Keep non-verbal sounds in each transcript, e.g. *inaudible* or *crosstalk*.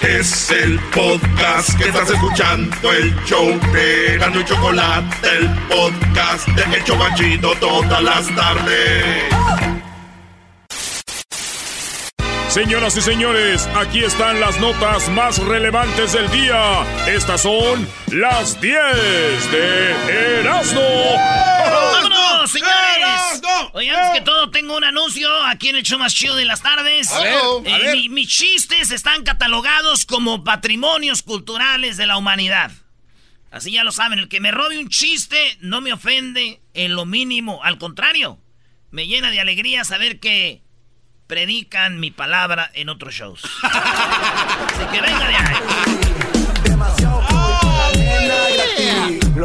Es el podcast que estás escuchando, el show de Gano y Chocolate, el podcast de El Chocachito todas las tardes. Señoras y señores, aquí están las notas más relevantes del día. Estas son las 10 de Erasmo. ¡Vámonos, señores! Oye, antes que todo, tengo un anuncio aquí en el show más chido de las tardes. A ver, a Eh, ver. mi- mis chistes están catalogados como patrimonios culturales de la humanidad. Así ya lo saben, el que me robe un chiste no me ofende en lo mínimo. Al contrario, me llena de alegría saber que predican mi palabra en otros shows. *laughs* Así que venga de ahí.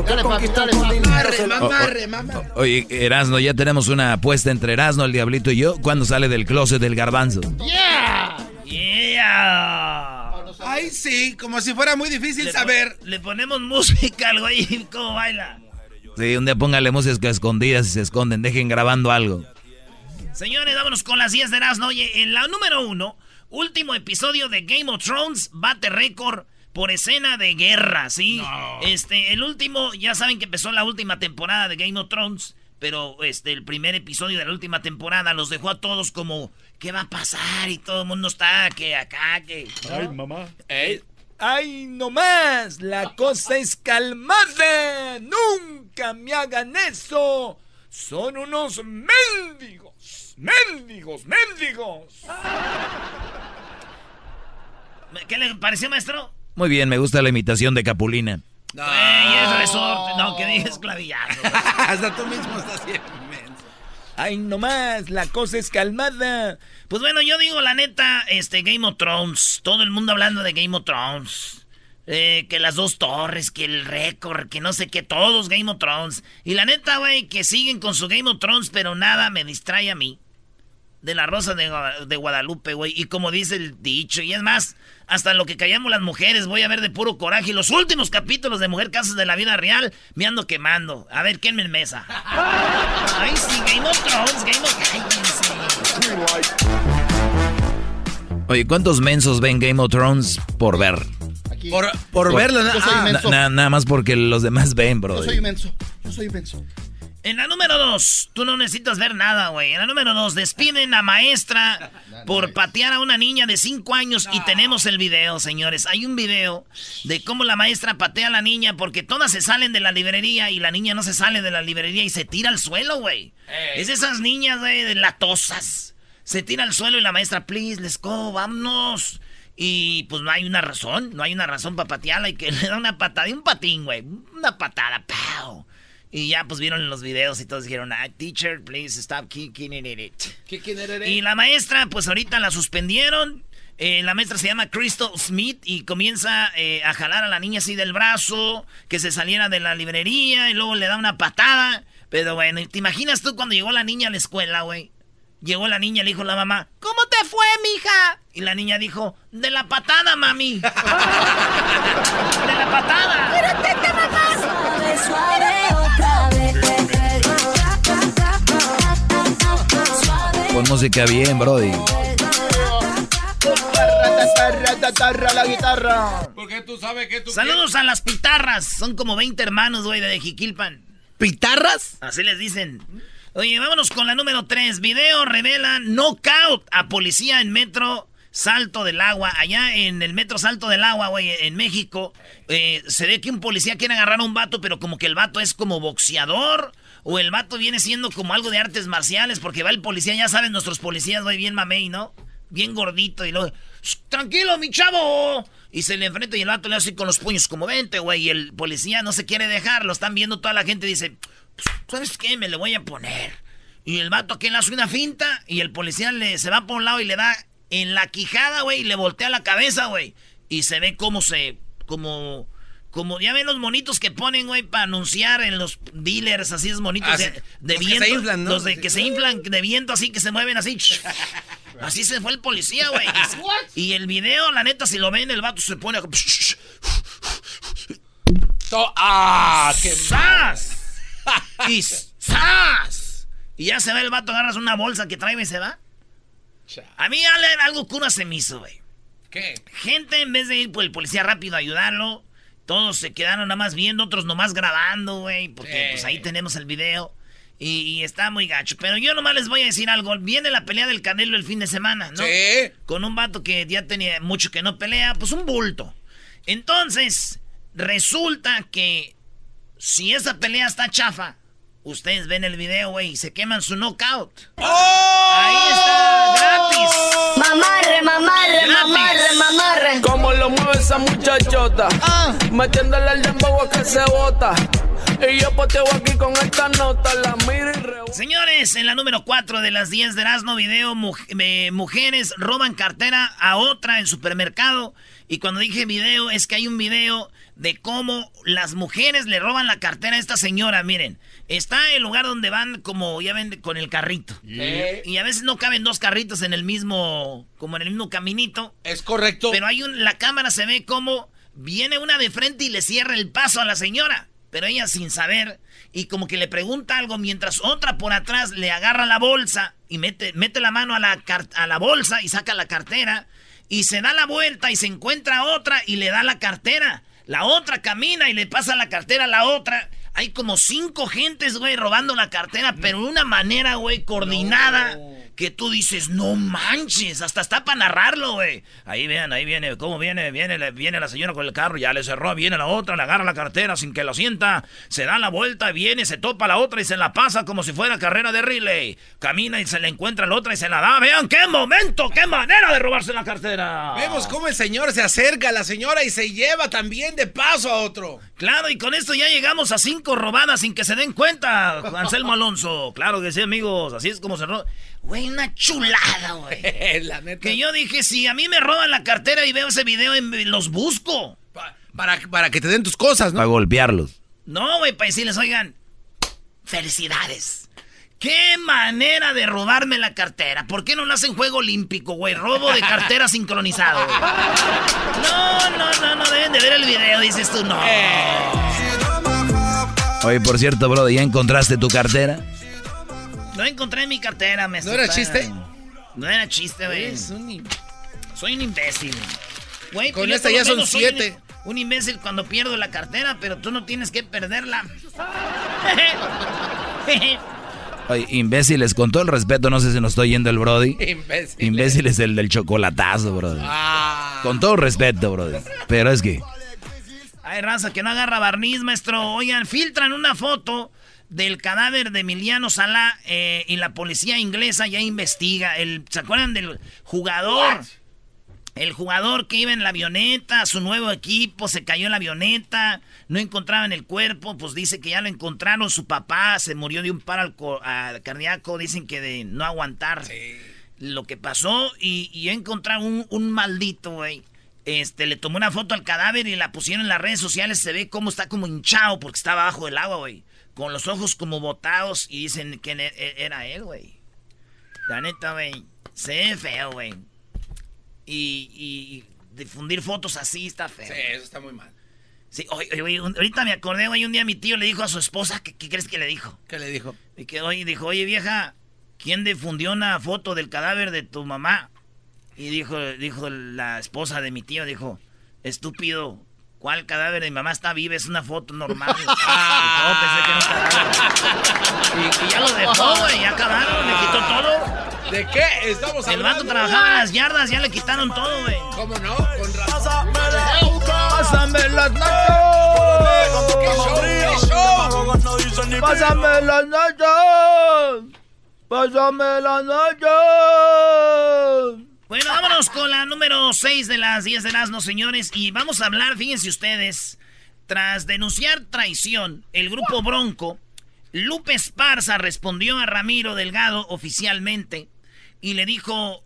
Mamarre, mamarre, mamarre. Oye, Erasno, ya tenemos una apuesta entre Erasno, el Diablito y yo. ¿Cuándo sale del closet del garbanzo? ¡Yeah! Yeah. Ay, sí, como si fuera muy difícil Le saber. Le ponemos música al güey, *laughs* ¿cómo baila? Sí, un día póngale música escondidas y se esconden. Dejen grabando algo. Señores, vámonos con las 10 de Erasmo. Oye, en la número uno, último episodio de Game of Thrones, bate récord por escena de guerra, ¿sí? Este, el último, ya saben que empezó la última temporada de Game of Thrones, pero este, el primer episodio de la última temporada los dejó a todos como, ¿qué va a pasar? Y todo el mundo está que acá, que... ¿no? mamá. ¡Ay, no más! La cosa es calmada. Nunca me hagan eso. Son unos mendigos. Mendigos, mendigos. ¿Qué le pareció, maestro? Muy bien, me gusta la imitación de Capulina. Güey, es resorte. No, que digas clavillazo. *laughs* Hasta tú mismo estás bien inmenso. ¡Ay, no más! La cosa es calmada. Pues bueno, yo digo la neta, este Game of Thrones, todo el mundo hablando de Game of Thrones. Eh, que las dos torres, que el récord, que no sé qué, todos Game of Thrones. Y la neta, güey, que siguen con su Game of Thrones, pero nada me distrae a mí. De la Rosa de, de Guadalupe, güey. Y como dice el dicho, y es más, hasta lo que callamos las mujeres, voy a ver de puro coraje. Y los últimos capítulos de Mujer Casas de la Vida Real, me ando quemando. A ver, ¿quién me mesa? *laughs* Ay, sí, Game of Thrones, Game of... Cállense. Oye, ¿cuántos mensos ven Game of Thrones por ver? Aquí. Por, por Por- verlo, ¿no? Yo soy Ah. Na- nada más porque los demás ven, bro. Yo soy inmenso. Yo soy inmenso. En la número dos, tú no necesitas ver nada, güey. En la número dos, despiden a maestra *laughs* por patear a una niña de 5 años y tenemos el video, señores. Hay un video de cómo la maestra patea a la niña porque todas se salen de la librería y la niña no se sale de la librería y se tira al suelo, güey. Es esas niñas, güey, de latosas. Se tira al suelo y la maestra, please, let's go, vámonos. Y pues no hay una razón, no hay una razón para patearla y que *laughs* le da una patada y un patín, güey. Una patada, ¡pau! Y ya pues vieron los videos y todos dijeron, ah, teacher, please stop kicking it. ¿Qué, ¿Quién eres? Y la maestra, pues ahorita la suspendieron. Eh, la maestra se llama Crystal Smith y comienza eh, a jalar a la niña así del brazo, que se saliera de la librería y luego le da una patada. Pero bueno, ¿te imaginas tú cuando llegó la niña a la escuela, güey? Llegó la niña, le dijo la mamá, ¿cómo te fue, mija? Y la niña dijo, de la patada, mami. *laughs* *laughs* de la patada. Pon música bien, Brody. la guitarra. Porque tú sabes que tú Saludos a las pitarras. Son como 20 hermanos, güey, de Jiquilpan. ¿Pitarras? Así les dicen. Oye, vámonos con la número 3. Video revela knockout a policía en metro Salto del Agua. Allá en el metro Salto del Agua, güey, en México, eh, se ve que un policía quiere agarrar a un vato, pero como que el vato es como boxeador. O el vato viene siendo como algo de artes marciales, porque va el policía, ya saben, nuestros policías, güey, bien mamey, ¿no? Bien gordito y luego, tranquilo, mi chavo. Y se le enfrenta y el vato le hace con los puños como vente, güey. Y el policía no se quiere dejar, lo están viendo toda la gente dice, ¿sabes qué? Me le voy a poner. Y el vato aquí le hace una finta y el policía le, se va por un lado y le da en la quijada, güey, y le voltea la cabeza, güey. Y se ve cómo se, como como ya ven los monitos que ponen, güey, para anunciar en los dealers, así es monitos Ah, de, Los que viento. se inflan, ¿no? Los de que se inflan de viento, así que se mueven así. Así se fue el policía, güey. *laughs* Y el video, la neta, si lo ven, el vato se pone. To- ¡Ah! ¡Qué ¡Sas! *laughs* Y ¡Sas! Y ya se va el vato, agarras una bolsa que trae y se va. A mí algo cura se me hizo, güey. ¿Qué? Gente, en vez de ir por el policía rápido a ayudarlo, todos se quedaron nada más viendo, otros nomás grabando, güey, porque Sí. pues ahí tenemos el video. Y, y está muy gacho. Pero yo nomás les voy a decir algo. Viene la pelea del Canelo el fin de semana, ¿no? Sí. Con un vato que ya tenía mucho que no pelea, pues un bulto. Entonces, resulta que si esa pelea está chafa, ustedes ven el video, güey, y se queman su knockout. Ahí está, gratis. Mamarre, mamarre, mamarre, mamarre. Como lo mueve esa muchachota. Metiéndole el dembow a que se bota. Y yo poteo aquí con esta nota. La miro y. Señores, en la número 4 de las 10 de Erasmo Video, eh, mujeres roban cartera a otra en supermercado. Y cuando dije video, es que hay un video de cómo las mujeres le roban la cartera a esta señora. Miren, está el lugar donde van como, ya ven, con el carrito. Y a veces no caben dos carritos en el mismo, como en el mismo caminito. Es correcto. Pero hay un, la cámara se ve como viene una de frente y le cierra el paso a la señora. Pero ella sin saber y como que le pregunta algo mientras otra por atrás le agarra la bolsa y mete, mete la mano a la, a la bolsa y saca la cartera. Y se da la vuelta y se encuentra otra y le da la cartera. La otra camina y le pasa la cartera a la otra. Hay como cinco gentes, güey, robando la cartera, pero de una manera, güey, coordinada. Que tú dices, no manches, hasta está para narrarlo, güey. Ahí vean, ahí viene, ¿cómo viene? Viene, la- viene la señora con el carro, ya le cerró, viene la otra, le agarra la cartera sin que lo sienta, se da la vuelta, viene, se topa la otra y se la pasa como si fuera carrera de relay. Camina y se le encuentra la otra y se la da. Vean qué momento, qué manera de robarse la cartera. Vemos cómo el señor se acerca a la señora y se lleva también de paso a otro. Claro, y con esto ya llegamos a cinco robadas sin que se den cuenta, Anselmo Alonso. Claro que sí, amigos, así es como se roba. Güey, una chulada, güey. *laughs* la neta. Que yo dije, si a mí me roban la cartera y veo ese video, los busco. Pa- Para, para que te den tus cosas, Para ¿no? golpearlos. No, güey, para decirles, oigan, felicidades. Qué manera de robarme la cartera. ¿Por qué no lo hacen juego olímpico, güey? Robo de cartera *laughs* sincronizado. No, no, no, no deben de ver el video, dices tú, no. Oye, por cierto, bro, ¿ya encontraste tu cartera? No encontré mi cartera, me ¿No era chiste? No era chiste, güey. Un- Soy un imbécil. Güey, Con pues esta ya son menos soy un- siete. Un, imbécil cuando pierdo la cartera, pero tú no tienes que perderla. *laughs* Oye, imbéciles, con todo el respeto, no sé si nos estoy yendo el Brody. Imbécil. Imbécil es el del chocolatazo, Brody. Ah. Con todo respeto, Brody. Pero es que... Ay, raza, que no agarra barniz, maestro. Oigan, filtran una foto del cadáver de Emiliano Sala eh, y la policía inglesa ya investiga. El, ¿Se acuerdan del jugador? El jugador que iba en la avioneta, su nuevo equipo, se cayó en la avioneta, no encontraban el cuerpo, pues dice que ya lo encontraron, su papá se murió de un paro al cardíaco, dicen que de no aguantar lo que pasó y, y encontraron un, un maldito, güey. Este, le tomó una foto al cadáver y la pusieron en las redes sociales, se ve cómo está como hinchado porque estaba abajo del agua, güey. Con los ojos como botados y dicen que e- era él, güey. La neta, güey. Se ve feo, güey. Y, y difundir fotos así está feo. Sí, eso está muy mal. Sí, oye, oye, oye, ahorita me acordé, güey, un día mi tío le dijo a su esposa, ¿qué, qué crees que le dijo? ¿Qué le dijo? Y que hoy dijo, oye vieja, ¿quién difundió una foto del cadáver de tu mamá? Y dijo, dijo la esposa de mi tío, dijo, estúpido, ¿Cuál cadáver? Mi mamá está viva, es una foto normal. *laughs* ah, pensé que era un cadáver. Y, y, ya lo dejó, güey, ya acabaron, le quitó todo. ¿De qué estamos El vato trabajaba en las yardas, ya le quitaron todo, güey. ¿Cómo no? Con razón. Pásame las nachos. Pásame las nachos. Pásame las nachos. Bueno, vámonos con la número 6 de las 10 de las no, señores. Y vamos a hablar, fíjense ustedes, tras denunciar traición, el grupo Bronco, Lupe Esparza respondió a Ramiro Delgado oficialmente y le dijo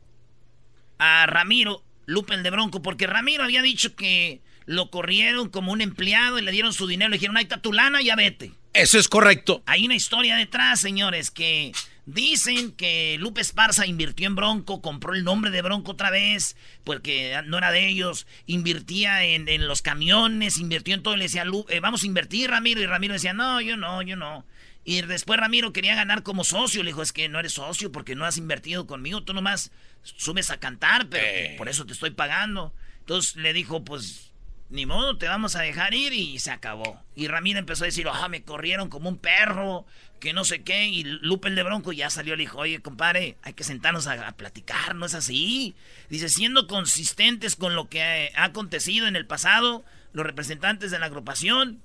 a Ramiro, Lupe el de Bronco, porque Ramiro había dicho que lo corrieron como un empleado y le dieron su dinero, le dijeron, ahí está tu lana, ya vete. Eso es correcto. Hay una historia detrás, señores, que dicen que Lupe Esparza invirtió en Bronco, compró el nombre de Bronco otra vez, porque no era de ellos, invertía en, en los camiones, invirtió en todo, le decía, eh, vamos a invertir, Ramiro, y Ramiro decía, no, yo no, yo no. Y después Ramiro quería ganar como socio. Le dijo, es que no eres socio porque no has invertido conmigo. Tú nomás subes a cantar, pero eh. por eso te estoy pagando. Entonces le dijo, pues, ni modo, te vamos a dejar ir y se acabó. Y Ramiro empezó a decir, ah, me corrieron como un perro, que no sé qué. Y Lupe el de Bronco ya salió, le dijo, oye, compadre, hay que sentarnos a, platicar, no es así. Dice, siendo consistentes con lo que ha acontecido en el pasado, los representantes de la agrupación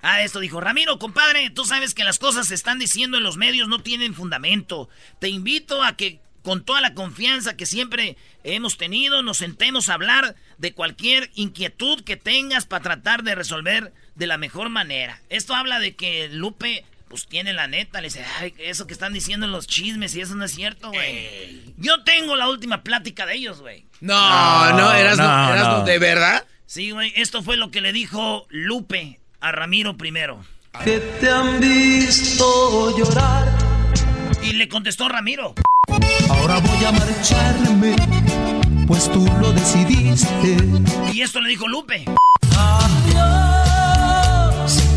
Ah, esto dijo, Ramiro, compadre, tú sabes que las cosas se están diciendo en los medios no tienen fundamento. Te invito a que con toda la confianza que siempre hemos tenido, nos sentemos a hablar de cualquier inquietud que tengas para tratar de resolver de la mejor manera. Esto habla de que Lupe, pues tiene la neta, le dice, ay, eso que están diciendo en los chismes y eso no es cierto, güey. Yo tengo la última plática de ellos, güey. No, no, eras, no, eras de verdad. Sí, güey, esto fue lo que le dijo Lupe a Ramiro primero. Que te han visto llorar. Y le contestó Ramiro. Ahora voy a marcharme, pues tú lo decidiste. Y esto le dijo Lupe. Adiós,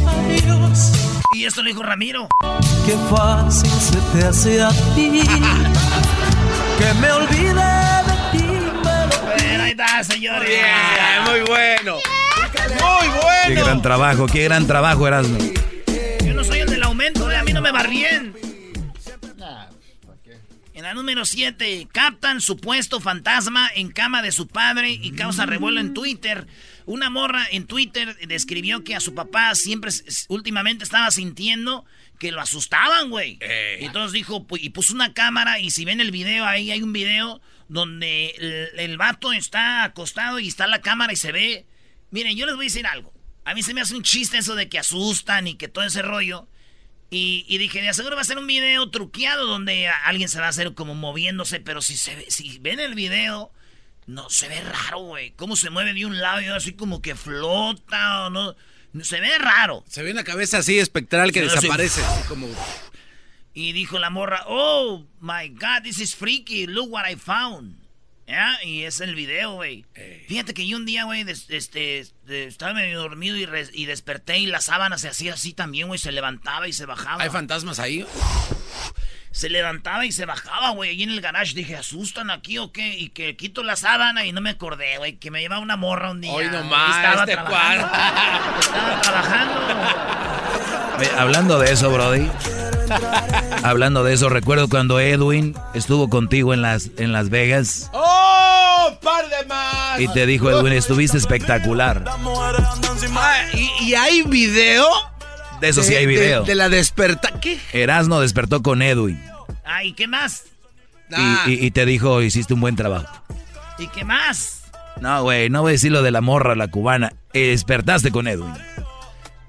adiós. Y esto le dijo Ramiro. Qué fácil se te hace a ti. *laughs* que me olvide de ti. Bueno, ahí está, señores. muy bueno. Muy bueno. Qué gran trabajo, qué gran trabajo, Erasmo. Yo no soy el del aumento, a mí no me barrían. En la número 7, captan supuesto fantasma en cama de su padre y causa revuelo en Twitter. Una morra en Twitter describió que a su papá siempre, últimamente estaba sintiendo que lo asustaban, güey. Y entonces dijo, y puso una cámara y si ven el video, ahí hay un video donde el, el vato está acostado y está la cámara y se ve Miren, yo les voy a decir algo. A mí se me hace un chiste eso de que asustan y que todo ese rollo. Y, dije, de aseguro va a ser un video truqueado donde alguien se va a hacer como moviéndose, pero si se si ven el video, no se ve raro, güey. Cómo se mueve de un lado y así como que flota o no. Se ve raro. Se ve una cabeza así espectral que desaparece. como... Y dijo la morra, oh my god, this is freaky, look what I found. Y es el video, güey. Fíjate que yo un día, güey, este, estaba medio dormido y, desperté y la sábana se hacía así también, güey. Se levantaba y se bajaba. ¿Hay fantasmas ahí? Se levantaba y se bajaba, güey. Ahí en el garage dije, ¿asustan aquí o qué? Y que quito la sábana y no me acordé, güey. Que me llevaba una morra un día. Hoy nomás, estaba este trabajando. estaba trabajando. hablando de eso, Brody. *laughs* hablando de eso, recuerdo cuando Edwin estuvo contigo en Las, en las Vegas. ¡Oh! ¡Par de más! Y te dijo, Edwin, estuviste espectacular. Ah, ¿y, hay video? De eso sí hay video. De, la desperta. ¿Qué? Erasno despertó con Edwin. Ay, ¿qué más? Ah. Y, te dijo, hiciste un buen trabajo. ¿Y qué más? No, güey, no voy a decir lo de la morra, la cubana. despertaste con Edwin.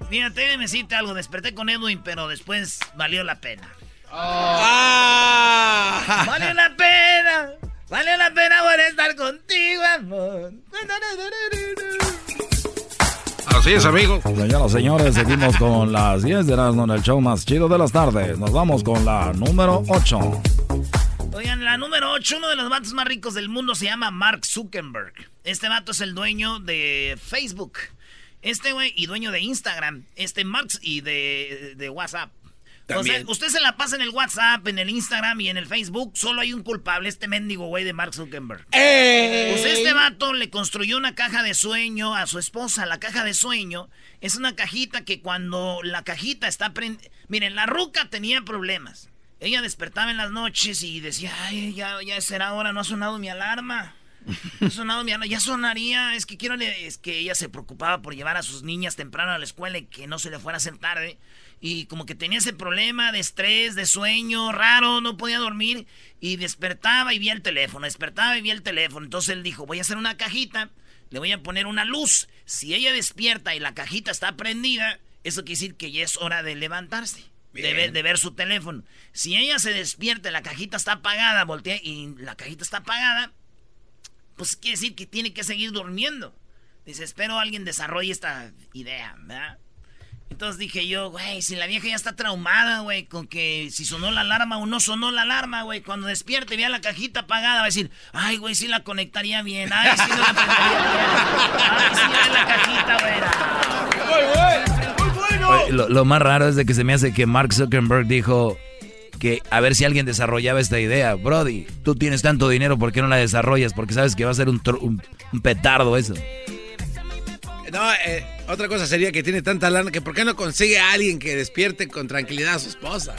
Mira, te voy a decirte algo. Desperté con Edwin, pero después valió la pena. Ah. Valió la pena. Valió la pena por estar contigo, amor. Así es, amigo. Señoras señores, seguimos con las 10 de las en el show más chido de las tardes. Nos vamos con la número 8. Oigan, la número 8, uno de los vatos más ricos del mundo se llama Mark Zuckerberg. Este vato es el dueño de Facebook. Este güey y dueño de Instagram. Este Marx y de, de WhatsApp. también. usted se la pasa en el WhatsApp, en el Instagram y en el Facebook. Solo hay un culpable, este mendigo güey de Mark Zuckerberg. Pues este vato le construyó una caja de sueño a su esposa. La caja de sueño es una cajita que cuando la cajita está prendida... Miren, la ruca tenía problemas. Ella despertaba en las noches y decía, ay, ya, ya será hora, no ha sonado mi alarma. No mi ya sonaría. Es que quiero, es que ella se preocupaba por llevar a sus niñas temprano a la escuela y que no se le fuera a hacer tarde y como que tenía ese problema de estrés, de sueño raro, no podía dormir y despertaba y vía el teléfono, despertaba y vía el teléfono. Entonces él dijo, voy a hacer una cajita, le voy a poner una luz. Si ella despierta y la cajita está prendida, eso quiere decir que ya es hora de levantarse. De ver, de ver, su teléfono. Si ella se despierta y la cajita está apagada, voltea y la cajita está apagada, pues quiere decir que tiene que seguir durmiendo. Dice, espero alguien desarrolle esta idea, ¿verdad? Entonces dije yo, güey, si la vieja ya está traumada, güey, con que si sonó la alarma o no sonó la alarma, güey, cuando despierte y vea la cajita apagada, va a decir, ay, güey, sí la conectaría bien, ay, sí no la prendería bien, ay, sí la cajita, güey. Muy bueno, muy bueno. Lo, lo más raro es de que se me hace que Mark Zuckerberg dijo que a ver si alguien desarrollaba esta idea. Brody, tú tienes tanto dinero, ¿por qué no la desarrollas? Porque sabes que va a ser un, un, un petardo eso. No, eh, otra cosa sería que tiene tanta lana que ¿por qué no consigue a alguien que despierte con tranquilidad a su esposa?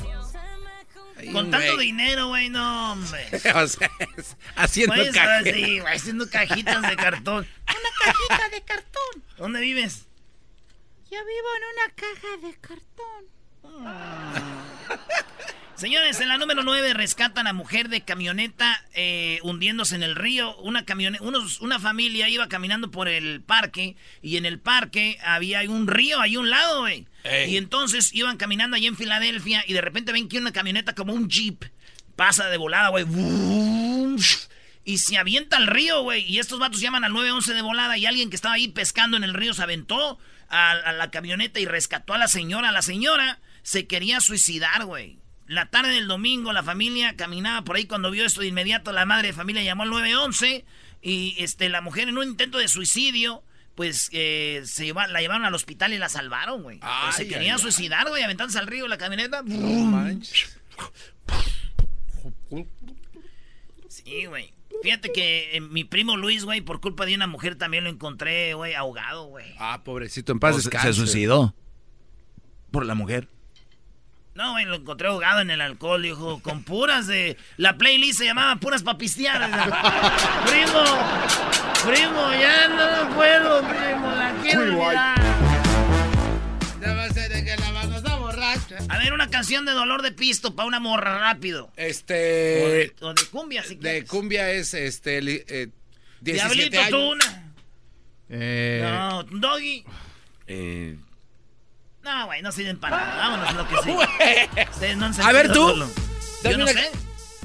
con tanto dinero, güey, no, hombre. *laughs* o sea, haciendo pues, cajitas. Haciendo cajitas de cartón. *laughs* Una cajita de cartón. ¿Dónde vives? Yo vivo en una caja de cartón. *laughs* Señores, en la número 9 rescatan a mujer de camioneta eh, hundiéndose en el río. Una, unos, una familia iba caminando por el parque y en el parque había un río ahí a un lado, güey. Y entonces iban caminando allí en Filadelfia y de repente ven que una camioneta como un jeep pasa de volada, güey. Y se avienta al río, güey. Y estos vatos llaman al 911 de volada y alguien que estaba ahí pescando en el río se aventó a, a la camioneta y rescató a la señora. La señora se quería suicidar, güey. La tarde del domingo la familia caminaba por ahí cuando vio esto de inmediato la madre de familia llamó al 911 y este la mujer en un intento de suicidio pues eh, se la llevaron al hospital y la salvaron, güey. se quería suicidar, güey, aventándose al río la camioneta. Sí, güey. Fíjate que eh, mi primo Luis, güey, por culpa de una mujer también lo encontré, güey, ahogado, güey. Ah, pobrecito, en paz Se suicidó. Por la mujer. No, güey, lo encontré ahogado en el alcohol, dijo, con puras de... La playlist se llamaba Puras Papistear. *laughs* primo, primo, ya no puedo, primo, la quiero mirar. va a ser de que la mano está borracha. A ver, una canción de dolor de pisto para una morra rápido. Este... O de, cumbia, si De cumbia es, este... Eh, 17 Diablito, años. tú una. Eh... No, Doggy. Eh... No, güey, no sirven para nada. Vámonos a lo que *laughs* sí. no a ver, tú. Yo no sé.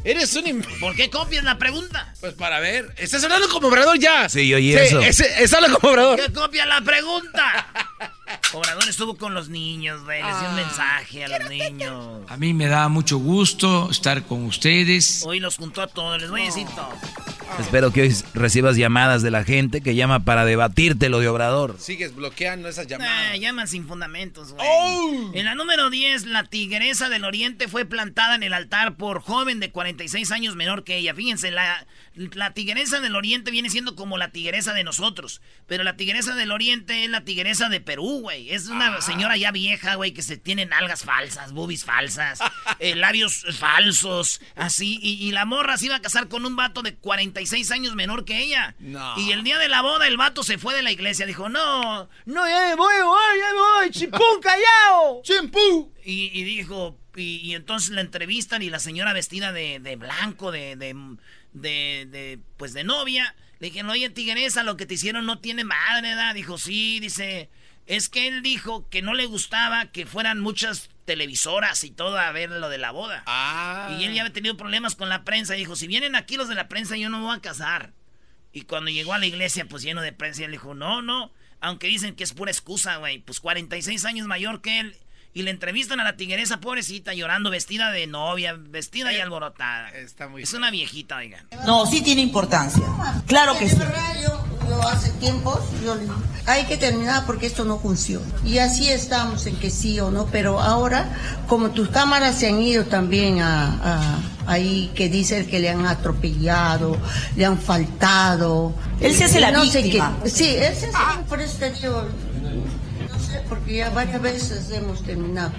Eres un... ¿Por qué copias la pregunta? Pues para ver. Estás hablando como obrador ya. Sí, yo y eso. Es, habla como obrador. ¿Por qué copia la pregunta? *laughs* Obrador estuvo con los niños, güey. Les dio un ah. mensaje a los niños. A mí me da mucho gusto estar con ustedes. Hoy los juntó a todos. Les voy a decir todo. Espero que hoy recibas llamadas de la gente que llama para debatirte lo de Obrador. Sigues bloqueando esas llamadas. llaman sin fundamentos, güey. Oh. En la número 10, la tigresa del oriente fue plantada en el altar por joven de 46 años menor que ella. Fíjense, la, la tigresa del oriente viene siendo como la tigresa de nosotros. Pero la tigresa del oriente es la tigresa de Perú, güey. Es una ah. señora ya vieja, güey, que se tiene nalgas falsas, boobies falsas, *laughs* eh, labios falsos, así. Y, y la morra se iba a casar con un vato de 46 seis años menor que ella. Y el día de la boda el vato se fue de la iglesia. Dijo, no, no, ya me voy, ya me voy, chimpú, callao. *laughs* Chimpú. Y, dijo, y, entonces la entrevistan y la señora vestida de, blanco, de, de, de, pues de novia. Le dijeron, oye, tigresa, lo que te hicieron no tiene madre, ¿verdad? Dijo, sí, dice, es que él dijo que no le gustaba que fueran muchas televisoras y todo a ver lo de la boda. Ah. Y él ya había tenido problemas con la prensa. Dijo, si vienen aquí los de la prensa, yo no me voy a casar. Y cuando llegó a la iglesia, pues lleno de prensa, él dijo, no, no. Aunque dicen que es pura excusa, güey. Pues 46 años mayor que él. Y le entrevistan a la tigresa, pobrecita, llorando, vestida de novia, vestida y eh, alborotada. Está muy es una viejita, oigan. No, sí tiene importancia. Claro que sí. Yo, hace tiempo, yo hay que terminar porque esto no funciona. Y así estamos en que sí o no, pero ahora, como tus cámaras se han ido también a, ahí que dicen que le han atropellado, le han faltado. Él se hace la no víctima. sí, él se hace, por eso te digo, sé, porque ya varias veces hemos terminado.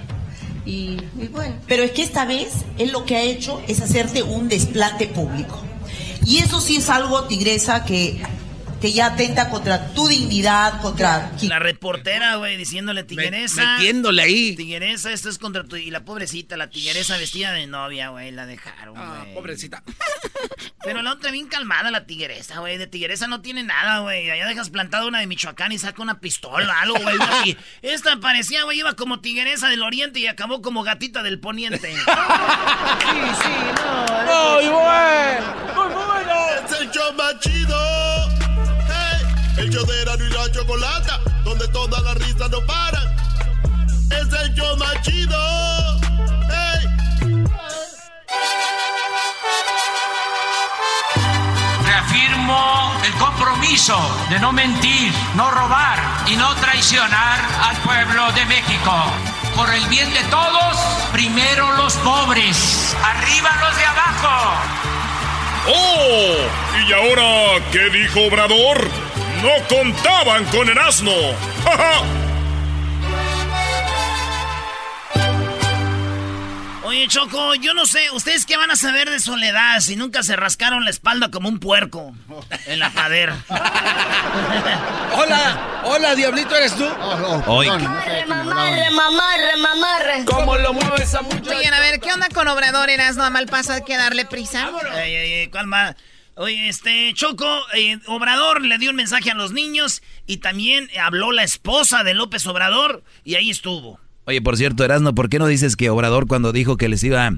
Y bueno. Pero es que esta vez él lo que ha hecho es hacerte un desplante público. Y eso sí es algo, tigresa, que que ya atenta contra tu dignidad, contra... La reportera, güey, diciéndole tigueresa. Metiéndole ahí. Tigueresa, esto es contra tu... Y la pobrecita, la tigueresa vestida de novia, güey, la dejaron, ah, güey. pobrecita. Pero la otra bien calmada, la tigueresa, güey. De tigueresa no tiene nada, güey. Allá dejas plantada una de Michoacán y saca una pistola, algo, güey. Esta parecía, güey, iba como tigueresa del oriente y acabó como gatita del poniente. sí, sí, no. Muy bueno. Muy bueno. Es el show más chido el show de Erano y la Chocolata, donde todas las risas no paran. Es el show más chido. Reafirmo el compromiso de no mentir, no robar y no traicionar al pueblo de México. Por el bien de todos, primero los pobres, arriba los de abajo. ¡Oh! ¿Y ahora qué dijo Obrador? No contaban con el asno. Oye, Choco, yo no sé, ¿ustedes qué van a saber de soledad si nunca se rascaron la espalda como un puerco en la padera? *laughs* hola, hola, diablito, ¿eres tú? mamarre, mamarre, mamarre, mamarre. ¿Cómo lo mueves esa muchacha? Oigan, a ver, ¿qué onda con Obrador? ¿Eras no mal paso que darle prisa? Ey, ey, ey, ¿cuál más? Oye, este, Choco, eh, Obrador le dio un mensaje a los niños y también habló la esposa de López Obrador y ahí estuvo. Oye, por cierto, Erasno, ¿por qué no dices que Obrador cuando dijo que les iba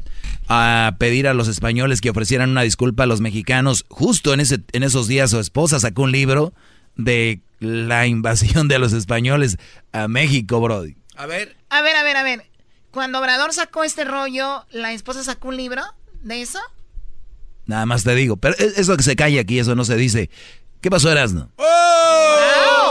a pedir a los españoles que ofrecieran una disculpa a los mexicanos, justo en, ese, en esos días su esposa sacó un libro de la invasión de los españoles a México, Brody? A ver. A ver, a ver, a ver. Cuando Obrador sacó este rollo, ¿la esposa sacó un libro de eso? Nada más te digo. Pero eso que se calle aquí, eso no se dice. ¿Qué pasó, Erasno? ¡Oh!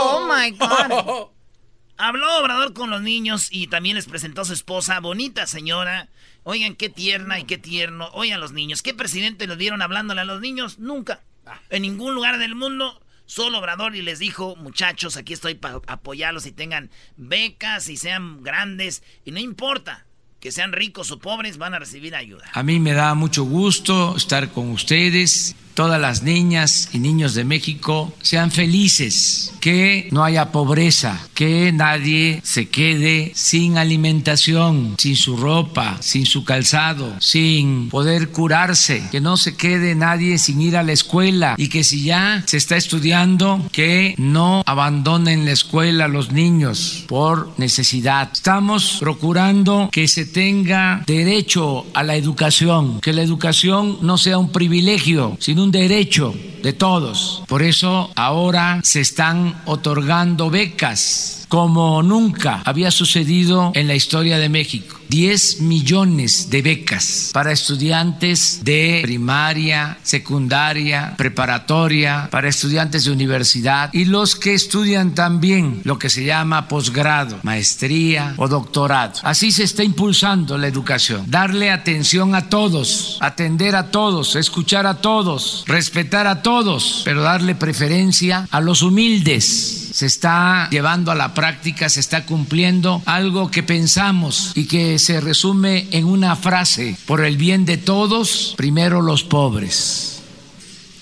oh my God! *laughs* Habló Obrador con los niños y también les presentó a su esposa, bonita señora. Oigan, qué tierna y qué tierno. Oigan los niños, ¿qué presidente los dieron hablándole a los niños? Nunca. En ningún lugar del mundo, solo Obrador y les dijo, muchachos, aquí estoy para apoyarlos y tengan becas y sean grandes. Y no importa, que sean ricos o pobres, van a recibir ayuda. A mí me da mucho gusto estar con ustedes todas las niñas y niños de México sean felices, que no haya pobreza, que nadie se quede sin alimentación, sin su ropa, sin su calzado, sin poder curarse, que no se quede nadie sin ir a la escuela y que si ya se está estudiando, que no abandonen la escuela los niños por necesidad. Estamos procurando que se tenga derecho a la educación, que la educación no sea un privilegio, sino un derecho de todos. Por eso ahora se están otorgando becas como nunca había sucedido en la historia de México. 10 millones de becas para estudiantes de primaria, secundaria, preparatoria, para estudiantes de universidad y los que estudian también lo que se llama posgrado, maestría o doctorado. Así se está impulsando la educación. Darle atención a todos, atender a todos, escuchar a todos, respetar a todos, pero darle preferencia a los humildes se está llevando a la práctica, se está cumpliendo algo que pensamos y que se resume en una frase, por el bien de todos, primero los pobres.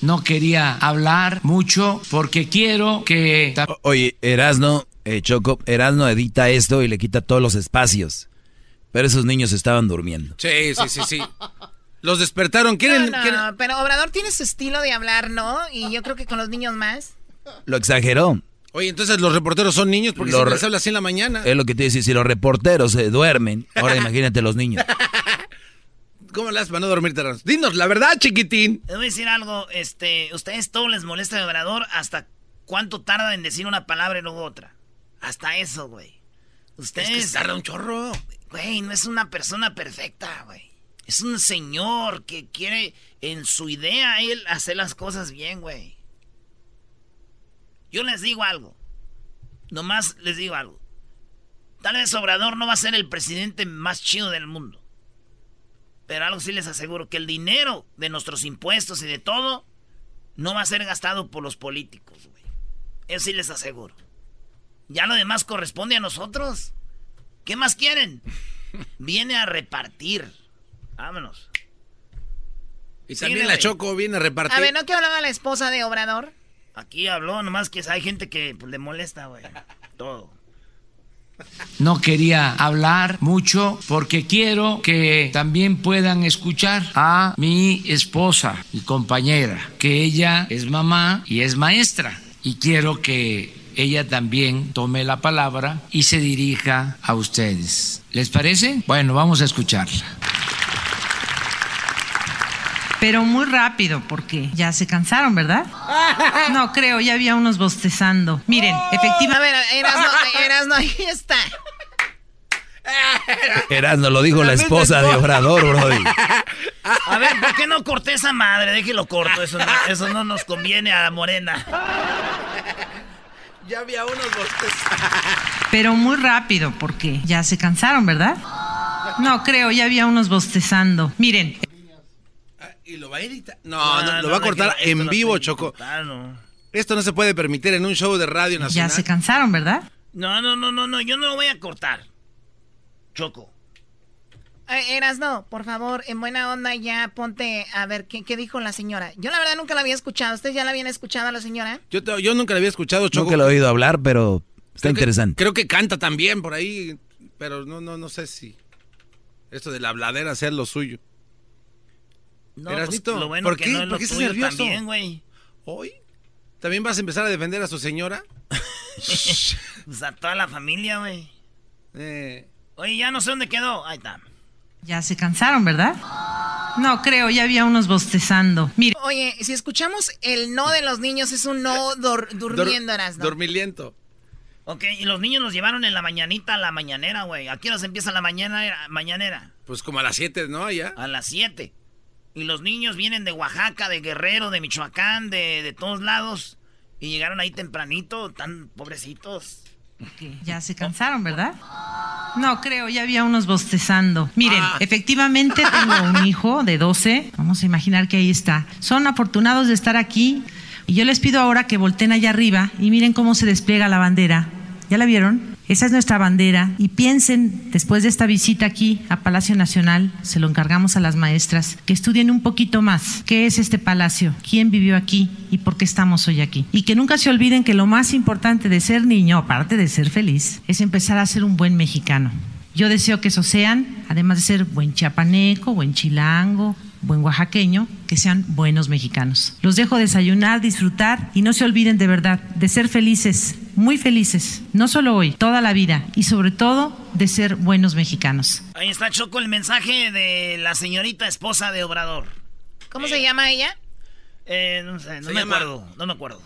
No quería hablar mucho porque quiero que... Oye, Erasno, eh, Choco, Erasno edita esto y le quita todos los espacios. Pero esos niños estaban durmiendo. Sí, sí, sí, sí. Los despertaron. ¿Quieren, no, pero Obrador tiene su estilo de hablar, ¿no? Y yo creo que con los niños más. Lo exageró. Oye, entonces los reporteros son niños porque se les habla así en la mañana. Es lo que te dice, si los reporteros se duermen, ahora *laughs* imagínate los niños. *laughs* ¿Cómo las van a dormir, Dinos la verdad, chiquitín. Les voy a decir algo, este, ustedes todo les molesta el orador hasta cuánto tarda en decir una palabra y luego otra. Hasta eso, güey. Ustedes... Es que tarda un chorro. Güey, no es una persona perfecta, güey. Es un señor que quiere en su idea él hacer las cosas bien, güey. Yo les digo algo. Nomás les digo algo. Tal vez Obrador no va a ser el presidente más chido del mundo. Pero algo sí les aseguro, que el dinero de nuestros impuestos y de todo no va a ser gastado por los políticos, güey. Eso sí les aseguro. Ya lo demás corresponde a nosotros. ¿Qué más quieren? *laughs* Viene a repartir. Vámonos. Y también la Choco viene a repartir. A ver, ¿no que hablaba la esposa de Obrador? Aquí habló, nomás que hay gente que pues, le molesta, güey. Todo. No quería hablar mucho porque quiero que también puedan escuchar a mi esposa y compañera, que ella es mamá y es maestra. Y quiero que ella también tome la palabra y se dirija a ustedes. ¿Les parece? Bueno, vamos a escucharla pero muy rápido porque ya se cansaron, ¿verdad? *laughs* No creo, ya había unos bostezando. Miren, efectivamente. A ver, Erasno, ahí está. Erasno, lo dijo la esposa de Obrador, Brody. A ver, ¿por qué no corté esa madre? Déjelo corto, eso no, eso no nos conviene a Morena. Ya había unos bostezando. Pero muy rápido porque ya se cansaron, ¿verdad? No creo, ya había unos bostezando. Miren. ¿Y lo va a editar? No, no, lo va a cortar en vivo, Choco. Esto no se puede permitir en un show de radio nacional. Ya se cansaron, ¿verdad? No, no, no, no, no, yo no lo voy a cortar. Choco. Eh, Eras, no, por favor, en buena onda ya ponte a ver qué, qué, dijo la señora. Yo la verdad nunca la había escuchado. ¿Ustedes ya la habían escuchado a la señora? Yo, yo nunca la había escuchado, Choco. Nunca la he oído hablar, pero está interesante. creo que canta también por ahí, pero no, no, no sé si esto de la habladera sea lo suyo. No, pues, lo bueno ¿por qué? Que no ¿Por qué estás nervioso? También, güey. ¿Hoy? ¿También vas a empezar a defender a su señora? *laughs* pues a toda la familia, güey. Eh. Oye, ya no sé dónde quedó. Ahí está. Ya se cansaron, ¿verdad? No creo, ya había unos bostezando. Mire. Oye, si escuchamos el no de los niños, es un no durmiendo, Dor ¿no? Dormiliento. Ok, y los niños los llevaron en la mañanita a la mañanera, güey. ¿A qué horas empieza la mañana, mañanera? Pues como a las 7, ¿no? Ya. A las 7. Y los niños vienen de Oaxaca, de Guerrero, de Michoacán, de, de todos lados. Y llegaron ahí tempranito, tan pobrecitos. *laughs* Ya se cansaron, ¿verdad? No, creo, ya había unos bostezando. Miren, ah. efectivamente tengo un *laughs* hijo de 12. Vamos a imaginar que ahí está. Son afortunados de estar aquí. Y yo les pido ahora que volteen allá arriba y miren cómo se despliega la bandera. ¿Ya la vieron? Esa es nuestra bandera y piensen, después de esta visita aquí a Palacio Nacional, se lo encargamos a las maestras, que estudien un poquito más qué es este palacio, quién vivió aquí y por qué estamos hoy aquí. Y que nunca se olviden que lo más importante de ser niño, aparte de ser feliz, es empezar a ser un buen mexicano. Yo deseo que eso sean, además de ser buen chiapaneco, buen chilango, buen oaxaqueño, que sean buenos mexicanos. Los dejo desayunar, disfrutar y no se olviden de verdad de ser felices, muy felices, no solo hoy, toda la vida y sobre todo de ser buenos mexicanos. Ahí está Choco el mensaje de la señorita esposa de Obrador. ¿Cómo se llama ella? Eh, no sé, no me acuerdo, no me acuerdo.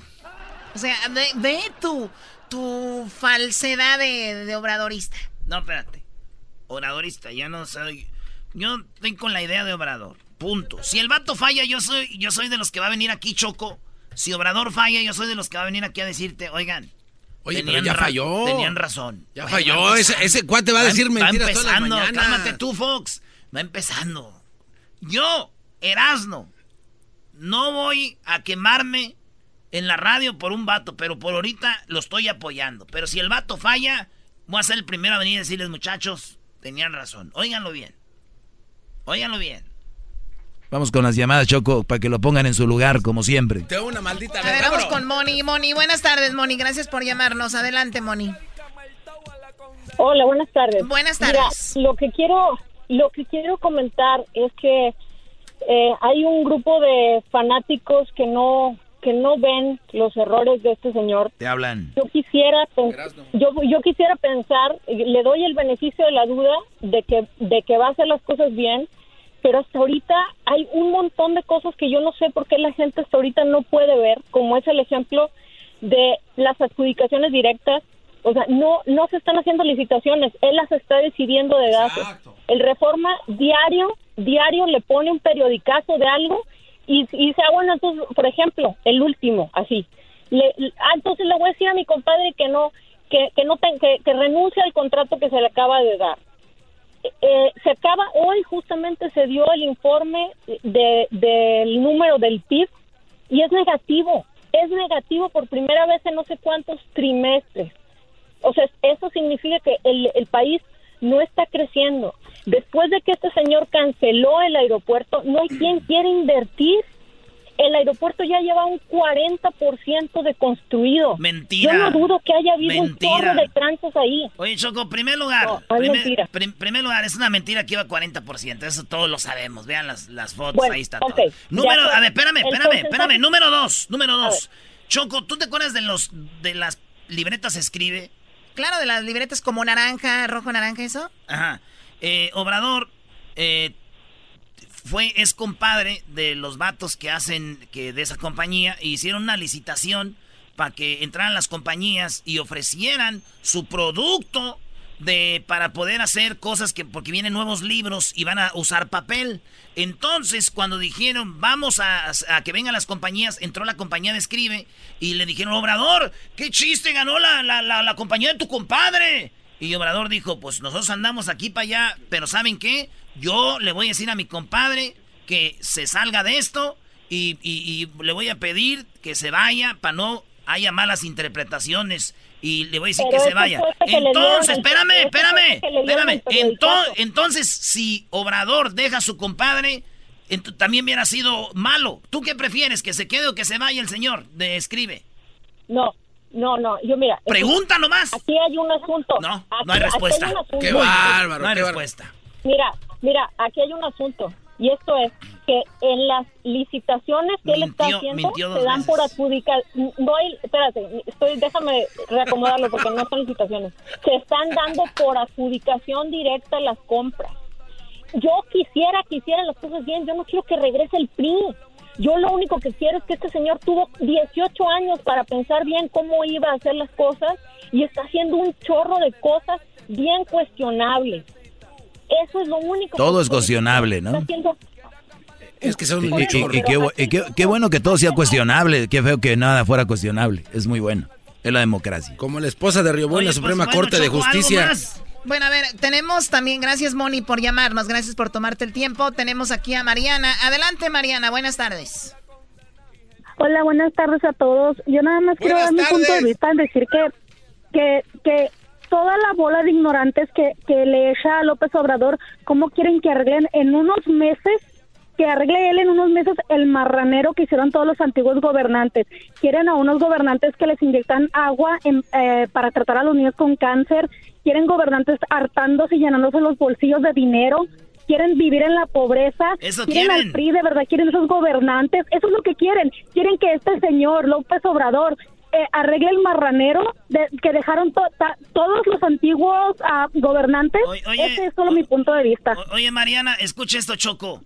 O sea, ve, tu, tu falsedad de, de obradorista. No, espérate. Obradorista, ya no soy... Yo estoy con la idea de Obrador. Punto. Si el vato falla, yo soy, yo soy de los que va a venir aquí, Choco. Si Obrador falla, yo soy de los que va a venir aquí a decirte, oigan. Oye, pero ya falló. Tenían razón. Ya falló. Ese, ese, cuate va a decir mentiras va empezando, todas Cálmate tú, Fox. Va empezando. Yo, Erasno, no voy a quemarme en la radio por un vato, pero por ahorita lo estoy apoyando. Pero si el vato falla, voy a ser el primero a venir a decirles, muchachos, tenían razón. Óiganlo bien. Óiganlo bien. Vamos con las llamadas, Choco, para que lo pongan en su lugar, como siempre. Te una maldita A ver, vamos con Moni. Moni, buenas tardes, Moni. Gracias por llamarnos. Adelante, Moni. Hola, buenas tardes. Buenas tardes. lo que quiero, lo que quiero comentar es que eh, hay un grupo de fanáticos que no que no ven los errores de este señor. Te hablan. Yo quisiera yo yo quisiera pensar, le doy el beneficio de la duda de que de que va a hacer las cosas bien pero hasta ahorita hay un montón de cosas que yo no sé por qué la gente hasta ahorita no puede ver, como es el ejemplo de las adjudicaciones directas. O sea, no, no se están haciendo licitaciones, él las está decidiendo de gases. El Reforma diario, diario le pone un periodicazo de algo y, y dice, ah, bueno, entonces, por ejemplo, el último, así. Le, ah, entonces le voy a decir a mi compadre que no, que, que no que, que renuncie al contrato que se le acaba de dar. Eh, se acaba, hoy justamente se dio el informe de, del número del PIB y es negativo, es negativo por primera vez en no sé cuántos trimestres. O sea, eso significa que el, el país no está creciendo. Después de que este señor canceló el aeropuerto, no hay quien quiera invertir el aeropuerto ya lleva un 40% de construido. Mentira. Yo no dudo que haya habido un chorro de trances ahí. Oye, Choco, primer lugar. primer, primer lugar, es una mentira que iba 40%. Eso todos lo sabemos. Vean las, las fotos, ahí está todo. Número, a ver, espérame, espérame, espérame. Número dos, número dos. Choco, ¿tú te acuerdas de los de las libretas escribe? Claro, de las libretas como naranja, rojo, naranja, eso. Ajá. Eh, Obrador, eh, fue, es compadre de los vatos que hacen, que de esa compañía, e hicieron una licitación para que entraran las compañías y ofrecieran su producto de para poder hacer cosas que porque vienen nuevos libros y van a usar papel. Entonces, cuando dijeron, "Vamos a, que vengan las compañías", entró la compañía de Escribe y le dijeron, "Obrador, qué chiste ganó la, la, la, la compañía de tu compadre." Y Obrador dijo, "Pues nosotros andamos aquí para allá, pero ¿saben qué? Yo le voy a decir a mi compadre que se salga de esto y, le voy a pedir que se vaya para no haya malas interpretaciones y le voy a decir que se vaya. Entonces, espérame, espérame, espérame. Entonces, si Obrador deja a su compadre, también hubiera sido malo. ¿Tú qué prefieres, que se quede o que se vaya el señor? De escribe. No, no, no, yo mira. Pregunta nomás. Aquí hay un asunto. No, no hay respuesta. Qué bárbaro. No hay respuesta. Mira, mira, aquí hay un asunto. Y esto es que en las licitaciones que él está haciendo se dan por adjudicar. No hay, espérate, estoy, déjame reacomodarlo porque no son licitaciones. Se están dando por adjudicación directa las compras. Yo quisiera que hicieran las cosas bien. Yo no quiero que regrese el PRI. Yo lo único que quiero es que este señor tuvo 18 años para pensar bien cómo iba a hacer las cosas y está haciendo un chorro de cosas bien cuestionables. Eso es lo único. Todo es cuestionable, ¿no? Es que son y, qué, bueno que todo sea cuestionable. Qué feo que nada fuera cuestionable. Es muy bueno. Es la democracia. Como la esposa de Río en la Suprema pues, Corte de Justicia. Bueno, a ver, tenemos también, gracias Moni por llamarnos, gracias por tomarte el tiempo. Tenemos aquí a Mariana. Adelante Mariana, buenas tardes. Hola, buenas tardes a todos. Yo nada más quiero dar mi punto de vista en decir que, que, que toda la bola de ignorantes que, que le echa a López Obrador, ¿cómo quieren que arreglen en unos meses? Que arregle él en unos meses el marranero que hicieron todos los antiguos gobernantes. Quieren a unos gobernantes que les inyectan agua eh, para tratar a los niños con cáncer. Quieren gobernantes hartándose y llenándose los bolsillos de dinero quieren vivir en la pobreza, Eso quieren, quieren, al PRI, de verdad quieren esos gobernantes, eso es lo que quieren, quieren que este señor López Obrador eh, arregle el marranero de, que dejaron todos los antiguos uh, gobernantes. Ese es solo mi punto de vista. oye, Mariana, escucha esto, Choco.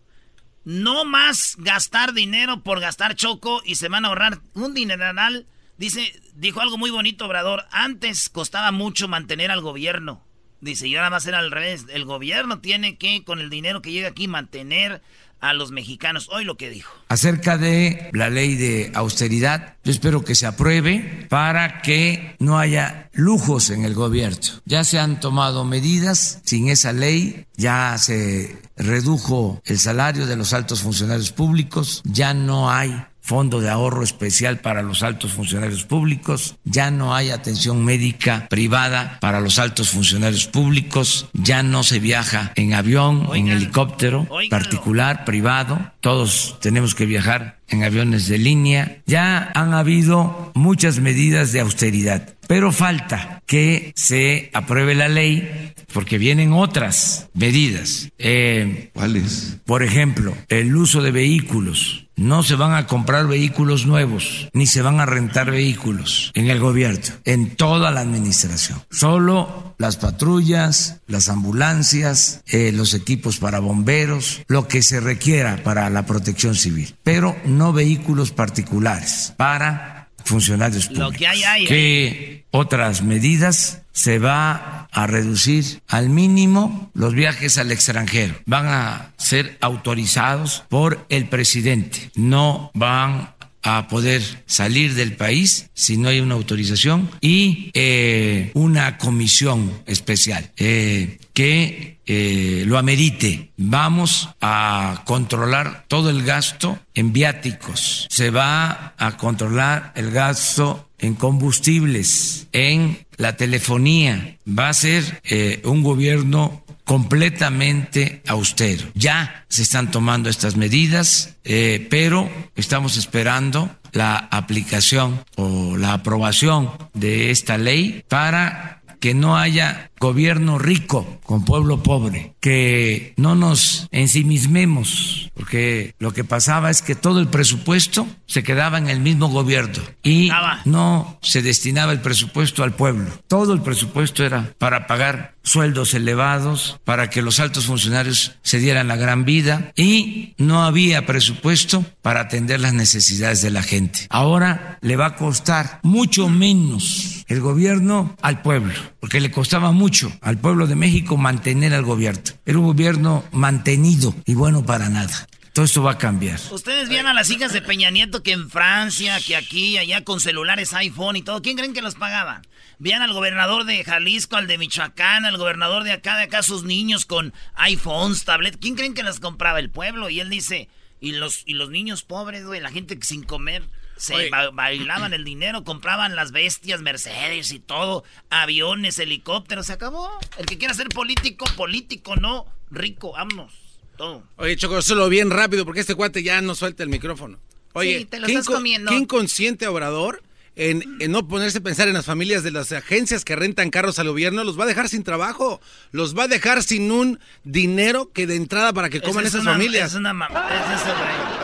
No más gastar dinero por gastar Choco y se van a ahorrar un dineral. Dice, dijo algo muy bonito, Obrador. Antes costaba mucho mantener al gobierno. Dice, y ahora va a ser al revés. El gobierno tiene que, con el dinero que llega aquí, mantener a los mexicanos. Hoy lo que dijo. Acerca de la ley de austeridad, yo espero que se apruebe para que no haya lujos en el gobierno. Ya se han tomado medidas, sin esa ley ya se redujo el salario de los altos funcionarios públicos, ya no hay fondo de ahorro especial para los altos funcionarios públicos, ya no hay atención médica privada para los altos funcionarios públicos, ya no se viaja en avión, en helicóptero particular, privado, todos tenemos que viajar en aviones de línea, ya han habido muchas medidas de austeridad, pero falta que se apruebe la ley porque vienen otras medidas. Eh, ¿Cuáles? Por ejemplo, el uso de vehículos no se van a comprar vehículos nuevos, ni se van a rentar vehículos en el gobierno, en toda la administración. Solo las patrullas, las ambulancias, eh, los equipos para bomberos, lo que se requiera para la protección civil, pero no vehículos particulares para funcionarios públicos. Lo que hay, hay. ¿Qué otras medidas se va a reducir al mínimo los viajes al extranjero. Van a ser autorizados por el presidente. No van a poder salir del país si no hay una autorización y eh, una comisión especial eh, que eh, lo amerite. Vamos a controlar todo el gasto en viáticos. Se va a controlar el gasto en combustibles, en la telefonía. Va a ser un gobierno completamente austero. Ya se están tomando estas medidas, eh, pero estamos esperando la aplicación o la aprobación de esta ley para que no haya gobierno rico con pueblo pobre, que no nos ensimismemos, porque lo que pasaba es que todo el presupuesto se quedaba en el mismo gobierno y no se destinaba el presupuesto al pueblo. Todo el presupuesto era para pagar sueldos elevados, para que los altos funcionarios se dieran la gran vida y no había presupuesto para atender las necesidades de la gente. Ahora le va a costar mucho menos el gobierno al pueblo, porque le costaba mucho al pueblo de México mantener al gobierno. Era un gobierno mantenido y bueno para nada. Todo esto va a cambiar. Ustedes vieron a las hijas de Peña Nieto que en Francia, que aquí, allá con celulares iPhone y todo. ¿Quién creen que los pagaban? Vean al gobernador de Jalisco, al de Michoacán, al gobernador de acá, de acá, sus niños con iPhones, tablet. ¿Quién creen que las compraba el pueblo? Y él dice, y los, y los niños pobres, güey, la gente sin comer. Se bailaban el dinero, compraban las bestias, Mercedes y todo, aviones, helicópteros, se acabó. El que quiera ser político, político, no, rico, vámonos, todo. Oye, Choco, solo bien rápido porque este cuate ya no suelta el micrófono. Oye, sí, te lo estás comiendo. ¿qué inconsciente obrador en, no ponerse a pensar en las familias de las agencias que rentan carros al gobierno, los va a dejar sin trabajo, los va a dejar sin un dinero que de entrada para que coman esas familias. Es una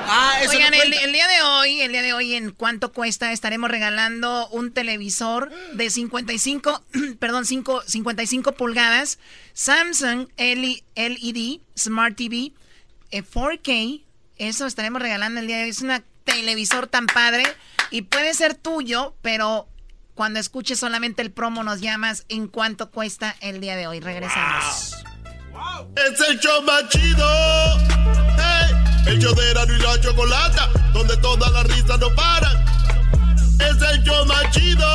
ah, Oigan, el, día de hoy, el día de hoy, ¿en cuánto cuesta? Estaremos regalando un televisor de 55, *clears throat* perdón, 5, 55 pulgadas, Samsung LED Smart TV 4K. Eh, Eso estaremos regalando el día de hoy. Es un televisor tan padre y puede ser tuyo, pero cuando escuches solamente el promo nos llamas en cuánto cuesta el día de hoy. Regresamos. Es el show más chido. El show de Erano y la Chocolata, donde todas las risas no paran. Es el show más chido.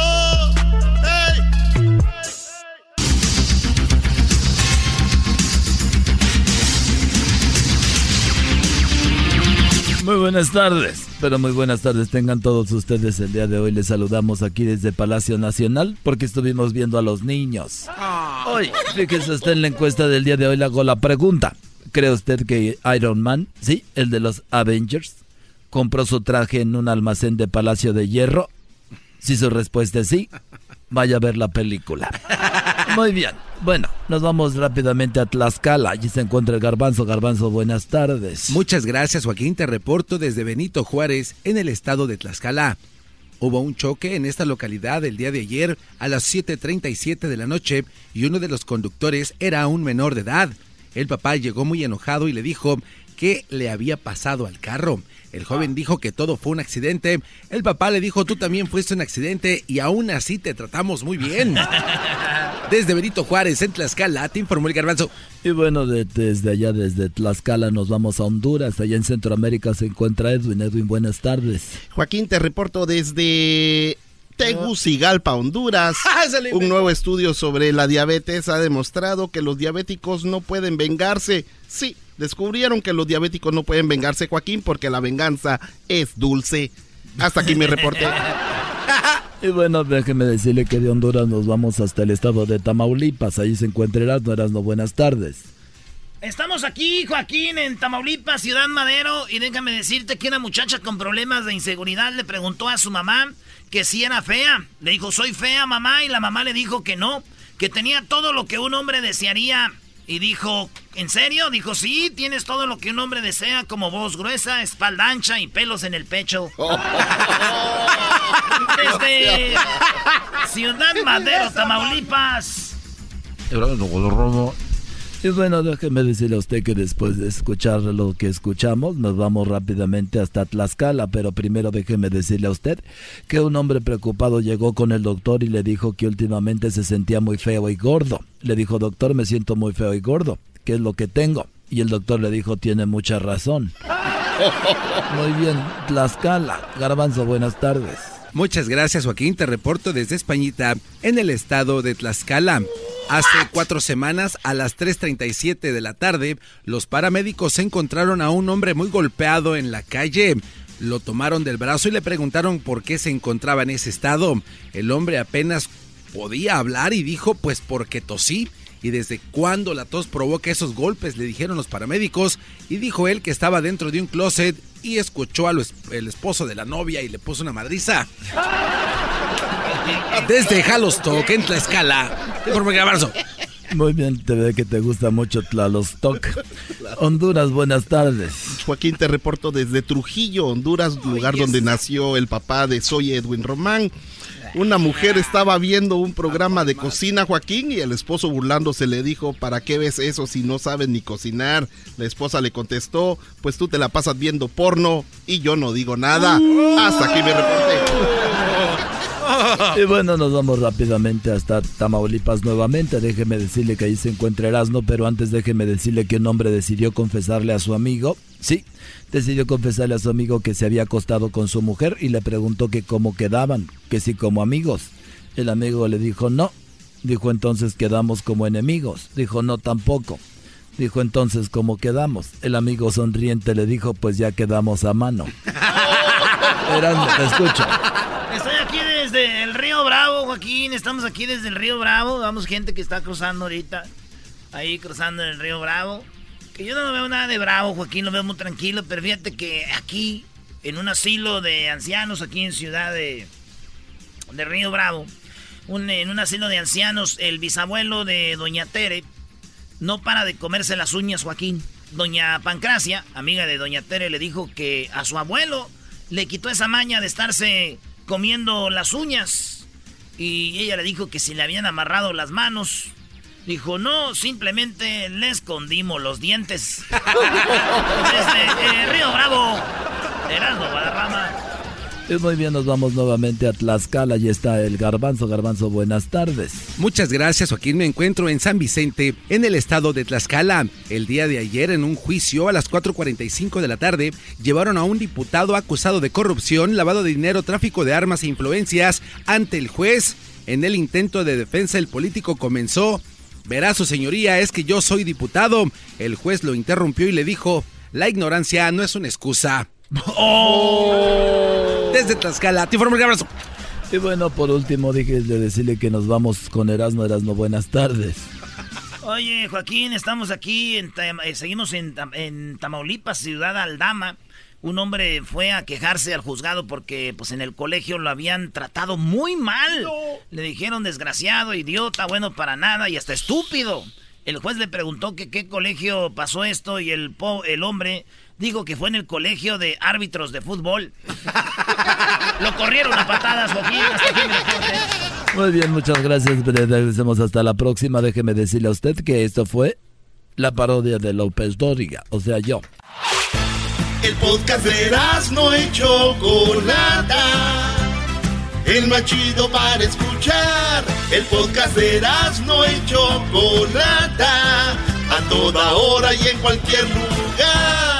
Muy buenas tardes, pero muy buenas tardes tengan todos ustedes. El día de hoy les saludamos aquí desde Palacio Nacional porque estuvimos viendo a los niños. Hoy, fíjese usted en la encuesta del día de hoy, le hago la pregunta. ¿Cree usted que Iron Man, sí, el de los Avengers, compró su traje en un almacén de Palacio de Hierro? Si su respuesta es sí, vaya a ver la película. *laughs* Muy bien. Bueno, nos vamos rápidamente a Tlaxcala. Allí se encuentra el Garbanzo. Garbanzo, buenas tardes. Muchas gracias, Joaquín. Te reporto desde Benito Juárez, en el estado de Tlaxcala. Hubo un choque en esta localidad el día de ayer a las 7.37 de la noche y uno de los conductores era un menor de edad. El papá llegó muy enojado y le dijo qué le había pasado al carro. El joven dijo que todo fue un accidente. El papá le dijo, tú también fuiste un accidente y aún así te tratamos muy bien. *laughs* Desde Benito Juárez, en Tlaxcala, te informó el garbanzo. Y bueno, desde allá, desde Tlaxcala, nos vamos a Honduras. Allá en Centroamérica se encuentra Edwin. Edwin, buenas tardes. Joaquín, te reporto desde Tegucigalpa, Honduras. *laughs* Ah, un nuevo estudio sobre la diabetes ha demostrado que los diabéticos no pueden vengarse. Sí, descubrieron que los diabéticos no pueden vengarse, Joaquín, porque la venganza es dulce. Hasta aquí mi reporte. *laughs* Y bueno, déjeme decirle que de Honduras nos vamos hasta el estado de Tamaulipas. Ahí se encuentra Erasmo. Erasmo, buenas tardes. Estamos aquí, Joaquín, en Tamaulipas, Ciudad Madero. Y déjame decirte que una muchacha con problemas de inseguridad le preguntó a su mamá que si era fea. Le dijo, soy fea, mamá. Y la mamá le dijo que no, que tenía todo lo que un hombre desearía y dijo, ¿en serio? Dijo, sí, tienes todo lo que un hombre desea, como voz gruesa, espalda ancha y pelos en el pecho. Desde *laughs* *laughs* Ciudad Madero, Tamaulipas. Y bueno, déjeme decirle a usted que después de escuchar lo que escuchamos, nos vamos rápidamente hasta Tlaxcala, pero primero déjeme decirle a usted que un hombre preocupado llegó con el doctor y le dijo que últimamente se sentía muy feo y gordo. Le dijo, doctor, me siento muy feo y gordo. ¿Qué es lo que tengo? Y el doctor le dijo, tiene mucha razón. *laughs* Muy bien, Tlaxcala. Garbanzo, buenas tardes. Muchas gracias, Joaquín. Te reporto desde Españita, en el estado de Tlaxcala. Hace cuatro semanas, a las 3.37 de la tarde, los paramédicos encontraron a un hombre muy golpeado en la calle. Lo tomaron del brazo y le preguntaron por qué se encontraba en ese estado. El hombre apenas podía hablar y dijo, pues porque tosí. ¿Y desde cuándo la tos provoca esos golpes? Le dijeron los paramédicos y dijo él que estaba dentro de un closet y escuchó al esposo de la novia y le puso una madriza. Desde Halostock, en Tlaxcala. Informe Gabarzo. Muy bien, te ve que te gusta mucho Tlalostoc. Honduras, buenas tardes. Joaquín, te reporto desde Trujillo, Honduras, lugar donde nació el papá de Soy Edwin Román. Una mujer estaba viendo un programa de cocina, Joaquín, y el esposo burlándose le dijo, ¿para qué ves eso si no sabes ni cocinar? La esposa le contestó, pues tú te la pasas viendo porno y yo no digo nada. Hasta aquí me reporté. Y bueno, nos vamos rápidamente hasta Tamaulipas nuevamente. Déjeme decirle que ahí se encuentra Erasmo, pero antes déjeme decirle que un hombre decidió confesarle a su amigo. Sí, decidió confesarle a su amigo que se había acostado con su mujer y le preguntó que cómo quedaban, que si como amigos. El amigo le dijo no. Dijo entonces quedamos como enemigos. Dijo no tampoco. Dijo entonces cómo quedamos. El amigo sonriente le dijo pues ya quedamos a mano. *laughs* Erasmo, te escucho el Río Bravo, Joaquín. Estamos aquí desde el Río Bravo. Vamos gente que está cruzando ahorita. Ahí cruzando el Río Bravo. Que yo no veo nada de bravo, Joaquín. Lo veo muy tranquilo. Pero fíjate que aquí, en un asilo de ancianos, aquí en Ciudad de, de Río Bravo. en un asilo de ancianos, el bisabuelo de Doña Tere no para de comerse las uñas, Joaquín. Doña Pancracia, amiga de Doña Tere, le dijo que a su abuelo le quitó esa maña de estarse comiendo las uñas. Y ella le dijo que si le habían amarrado las manos. Dijo, no, simplemente le escondimos los dientes. *laughs* Desde eh, Río Bravo, Heraldo Guadarrama. Muy bien, nos vamos nuevamente a Tlaxcala. Allí está el Garbanzo. Garbanzo, buenas tardes. Muchas gracias, Joaquín. Me encuentro en San Vicente, en el estado de Tlaxcala. El día de ayer, en un juicio a las 4.45 de la tarde, llevaron a un diputado acusado de corrupción, lavado de dinero, tráfico de armas e influencias ante el juez. En el intento de defensa, el político comenzó. Verá, su señoría, es que yo soy diputado. El juez lo interrumpió y le dijo, la ignorancia no es una excusa. ¡Oh! Desde Tlaxcala, te informo el abrazo. Y bueno, por último, dije de decirle que nos vamos con Erasmo. Erasmo, buenas tardes. Oye, Joaquín, estamos aquí, en, eh, seguimos en, en, Tamaulipas, ciudad Aldama. Un hombre fue a quejarse al juzgado porque pues en el colegio lo habían tratado muy mal. Le dijeron desgraciado, idiota, bueno para nada y hasta estúpido. El juez le preguntó que qué colegio pasó esto y el, el hombre dijo que fue en el colegio de árbitros de fútbol. *laughs* Lo corrieron a patadas, Joaquín. Muy bien, muchas gracias. Regresemos hasta la próxima. Déjeme decirle a usted que esto fue la parodia de López Dóriga, o sea, yo. El podcast de no hecho Chocolata. El más chido para escuchar. El podcast de no hecho Chocolata. A toda hora y en cualquier lugar.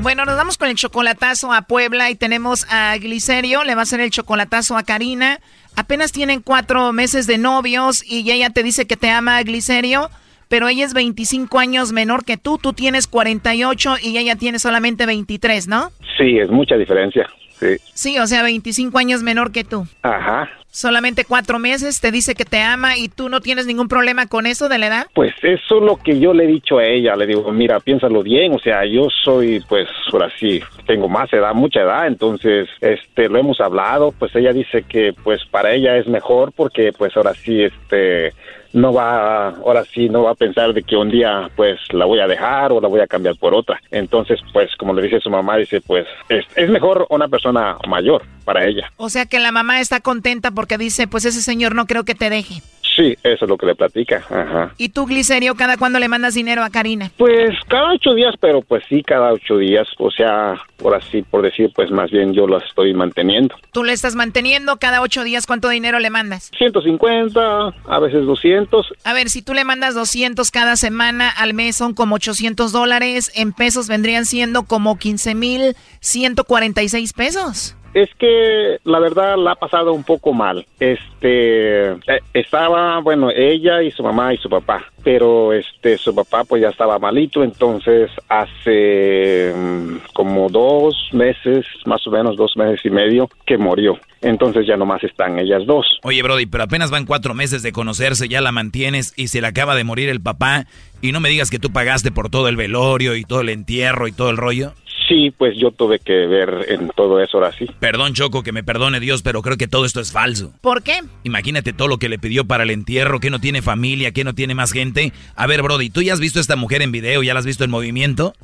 Bueno, nos vamos con el chocolatazo a Puebla y tenemos a Glicerio, le va a hacer el chocolatazo a Karina. Apenas tienen cuatro meses de novios y ella te dice que te ama, Glicerio, pero ella es 25 años menor que tú, tú tienes 48 y ella tiene solamente 23, ¿no? Sí, es mucha diferencia. Sí. Sí, o sea, 25 años menor que tú. Ajá. Solamente cuatro meses, te dice que te ama y tú no tienes ningún problema con eso de la edad. Pues eso es lo que yo le he dicho a ella. Le digo, mira, piénsalo bien. O sea, yo soy, pues, ahora sí, tengo más edad, mucha edad. Entonces, este, lo hemos hablado. Pues ella dice que, pues, para ella es mejor porque, pues, ahora sí, este no va, ahora sí, no va a pensar de que un día pues la voy a dejar o la voy a cambiar por otra. Entonces, pues como le dice su mamá, dice, pues es, es mejor una persona mayor para ella. O sea que la mamá está contenta porque dice, pues ese señor no creo que te deje. Sí, eso es lo que le platica. Ajá. ¿Y tú, Glicerio, cada cuándo le mandas dinero a Karina? Pues cada ocho días, pero pues sí, cada ocho días. O sea, por así, por decir, pues más bien yo la estoy manteniendo. ¿Tú le estás manteniendo cada ocho días? ¿Cuánto dinero le mandas? 150, a veces 200. A ver, si tú le mandas 200 cada semana, al mes son como 800 dólares. En pesos vendrían siendo como 15 mil 146 pesos. Es que la verdad la ha pasado un poco mal. Este eh, estaba, bueno, ella y su mamá y su papá, pero este su papá pues ya estaba malito, entonces hace mm, como dos meses, más o menos dos meses y medio, que murió. Entonces ya nomás están ellas dos. Oye, Brody, pero apenas van cuatro meses de conocerse, ya la mantienes y se le acaba de morir el papá. Y no me digas que tú pagaste por todo el velorio y todo el entierro y todo el rollo. Sí, pues yo tuve que ver en todo eso ahora sí. Perdón, Choco, que me perdone Dios, pero creo que todo esto es falso. ¿Por qué? Imagínate todo lo que le pidió para el entierro, que no tiene familia, que no tiene más gente. A ver, Brody, ¿tú ya has visto a esta mujer en video? ¿Ya la has visto en movimiento?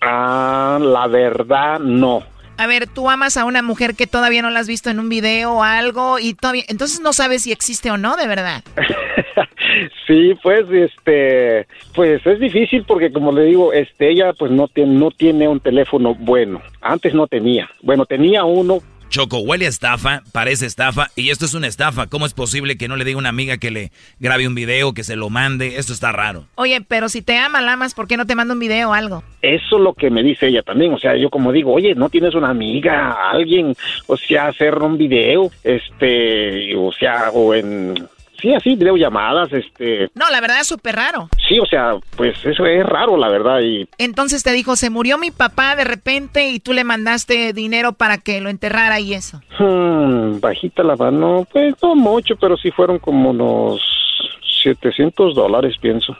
Ah, la verdad no. A ver, tú amas a una mujer que todavía no la has visto en un video o algo y todavía, entonces no sabes si existe o no, de verdad. *laughs* sí, pues, este, pues es difícil porque como le digo, este, ella pues no tiene, no tiene un teléfono bueno. Antes no tenía. Bueno, tenía uno, Choco, huele a estafa, parece estafa, y esto es una estafa. ¿Cómo es posible que no le diga a una amiga que le grabe un video, que se lo mande? Esto está raro. Oye, pero si te ama, la amas, ¿por qué no te manda un video o algo? Eso es lo que me dice ella también. O sea, yo como digo, oye, ¿no tienes una amiga, alguien? O sea, hacer un video, este, o sea, o en Sí, así, videollamadas, este... No, la verdad es súper raro. Sí, o sea, pues eso es raro, la verdad, y... Entonces te dijo, se murió mi papá de repente y tú le mandaste dinero para que lo enterrara y eso. Hmm, bajita la mano, pues no mucho, pero sí fueron como unos 700 dólares, pienso.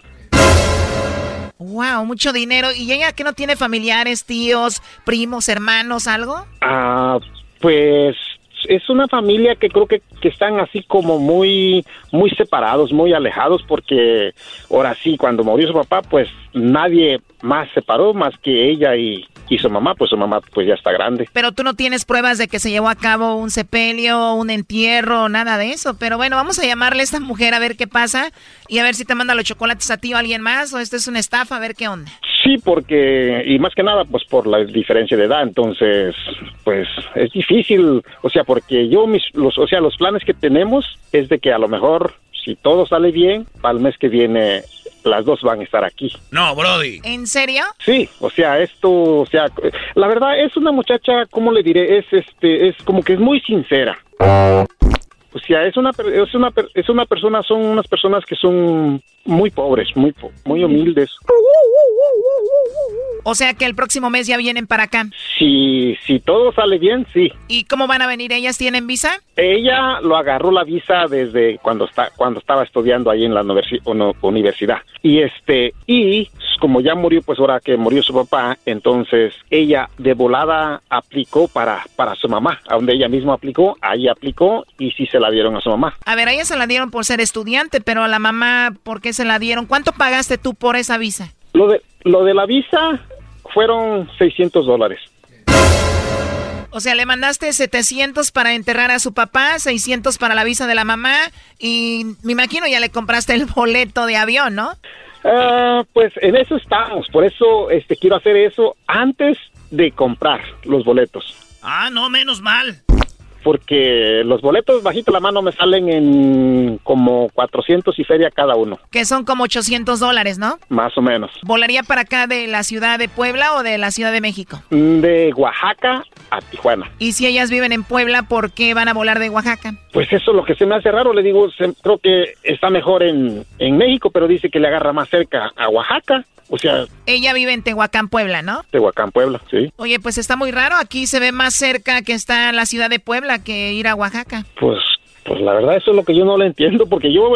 Wow, mucho dinero. ¿Y ella que no tiene familiares, tíos, primos, hermanos, algo? Ah, pues es una familia que creo que, que, están así como muy muy separados, muy alejados, porque ahora sí, cuando murió su papá, pues nadie más separó más que ella y, y su mamá, pues su mamá pues ya está grande. Pero tú no tienes pruebas de que se llevó a cabo un sepelio, un entierro, nada de eso. Pero bueno, vamos a llamarle a esta mujer a ver qué pasa y a ver si te manda los chocolates a ti o a alguien más o esto es una estafa, a ver qué onda. Sí, porque, y más que nada, pues por la diferencia de edad, entonces, pues es difícil, o sea, porque yo, mis, los, o sea, los planes que tenemos es de que a lo mejor, si todo sale bien, para el mes que viene las dos van a estar aquí. No, Brody. ¿En serio? Sí, o sea, esto, o sea, la verdad es una muchacha, ¿cómo le diré? Es este, es como que es muy sincera. O sea, es una, es una, es una persona, son unas personas que son muy pobres, muy, muy humildes. O sea que el próximo mes ya vienen para acá. Si, si todo sale bien, sí. ¿Y cómo van a venir? ¿Ellas tienen visa? Ella lo agarró la visa desde cuando está, cuando estaba estudiando ahí en la universidad. Y este, y como ya murió, pues ahora que murió su papá, entonces ella de volada aplicó para, para su mamá, a donde ella misma aplicó, ahí aplicó y sí se la dieron a su mamá. A ver, a ella se la dieron por ser estudiante, pero a la mamá, ¿por qué se la dieron? ¿Cuánto pagaste tú por esa visa? Lo de, lo de la visa fueron 600 dólares. O sea, le mandaste 700 para enterrar a su papá, 600 para la visa de la mamá y me imagino ya le compraste el boleto de avión, ¿no? Uh, pues en eso estamos, por eso este quiero hacer eso antes de comprar los boletos. Ah, no, menos mal porque los boletos bajito la mano me salen en como 400 y feria cada uno. Que son como 800 dólares, ¿no? Más o menos. ¿Volaría para acá de la ciudad de Puebla o de la ciudad de México? De Oaxaca a Tijuana. ¿Y si ellas viven en Puebla, por qué van a volar de Oaxaca? Pues eso es lo que se me hace raro, le digo, creo que está mejor en, en México, pero dice que le agarra más cerca a Oaxaca. O sea... Ella vive en Tehuacán, Puebla, ¿no? Tehuacán, Puebla, sí. Oye, pues está muy raro. Aquí se ve más cerca que está la ciudad de Puebla que ir a Oaxaca. Pues Pues la verdad eso es lo que yo no lo entiendo porque yo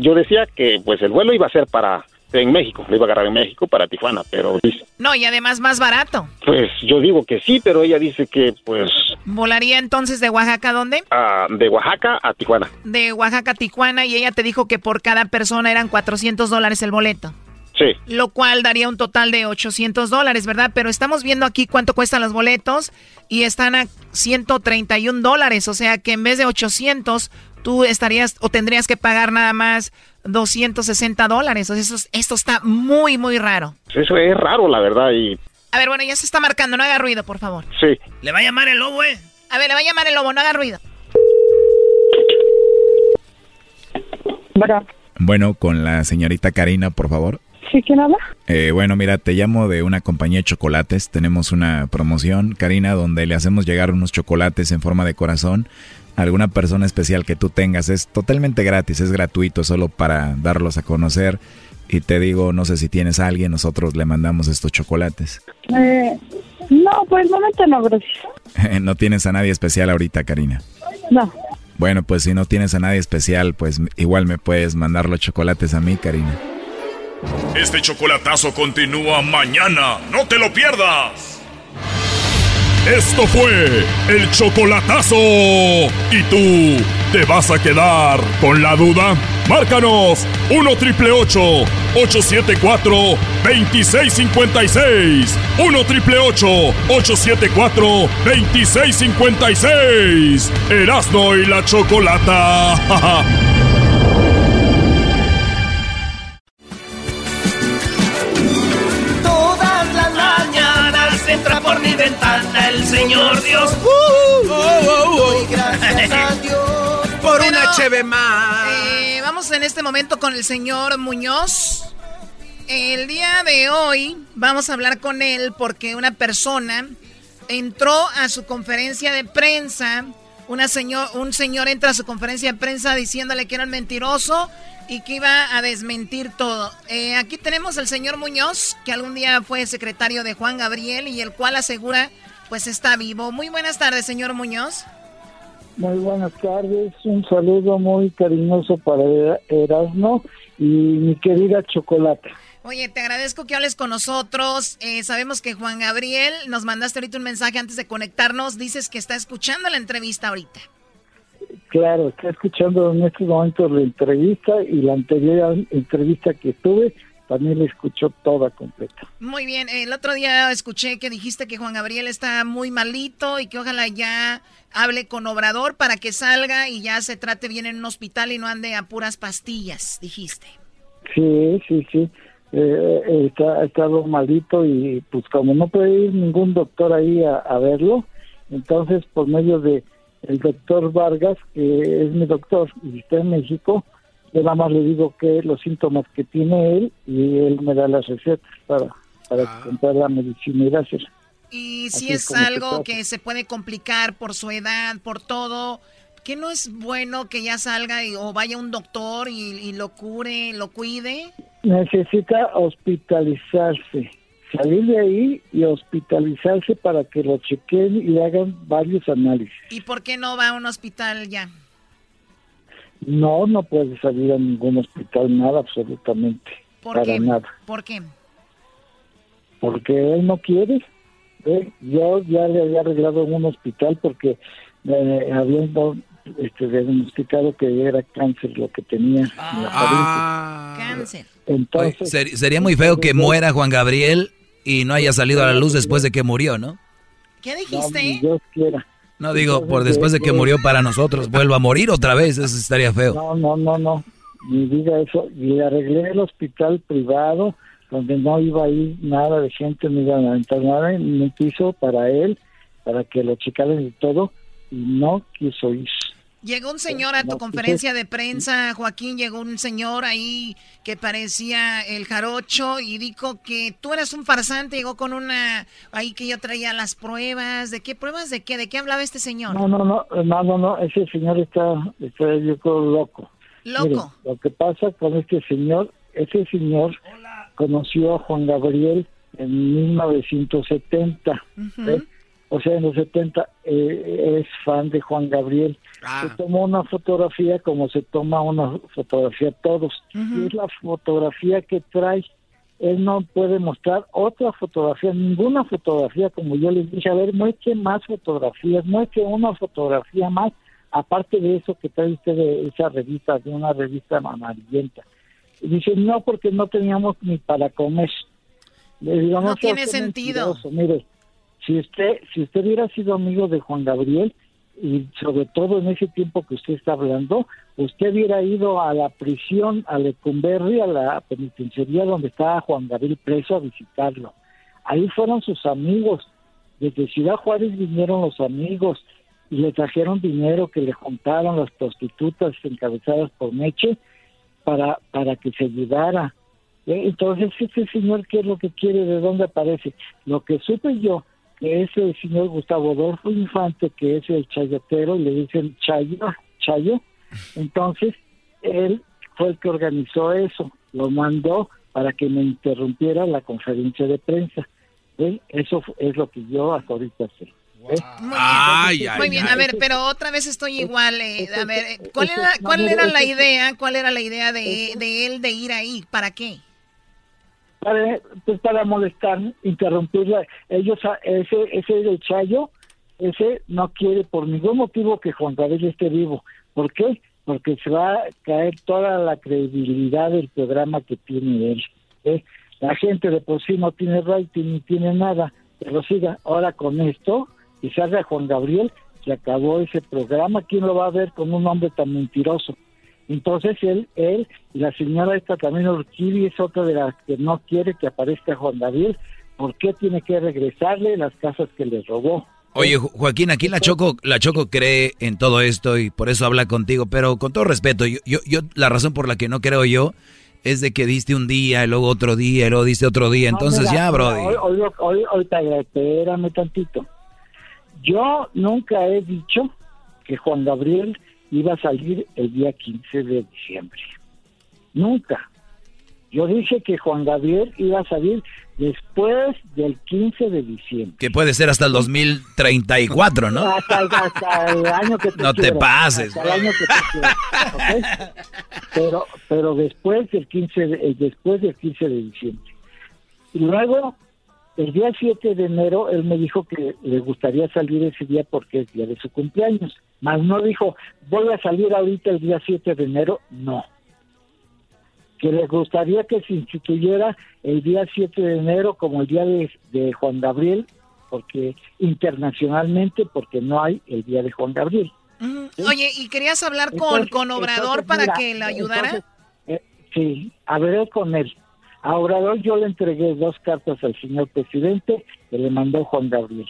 yo decía que pues el vuelo iba a ser para en México, lo iba a agarrar en México para Tijuana, pero dice... No, y además más barato. Pues yo digo que sí, pero ella dice que pues... ¿Volaría entonces de Oaxaca a dónde? Ah, de Oaxaca a Tijuana. De Oaxaca a Tijuana y ella te dijo que por cada persona eran 400 dólares el boleto. Sí. Lo cual daría un total de 800 dólares, ¿verdad? Pero estamos viendo aquí cuánto cuestan los boletos y están a 131 dólares, o sea que en vez de 800 tú estarías o tendrías que pagar nada más 260 dólares. O sea, eso, esto está muy, muy raro. Eso es raro, la verdad. Y... A ver, bueno, ya se está marcando. No haga ruido, por favor. Sí. Le va a llamar el lobo, ¿eh? A ver, le va a llamar el lobo. No haga ruido. Bueno. Bueno, con la señorita Karina, por favor. ¿Sí, quién habla? Eh, bueno, mira, te llamo de una compañía de chocolates. Tenemos una promoción, Karina, donde le hacemos llegar unos chocolates en forma de corazón alguna persona especial que tú tengas. Es totalmente gratis, es gratuito, solo para darlos a conocer. Y te digo, no sé si tienes a alguien, nosotros le mandamos estos chocolates. Eh, no, por el momento no, gracias. *laughs* no tienes a nadie especial ahorita, Karina. No. Bueno, pues si no tienes a nadie especial, pues igual me puedes mandar los chocolates a mí, Karina. Este chocolatazo continúa mañana. No te lo pierdas. Esto fue el chocolatazo. ¿Y tú te vas a quedar con la duda? Márcanos 1 triple 874 2656. 1 triple 874 2656. Erasno y la chocolata. *laughs* entra por mi ventana el Señor Dios. Uh, oh, gracias a Dios *laughs* por una cheve más. Eh, vamos en este momento con el señor Muñoz. El día de hoy vamos a hablar con él porque una persona entró a su conferencia de prensa. Una señor, un señor entra a su conferencia de prensa diciéndole que era un mentiroso y que iba a desmentir todo. Eh, aquí tenemos al señor Muñoz, que algún día fue secretario de Juan Gabriel y el cual asegura pues está vivo. Muy buenas tardes, señor Muñoz. Muy buenas tardes, un saludo muy cariñoso para Erasmo y mi querida Chocolata. Oye, te agradezco que hables con nosotros. Eh, sabemos que Juan Gabriel, nos mandaste ahorita un mensaje antes de conectarnos, dices que está escuchando la entrevista ahorita. Claro, está escuchando en estos momentos la entrevista y la anterior entrevista que tuve también la escuchó toda completa. Muy bien, el otro día escuché que dijiste que Juan Gabriel está muy malito y que ojalá ya hable con Obrador para que salga y ya se trate bien en un hospital y no ande a puras pastillas, dijiste. Sí, sí, sí. Eh, está, ha estado malito y pues como no puede ir ningún doctor ahí a verlo, entonces por medio de el doctor Vargas, que es mi doctor y está en México, yo nada más le digo que los síntomas que tiene él y él me da las recetas para, para ah. comprar la medicina y gracias. Y si es, algo que se puede complicar por su edad, por todo, que no es bueno que ya salga o vaya un doctor y lo cure, lo cuide? Necesita hospitalizarse salir de ahí y hospitalizarse para que lo chequen y hagan varios análisis. ¿Y por qué no va a un hospital ya? No, no puede salir a ningún hospital, nada, absolutamente. ¿Por para nada. ¿Por qué? Porque él no quiere. Yo ya le había arreglado en un hospital porque eh, habiendo este, diagnosticado que era cáncer lo que tenía. Ah, cáncer. Entonces, sería muy feo que muera Juan Gabriel y no haya salido a la luz después de que murió, ¿no? ¿Qué dijiste? No, Dios quiera. No digo, por después de que murió para nosotros, vuelva a morir otra vez, eso estaría feo. No, no, no, no, ni diga eso. Y arreglé el hospital privado, donde no iba a ir nada de gente, ni iban a entrar nada, en un piso para él, para que lo checaran y todo, y no quiso ir. Llegó un señor a tu conferencia de prensa, Joaquín, llegó un señor ahí que parecía el jarocho y dijo que tú eras un farsante, llegó con una, ahí que yo traía las pruebas, ¿de qué pruebas? ¿De qué? ¿De qué hablaba este señor? No, no, no, no, no, no ese señor está, está yo creo loco. Loco. lo que pasa con este señor, ese señor conoció a Juan Gabriel en 1970. O sea, en los 70 eh, es fan de Juan Gabriel. Ah. Se tomó una fotografía como se toma una fotografía todos. Y es la fotografía que trae. Él no puede mostrar otra fotografía, ninguna fotografía, como yo les dije, a ver, muestre más fotografías, muestre una fotografía más, aparte de eso que trae usted de esa revista, de una revista amarillenta. Y dice, no, porque no teníamos ni para comer. Le digo, no, tiene sentido. Mire, si usted, si usted hubiera sido amigo de Juan Gabriel, y sobre todo en ese tiempo que usted está hablando, usted hubiera ido a la prisión, a Lecumberri, a la penitenciaría donde estaba Juan Gabriel preso a visitarlo. Ahí fueron sus amigos. Desde Ciudad Juárez vinieron los amigos y le trajeron dinero que le juntaron las prostitutas encabezadas por Meche para, para que se ayudara. Eh, entonces, este señor, ¿qué es lo que quiere? ¿De dónde aparece? Lo que supe yo que es el señor Gustavo Adolfo Infante, que es el chayotero, y le dicen Chayo, Chayo. Entonces, él fue el que organizó eso, lo mandó para que me interrumpiera la conferencia de prensa. Eso es lo que yo hasta ahorita sé. Muy, bien. a ver, pero otra vez estoy igual. Eh, a ver, eh, ¿cuál era, cuál era la idea? ¿Cuál era la idea de, de él de ir ahí? ¿Para qué? Para, pues para molestar, interrumpirla. Ellos, ese, ese del Chayo, ese no quiere por ningún motivo que Juan Gabriel esté vivo. ¿Por qué? Porque se va a caer toda la credibilidad del programa que tiene él. ¿eh? La gente de por sí no tiene rating ni tiene nada, pero siga, ahora con esto, y salga Juan Gabriel, se acabó ese programa. ¿Quién lo va a ver con un hombre tan mentiroso? Entonces él, él y la señora esta también Urquidi es otra de las que no quiere que aparezca Juan David. ¿Por qué tiene que regresarle las casas que le robó? Oye, Joaquín, aquí la Choco, la Choco cree en todo esto y por eso habla contigo, pero con todo respeto, yo, yo, la razón por la que no creo yo es de que diste un día y luego otro día y luego diste otro día, entonces ya, Brody. Hoy, hoy, hoy, espérame tantito. Yo nunca he dicho que Juan Gabriel iba a salir el día 15 de diciembre. Nunca. Yo dije que Juan Gabriel iba a salir después del 15 de diciembre. Que puede ser hasta el 2034, ¿no? Hasta, el año que te *laughs* No te pases. Hasta el año que te Pero, pero después del 15 de, eh, después del 15 de diciembre. Y luego, el día 7 de enero, él me dijo que le gustaría salir ese día porque es día de su cumpleaños. Más no dijo, voy a salir ahorita el día 7 de enero, no. Que le gustaría que se instituyera el día 7 de enero como el día de, Juan Gabriel, porque internacionalmente, porque no hay el día de Juan Gabriel. Oye, ¿y querías hablar con, con Obrador para que le ayudara? Eh, sí, hablé con él. A Obrador yo le entregué dos cartas al señor presidente que le mandó Juan Gabriel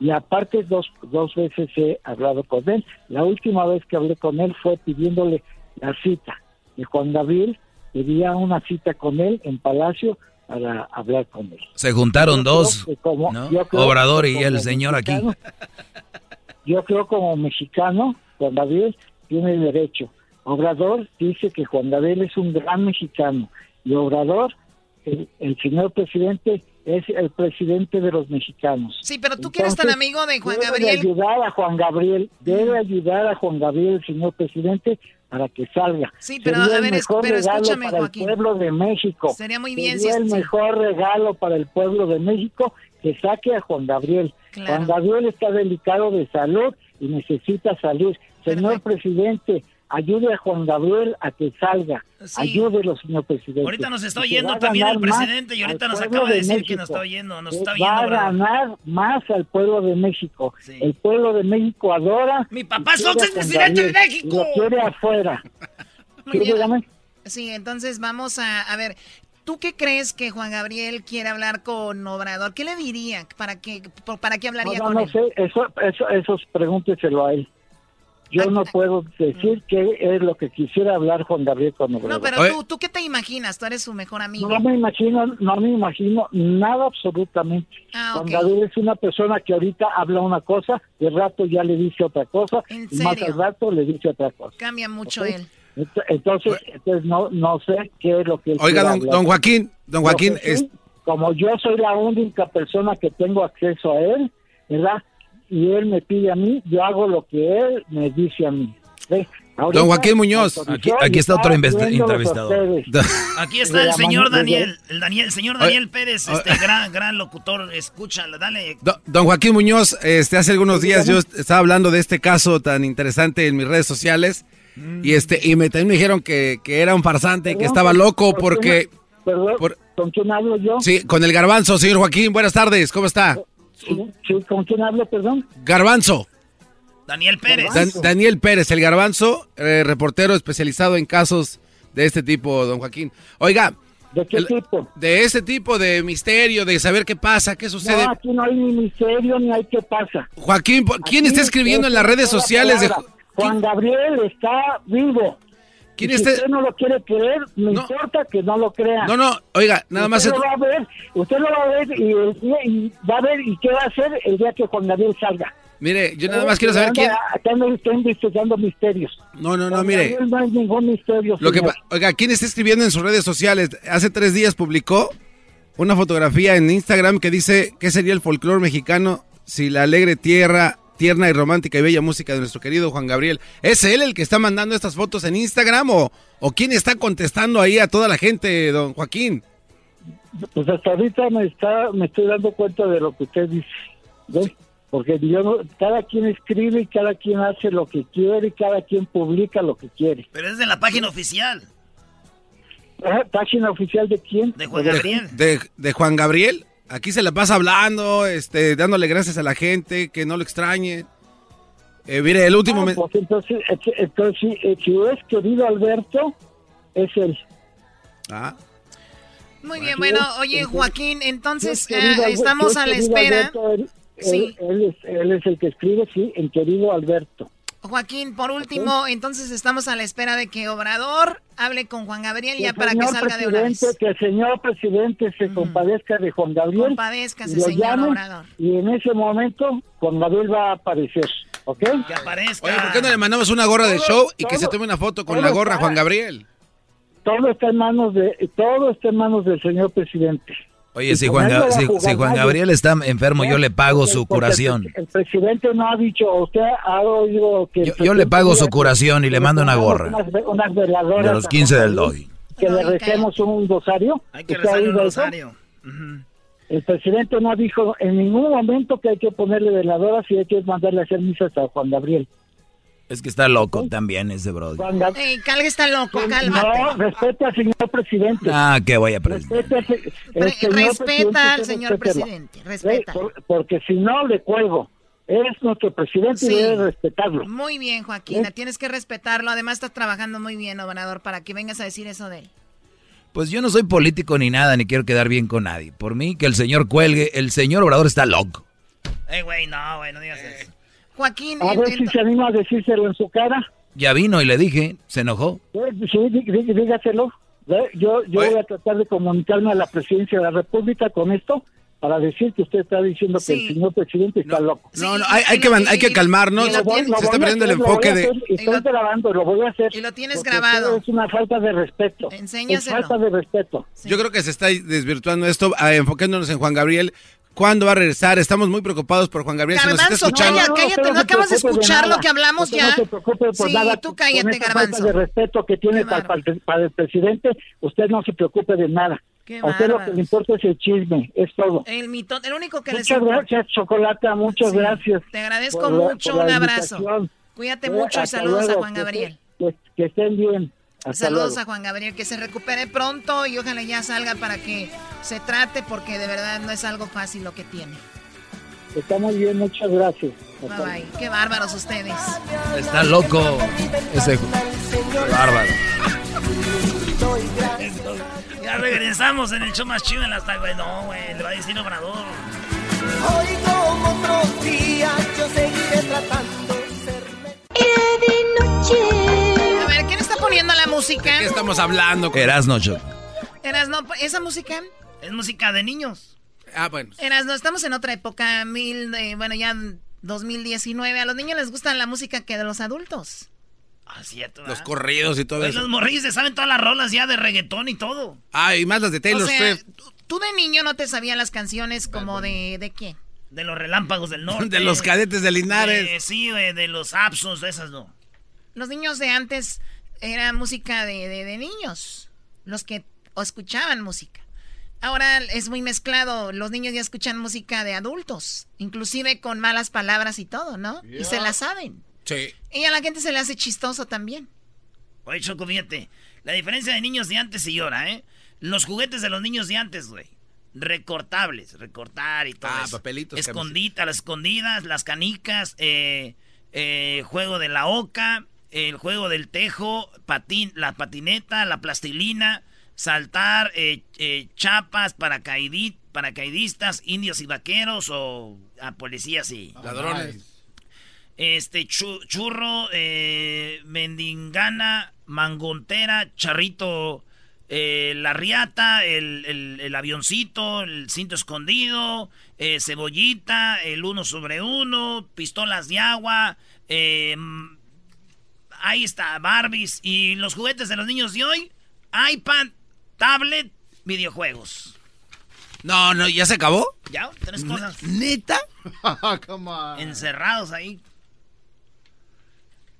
y aparte dos, dos veces he hablado con él. La última vez que hablé con él fue pidiéndole la cita. Y Juan Gabriel pedía una cita con él en Palacio para hablar con él. Se juntaron dos, Obrador y el señor aquí. Yo creo como mexicano, Juan Gabriel tiene derecho. Obrador dice que Juan Gabriel es un gran mexicano y Obrador, el señor presidente, es el presidente de los mexicanos. Sí, pero tú quieres tan amigo de Juan Gabriel. Debe ayudar a Juan Gabriel, debe ayudar a Juan Gabriel, el señor presidente, para que salga. Sí, pero a ver, pero escúchame, para Joaquín. el pueblo de México. Sería muy bien Sería el mejor regalo para el pueblo de México que saque a Juan Gabriel. Juan Gabriel está delicado de salud y necesita salir. Señor presidente, ayude a Juan Gabriel a que salga. Ayúdelo, señor presidente. Ahorita nos está oyendo también el presidente y ahorita nos acaba de decir que nos está oyendo. Nos está oyendo, va a ganar más al pueblo de México. El pueblo de México adora. Mi papá es presidente de México. Lo quiere afuera. *laughs* Sí, entonces vamos a, a ver. ¿Tú qué crees que Juan Gabriel quiere hablar con Obrador? ¿Qué le diría? ¿Para qué, para qué hablaría con no él? No sé, eso, eso, esos pregúnteselo a él. Yo no puedo decir qué es lo que quisiera hablar Juan Gabriel con No, pero tú, ¿tú qué te imaginas? Tú eres su mejor amigo. No me imagino, no me imagino nada absolutamente. Ah, Juan Gabriel es una persona que ahorita habla una cosa, de rato ya le dice otra cosa, y más al rato le dice otra cosa. Cambia mucho él. Entonces, entonces no, no sé qué es lo que... Oiga, don, Joaquín, don Joaquín... es... Como yo soy la única persona que tengo acceso a él, ¿verdad? Y él me pide a mí, yo hago lo que él me dice a mí. Don Joaquín Muñoz. Aquí, está otro entrevistado. *laughs* Aquí está el señor Daniel, el Daniel, señor Daniel Pérez, este gran, gran locutor. Escúchalo, dale. Don, Joaquín Muñoz, este, hace algunos días yo estaba hablando de este caso tan interesante en mis redes sociales. Mm. Y este, y me, también me dijeron que, era un farsante, que estaba loco porque. ¿Con quién hablo yo? Sí, con el garbanzo, señor Joaquín. Buenas tardes, ¿cómo está? ¿Con quién hablo, perdón? Garbanzo. Daniel Pérez. Daniel Pérez, el garbanzo, eh, reportero especializado en casos de este tipo, don Joaquín. Oiga. ¿De qué tipo? De ese tipo de misterio, de saber qué pasa, qué sucede. No, aquí no hay ni misterio ni hay qué pasa. Joaquín, ¿quién está escribiendo en las redes sociales de... Juan Gabriel está vivo. ¿Quién está... Si usted no lo quiere creer, me importa que no lo crea. No, no, oiga, nada más... Lo va a ver, usted lo va a ver y, y, va a ver y qué va a hacer el día que Juan Gabriel salga. Mire, yo nada más quiero saber quién. Acá no estoy investigando misterios. No, no, no, mire. No hay ningún misterio. Lo que, oiga, ¿quién está escribiendo en sus redes sociales? Hace tres días publicó una fotografía en Instagram que dice: ¿Qué sería el folclore mexicano si la alegre tierra, tierna y romántica y bella música de nuestro querido Juan Gabriel? ¿Es él el que está mandando estas fotos en Instagram o, o quién está contestando ahí a toda la gente, don Joaquín? Pues hasta ahorita me, está, me estoy dando cuenta de lo que usted dice. ¿Ves? porque yo cada quien escribe y cada quien hace lo que quiere y cada quien publica lo que quiere. Pero es de la página oficial. ¿Página oficial de quién? De Juan Gabriel. De, Juan Gabriel. Aquí se la pasa hablando, este, dándole gracias a la gente, que no lo extrañe. Eh, mire, el último... Ah, pues entonces, entonces eh, si es querido Alberto, es él. Ah. Muy bien, bueno, oye Joaquín, entonces eh, estamos a la espera. Sí. Él, es, él, es, el que escribe, sí, el querido Alberto. Joaquín, por último, entonces estamos a la espera de que Obrador hable con Juan Gabriel ya para que salga de una vez. Que el señor presidente se compadezca de Juan Gabriel. Compadezcase, señor Obrador. Y en ese momento Juan Gabriel va a aparecer, ¿ok? Que aparezca. Oye, ¿por qué no le mandamos una gorra de show y que se tome una foto con la gorra Juan Gabriel? Todo está en manos de todo está en manos del señor presidente. Oye, si Juan, si, Juan, Gabriel está enfermo, yo le pago su curación. El, presidente no ha dicho, usted ha oído que... Yo, le pago su curación y le mando una gorra. Unas, veladoras de los 15 del DOI. Que le recemos un rosario. Hay que rezar un rosario. El presidente no dijo en ningún momento que hay que ponerle veladoras y hay que mandarle a hacer misas a Juan Gabriel. Es que está loco también ese bro. Ey, Calga está loco, cálmate. No, respeta al señor presidente. Ah, que voy a aprender. Respeta, al señor presidente, respeta. porque si no, le cuelgo. Es nuestro presidente y debe respetarlo. Muy bien, Joaquín, tienes que respetarlo. Además, estás trabajando muy bien, Obrador, para que vengas a decir eso de él. Pues yo no soy político ni nada, ni quiero quedar bien con nadie. Por mí, que el señor cuelgue. El señor Obrador está loco. Ey, güey, no, güey, no digas eso. Joaquín. A ver si se anima a decírselo en su cara. Ya vino y le dije, se enojó. Sí, dígaselo. Yo, yo voy a tratar de comunicarme a la presidencia de la República con esto para decir que usted está diciendo que el señor presidente está loco. No, no, hay, hay que, hay que calmarnos. se está perdiendo el enfoque de... Estoy grabando, lo voy a hacer. Y lo tienes grabado. Es una falta de respeto. Enséñaselo. Es falta de respeto. Yo creo que se está desvirtuando esto, enfocándonos en Juan Gabriel. ¿Cuándo va a regresar? Estamos muy preocupados por Juan Gabriel. Garbanzo, cállate, cállate, no, acabas de escuchar lo que hablamos ya. No se preocupe por sí, nada. tú cállate, Garbanzo. de respeto que tiene para, el presidente, usted no se preocupe de nada. a usted lo que le importa es el chisme, es todo. El mito, el único que muchas gracias, Chocolata, muchas gracias. Te agradezco mucho, un abrazo. Cuídate mucho y saludos a Juan Gabriel. que estén bien. Saludos a Juan Gabriel, que se recupere pronto y ojalá ya salga para que se trate porque de verdad no es algo fácil lo que tiene. Está muy bien, muchas gracias. Bye bye. Qué bárbaros ustedes. Está loco ese bárbaro. Ya regresamos en el show más chido en las güey. No, güey, le va a decir Obrador. Hoy como otros días yo seguiré tratando de ser... de noche ¿quién está poniendo la música? ¿De qué estamos hablando? Erasno, Choc. Erasno, ¿esa música? Es música de niños. Ah, bueno. Erasno, estamos en otra época, mil, bueno, ya 2019. A los niños les gusta la música que de los adultos. Ah, cierto. Los corridos y todo pues eso. Los morrillos saben todas las rolas ya de reggaetón y todo. Ah, y más las de Taylor Swift. Tú de niño no te sabías las canciones como de, de qué? De los relámpagos del norte. *laughs* de los cadetes de Linares. sí, güey, de los Absos, de esas no. Los niños de antes era música de, de, de niños. Los que escuchaban música. Ahora es muy mezclado. Los niños ya escuchan música de adultos, inclusive con malas palabras y todo, ¿no? Y se la saben. Sí. Y a la gente se le hace chistoso también. Oye, Choco, fíjate. La diferencia de niños de antes y ahora, ¿eh? Los juguetes de los niños de antes, güey. Recortables, recortar y todo. Ah, papelitos. Escondita, las escondidas, las canicas, eh, eh, juego de la oca, el juego del tejo, patín, la patineta, la plastilina saltar eh, eh, chapas, paracaidistas, indios y vaqueros o a policías y ladrones. Este churro, eh, mendingana, mangontera, charrito, la riata, el, el, avioncito, el cinto escondido, cebollita, el uno sobre uno, pistolas de agua, ahí está, Barbies y los juguetes de los niños de hoy, iPad, tablet, videojuegos. No, no, ¿ya se acabó? Ya, tres cosas. ¿Neta? *laughs* Encerrados ahí.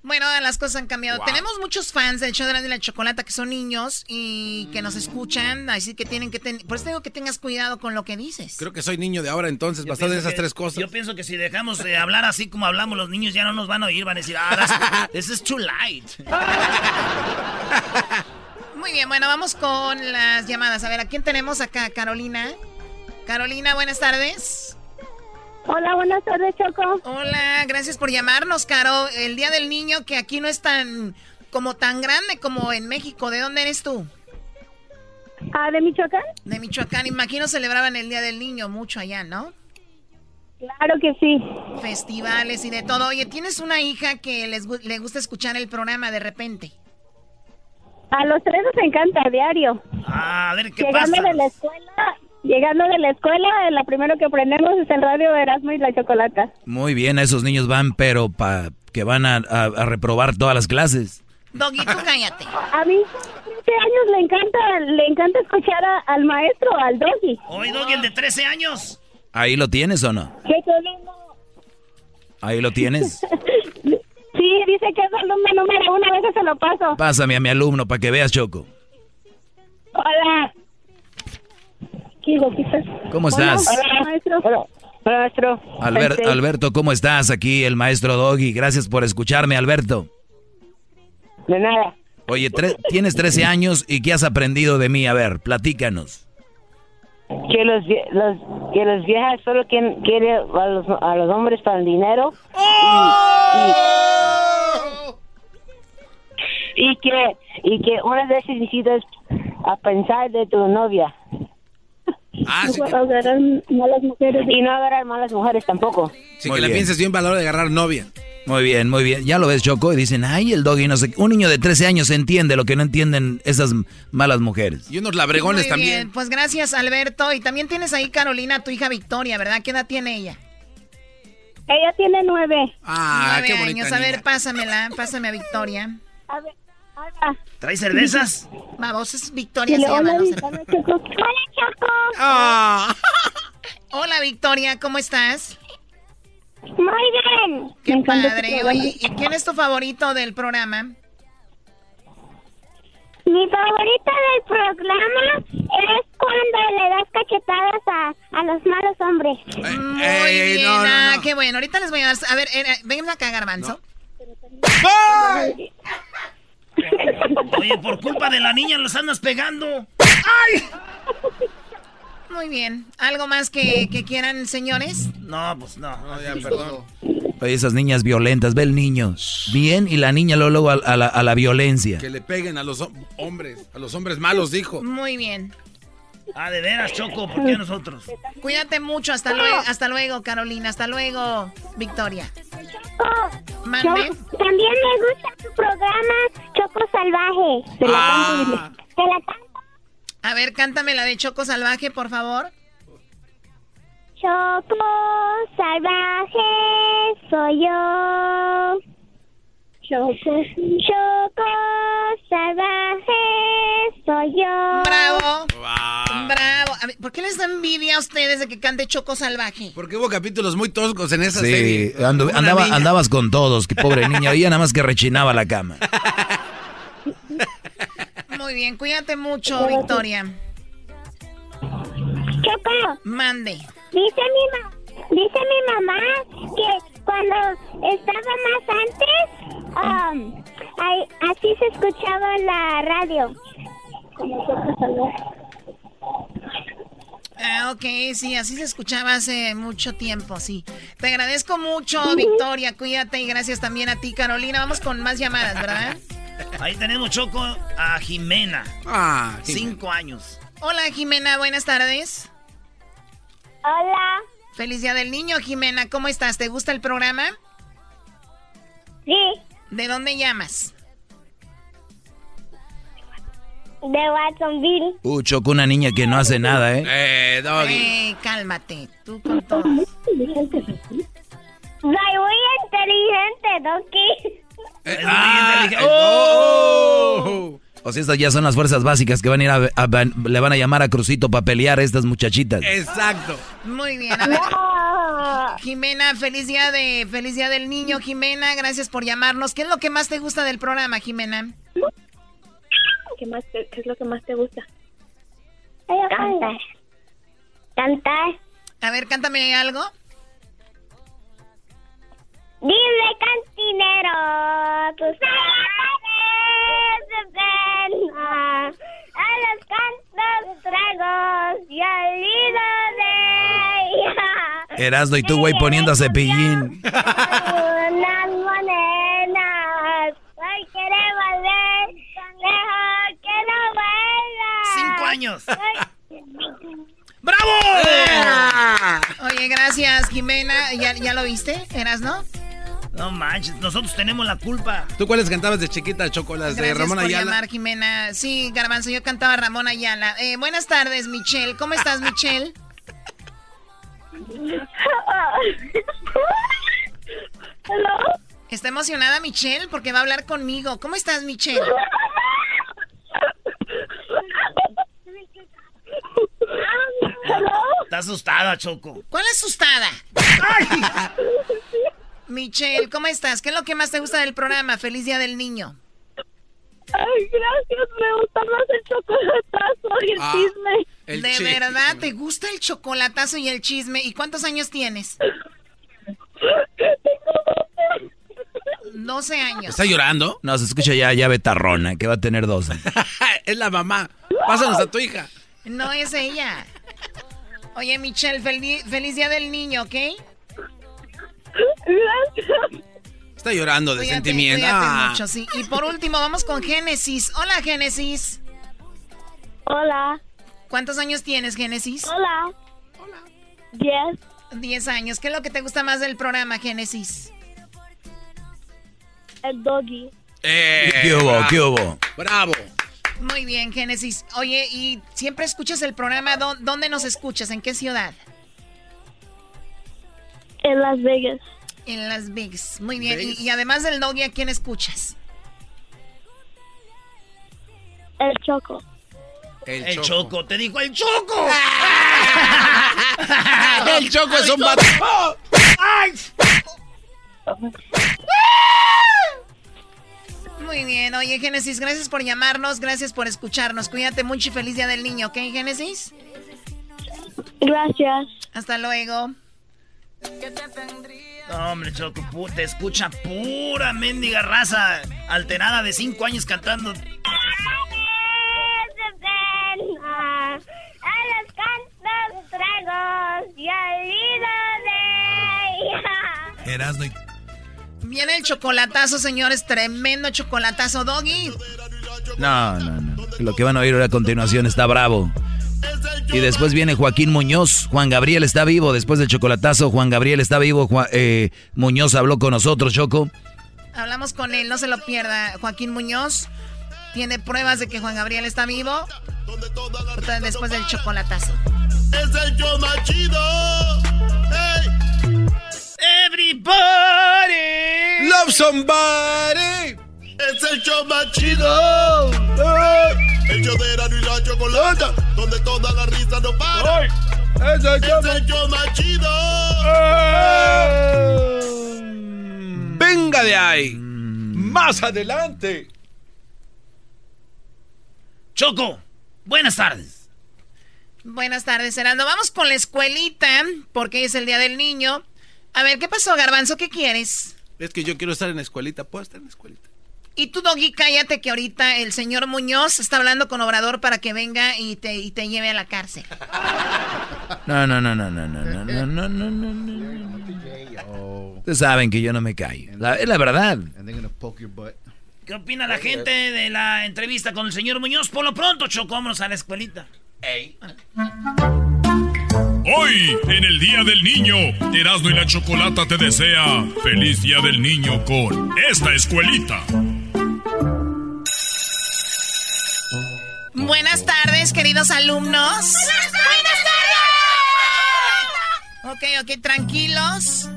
Bueno, las cosas han cambiado. Tenemos muchos fans del show de la chocolata que son niños y que nos escuchan, así que tienen que tener... Por eso digo que tengas cuidado con lo que dices. Creo que soy niño de ahora entonces, basado en esas tres cosas. Yo pienso que si dejamos de hablar así como hablamos los niños ya no nos van a oír, van a decir, ah, *laughs* this is too light. *laughs* Muy bien, bueno, vamos con las llamadas. A ver, ¿a quién tenemos acá? Carolina. Carolina, buenas tardes. Hola, buenas tardes, Choco. Hola, gracias por llamarnos, Caro. El Día del Niño, que aquí no es tan como tan grande como en México. ¿De dónde eres tú? Ah, ¿de Michoacán? De Michoacán. Imagino celebraban el Día del Niño mucho allá, ¿no? Claro que sí. Festivales y de todo. Oye, ¿tienes una hija que les, le gusta escuchar el programa de repente? A los tres nos encanta, a diario. Ah, a ver, ¿qué llegando de la escuela, llegando de la escuela, lo primero que aprendemos es el radio Erasmo y la chocolata. Muy bien, esos niños van, pero pa que van a, reprobar todas las clases. Doggy, tú cállate. A mí, 13 años le encanta, le encanta escuchar al maestro, al Doggy. Hoy Doggy, el de 13 años. ¿Ahí lo tienes o no? ¿Qué ¿Ahí lo tienes? *laughs* Sí, dice que es alumno número uno, a veces se lo paso. Pásame a mi alumno para que veas, Choco. Hola. ¿Cómo estás? Hola, maestro. Hola, maestro. Este- Alberto, ¿cómo estás? Aquí el maestro Doggy. Gracias por escucharme, Alberto. De nada. Oye, tienes 13 años y ¿qué has aprendido de mí? A ver, platícanos que los, los que los viejas solo quieren, quieren a, los, a los hombres para el dinero y, que y que una vez necesitas a pensar de tu novia Ah, sí malas mujeres y no agarrar malas mujeres tampoco. Sí, que la pienses bien valor de agarrar novia. Muy bien, muy bien. Ya lo ves, Choco, y dicen, ay, el doggy no sé. Un niño de 13 años entiende lo que no entienden esas malas mujeres. Y unos labregones muy también. Bien. Pues gracias, Alberto. Y también tienes ahí, Carolina, tu hija Victoria, ¿verdad? ¿Qué edad tiene ella? Ella tiene nueve. Ah, nueve qué años. A ver, pásamela, pásame a Victoria. A ver. ¿Trae cervezas? Vamos, es Victoria se llama. *laughs* Hola, Choco. Hola, Choco. Ah. Hola, Victoria, ¿cómo estás? Muy bien. Qué padre. Oye, ¿y quién es tu favorito del programa? Mi favorita del programa es cuando le das cachetadas a, a los malos hombres. Muy bien, ah, qué bueno. Ahorita les voy a dar... A ver, eh, vengan acá, Garbanzo. Oye, por culpa de la niña los andas pegando. ¡Ay! Muy bien. ¿Algo más que, quieran, señores? No, pues no. no ya, perdón. Oye, esas niñas violentas, ve el niño. Bien, y la niña luego, a, la, a la violencia. Que le peguen a los hombres, a los hombres malos, dijo. Muy bien. Ah, de veras, Choco, ¿por qué nosotros? Cuídate mucho, hasta luego, hasta luego, Carolina, hasta luego, Victoria. Mande. También me gusta tu programa Choco Salvaje. De la ah. A ver, cántame la de Choco Salvaje, por favor. Choco Salvaje soy yo. Choco, Choco Salvaje soy yo. Bravo. Bravo. ¿Por qué les da envidia a ustedes de que cante Choco Salvaje? Porque hubo capítulos muy toscos en esa serie. Sí, andaba, andabas con todos, que pobre *laughs* niña. Oía nada más que rechinaba la cama. Muy bien, cuídate mucho, Victoria. Choco. Mande. Dice mi, dice mi mamá que cuando estaba más antes, um, así se escuchaba en la radio. Ah, ok, sí, así se escuchaba hace mucho tiempo, sí. Te agradezco mucho, Victoria, cuídate y gracias también a ti, Carolina. Vamos con más llamadas, ¿verdad? *laughs* Ahí tenemos, Choco, a Jimena. Ah, Cinco años. Hola, Jimena, buenas tardes. Hola. Feliz Día del Niño, Jimena. ¿Cómo estás? ¿Te gusta el programa? Sí. ¿De dónde llamas? De Watsonville. Uh, Choco, una niña que no hace nada, ¿eh? Eh, Doggy. Eh, cálmate. Tú con todo. Soy muy inteligente, Doki. Eh, ah, ¡Oh! O sea, estas ya son las fuerzas básicas que van a ir a, le van a llamar a Crucito para pelear a estas muchachitas. Exacto. Muy bien. A ver. *laughs* Jimena, feliz día de feliz día del niño, Jimena. Gracias por llamarnos. ¿Qué es lo que más te gusta del programa, Jimena? ¿Qué, más qué es lo que más te gusta? Cantar. Cantar. A ver, cántame algo. Dile cantinero, tus de pena, a los cantos tragos y al de ella. Erasdo y tú, güey, poniendo a cepillín. Unas monedas, hoy quiere valer, deja que no vuelva. Cinco años. ¡Bravo! Oye, gracias, Jimena. ¿Ya, ya lo viste? ¿Eras, no? No manches, nosotros tenemos la culpa. ¿Tú cuáles cantabas de chiquita, Chocolas? ¿De Ramón Ayala? Por llamar, Jimena. Sí, Garbanzo, yo cantaba Ramón Ayala. Eh, buenas tardes, Michelle. ¿Cómo estás, Michelle? *laughs* Está emocionada Michelle porque va a hablar conmigo. ¿Cómo estás, Michelle? Está asustada, Choco. ¿Cuál asustada? *laughs* Michelle, ¿cómo estás? ¿Qué es lo que más te gusta del programa? Feliz Día del Niño. Ay, gracias, me gusta más el chocolatazo y el Ah, chisme. el ¿De chisme. verdad te gusta el chocolatazo y el chisme? ¿Y cuántos años tienes? 12 años. ¿Está llorando? No, se escucha ya, ya betarrona, que va a tener dos. *laughs* es la mamá. Pásanos a tu hija. No es ella. Oye, Michelle, feliz, feliz Día del Niño, ¿ok? Gracias. Está llorando de Cuídate, sentimiento. cuídate Ah. mucho, sí. Y por último, vamos con Génesis. Hola, Génesis. Hola. ¿Cuántos años tienes, Génesis? Hola. Hola. Diez. 10 años. ¿Qué es lo que te gusta más del programa, Génesis? El doggy. Eh, ¿Qué hubo? ¿Qué hubo? Bravo. Muy bien, Génesis. Oye, ¿y siempre escuchas el programa? ¿Dó- ¿Dónde nos escuchas? ¿En qué ciudad? En Las Vegas. En Las Vegas. Muy bien. Y, Vegas. y además del doggy, ¿a quién escuchas? El Choco. El, choco. te dijo el Choco. *laughs* *laughs* el Choco es un vato. ¡Ay! Muy bien. Oye, Génesis, gracias por llamarnos. Gracias por escucharnos. Cuídate mucho y feliz Día del Niño, ¿ok, Génesis? Gracias. Hasta luego. No, hombre, Choco, te escucha pura mendiga raza alterada de cinco años cantando. de pena, a los cantos tragos y al hilo de ella. Erasno y... Viene el chocolatazo, señores. Tremendo chocolatazo, Doggy. No, no, no. Lo que van a oír a continuación está bravo. Y después viene Joaquín Muñoz. Juan Gabriel está vivo. Después del chocolatazo, Juan Gabriel está vivo. Juan- eh, Muñoz habló con nosotros, Choco. Hablamos con él, no se lo pierda. Joaquín Muñoz tiene pruebas de que Juan Gabriel está vivo. Después del chocolatazo. Es el yo más chido. Hey. Everybody. Love somebody. Es el show más chido. Hey. El yo de Erasmo y la Chocolata, donde toda la risa no para. ¡Es el show más chido! ¡Venga de ahí! ¡Más adelante! Choco, buenas tardes. Buenas tardes, Herando. Vamos con la escuelita, porque es el Día del Niño. A ver, ¿qué pasó, Garbanzo? ¿Qué quieres? Es que yo quiero estar en la escuelita. ¿Puedo estar en la escuelita? Y tú, Doggy, cállate que ahorita el señor Muñoz está hablando con Obrador para que venga y te, y te lleve a la cárcel. No, no, no, no, no, no, no, no, no, no, no, no. Ustedes saben que yo no me callo. La, es la verdad. ¿Qué opina la gente de la entrevista con el señor Muñoz? Por lo pronto, Choco, vámonos a la escuelita. Hoy, en el Día del Niño, Erasmo y la Chocolata te desea feliz Día del Niño con esta escuelita. Buenas tardes, queridos alumnos. Buenas tardes. Ok, ok, tranquilos.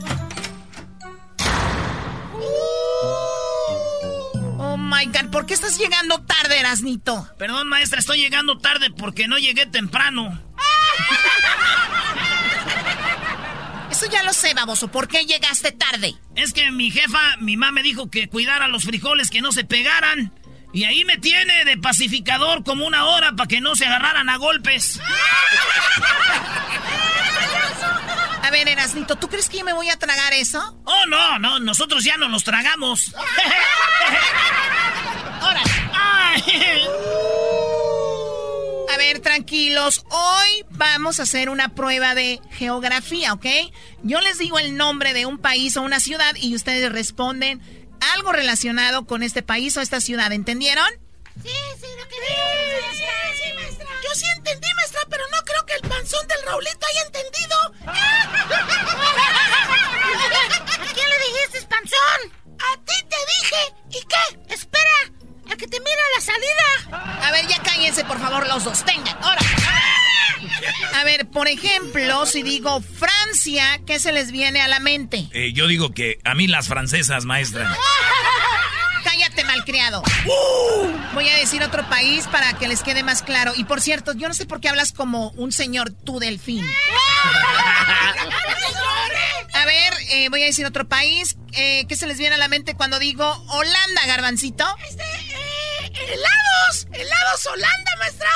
Oh my god, ¿por qué estás llegando tarde, Erasnito? Perdón, maestra, estoy llegando tarde porque no llegué temprano. *laughs* Eso ya lo sé, baboso. ¿Por qué llegaste tarde? Es que mi jefa, mi mamá me dijo que cuidara los frijoles que no se pegaran. Y ahí me tiene de pacificador como una hora para que no se agarraran a golpes. A ver, Erasnito, ¿tú crees que yo me voy a tragar eso? Oh, no, no, nosotros ya no nos tragamos. *laughs* ¡Órale! A ver, tranquilos. Hoy vamos a hacer una prueba de geografía, ¿ok? Yo les digo el nombre de un país o una ciudad y ustedes responden algo relacionado con este país o esta ciudad, ¿entendieron? Sí, sí, lo que sí, sí, maestra. Yo sí entendí, maestra, pero no creo que el panzón del Raulito haya entendido. *laughs* ¿A quién le dijiste panzón? A ti te dije. ¿Y qué? Espera, que te mire la salida. A ver, ya cállense, por favor, los dos. Tengan, ahora. A ver, por ejemplo, si digo Francia, ¿qué se les viene a la mente? Eh, yo digo que a mí las francesas, maestra. Cállate, malcriado. Uh, voy a decir otro país para que les quede más claro. Y por cierto, yo no sé por qué hablas como un señor tú delfín. A ver, eh, voy a decir otro país. Eh, ¿Qué se les viene a la mente cuando digo Holanda, garbancito? Este, helados. Helados Holanda, maestra.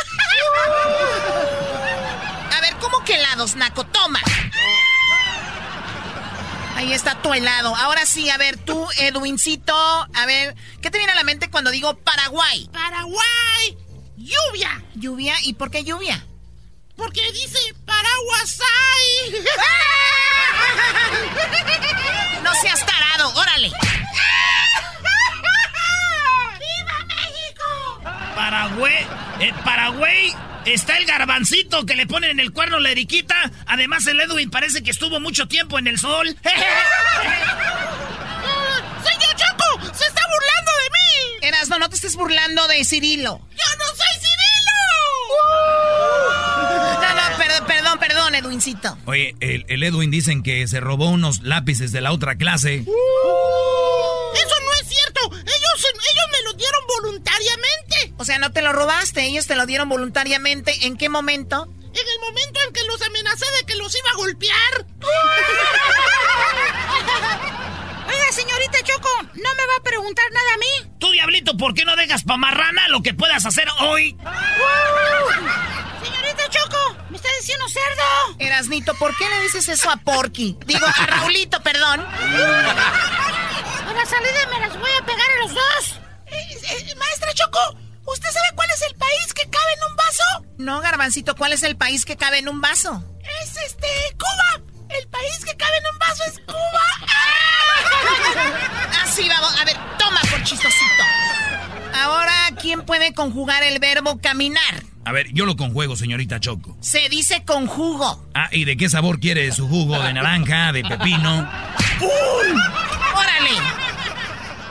A ver, ¿cómo que helados, Naco? Toma. Ahí está tu helado. Ahora sí, a ver, tú, Edwincito, a ver, ¿qué te viene a la mente cuando digo Paraguay? Paraguay. Lluvia. ¿Lluvia? ¿Y por qué lluvia? Porque dice paraguas hay. *laughs* No seas tarado, órale. Paraguay, en Paraguay está el garbancito que le ponen en el cuerno la eriquita. Además, el Edwin parece que estuvo mucho tiempo en el sol. *laughs* ¡Señor Choco! ¡Se está burlando de mí! Erasno, no te estés burlando de Cirilo. ¡Yo no soy Cirilo! No, no, perdón, perdón, perdón, Edwincito. Oye, el, el Edwin dicen que se robó unos lápices de la otra clase. ¡Eso no es cierto! Ellos, ellos me lo dieron voluntariamente. O sea, no te lo robaste, ellos te lo dieron voluntariamente. ¿En qué momento? En el momento en que los amenacé de que los iba a golpear. *laughs* Oiga, señorita Choco, ¿no me va a preguntar nada a mí? Tú, diablito, ¿por qué no dejas pa' marrana lo que puedas hacer hoy? Señorita Choco, ¿me está diciendo cerdo? Erasnito, ¿por qué le dices eso a Porky? Digo, a Raulito, perdón. A la salida me las voy a pegar a los dos. Eh, eh, maestra Choco, ¿usted sabe cuál es el país que cabe en un vaso? No, Garbancito, ¿cuál es el país que cabe en un vaso? Es este, Cuba. El país que cabe en un vaso es Cuba. *laughs* Así vamos. A ver, toma por chistosito. Ahora, ¿quién puede conjugar el verbo caminar? A ver, yo lo conjuego, señorita Choco. Se dice conjugo. Ah, ¿y de qué sabor quiere su jugo? ¿De naranja? ¿De pepino? ¡Órale!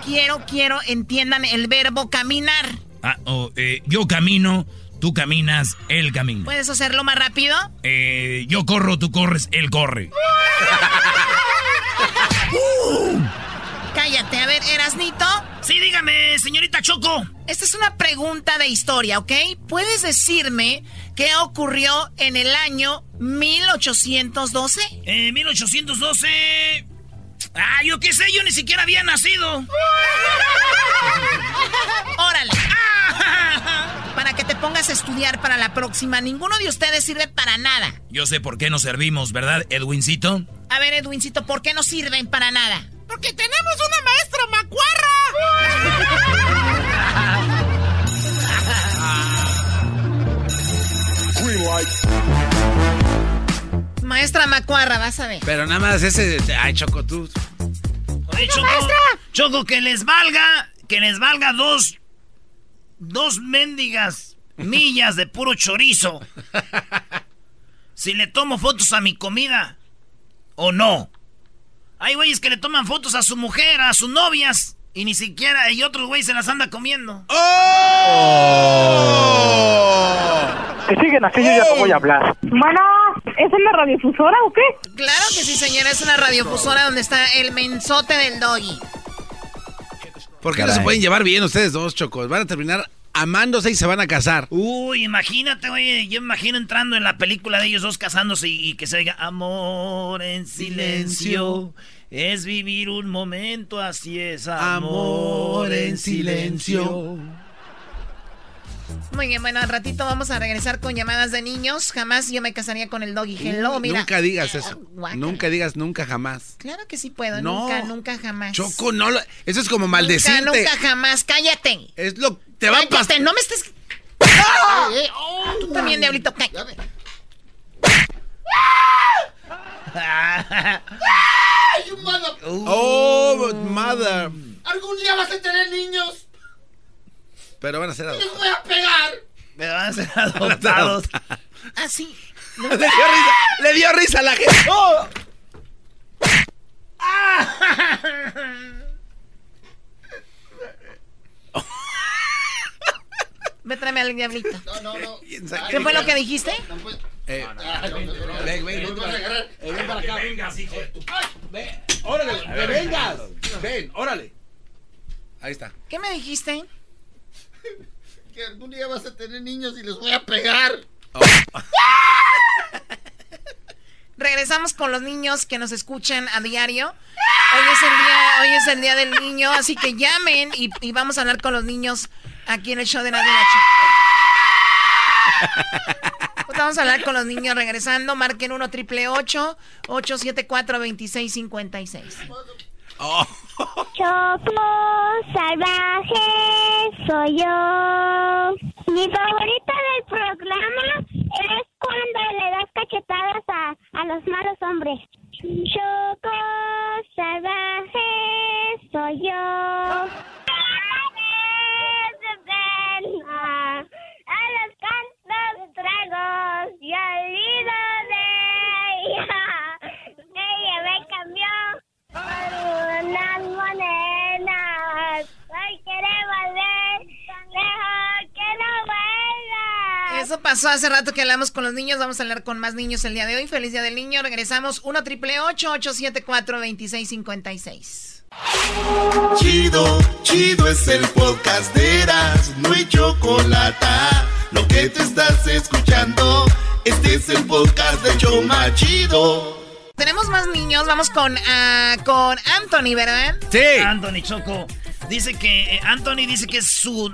Quiero, quiero, entiendan el verbo caminar. Ah, oh, eh, yo camino, tú caminas, él camina. ¿Puedes hacerlo más rápido? Eh, yo corro, tú corres, él corre. *laughs* cállate. A ver, Erasnito. Sí, dígame, señorita Choco. Esta es una pregunta de historia, ¿ok? ¿Puedes decirme qué ocurrió en el año 1812? Eh, 1812... Ah, yo qué sé, yo ni siquiera había nacido. *laughs* Órale. para que te pongas a estudiar para la próxima. Ninguno de ustedes sirve para nada. Yo sé por qué nos servimos, ¿verdad, Edwincito? A ver, Edwincito, ¿por qué no sirven para nada? Porque tenemos una maestra macuarra. *laughs* Maestra Macuarra, vas a ver. Pero nada más ese. Ay, Choco, tú. Oye, Choco. Choco, que les valga. Que les valga dos. Dos mendigas millas de puro chorizo. *laughs* si le tomo fotos a mi comida. O no. Hay güeyes que le toman fotos a su mujer, a sus novias. Y ni siquiera, y otros güeyes se las anda comiendo. ¡Oh! Que siguen aquí, yo ya no voy a hablar. Bueno, ¿es una radiofusora o qué? Claro que sí, señora, es una radiofusora donde está el mensote del doggy. ¿Por qué no se pueden llevar bien ustedes dos, chocos? Van a terminar amándose y se van a casar. Uy, imagínate, güey. Yo imagino entrando en la película de ellos dos casándose y, que se diga amor en silencio. Es vivir un momento, así es amor, en silencio. Muy bien, bueno, al ratito vamos a regresar con llamadas de niños. Jamás yo me casaría con el doggy. Hello, mira. Nunca digas eso. nunca digas nunca jamás. Claro que sí puedo. Nunca, nunca jamás. Choco, no. Eso es como maldecirte. Nunca, nunca jamás. Cállate. Es lo. Te va a pasar. No me estés. ¡Ah! Tú también, diablito. Cállate. ¡Ay, mother! Oh, mother. ¿Algún día vas a tener niños? Pero van a ser adoptados. ¡Les voy a pegar! Me van a ser adoptados. ah, sí. *laughs* Le dio risa, le dio risa a la gente. ¡Oh! *laughs* Ve, tráeme al diablito. No, no, no. ¿Qué fue lo que dijiste? Eh, ven, ven, ven, ven para acá. Vengas, hijo de tu... Ven, órale, vengas. Ven, órale. Ahí está. ¿Qué me dijiste? Que algún día vas a tener niños y les voy a pegar. Oh. *laughs* Regresamos con los niños que nos escuchan a diario. Hoy es el día, hoy es el día del niño, así que llamen y, y vamos a hablar con los niños aquí en el show de Nadie pues vamos a hablar con los niños regresando. Marquen 1 triple 874 2656. Choco salvaje soy yo. Mi favorita del programa es cuando le das cachetadas a, a los malos hombres. Choco salvaje soy yo. a los cantos tragos y olvido de ella. Ella me cambió unas monedas. Hoy quiere volver, mejor que no vuelva. Eso pasó hace rato que hablamos con los niños. Vamos a hablar con más niños el día de hoy. Feliz día del niño. Regresamos 1 triple 874 2656. Chido, chido es el podcast de Eras, no hay chocolate. Lo que te estás escuchando, este es el podcast de Choma Chido. Tenemos más niños, vamos con, uh, con Anthony, ¿verdad? Sí. Anthony Choco. Dice que eh, Anthony dice que es su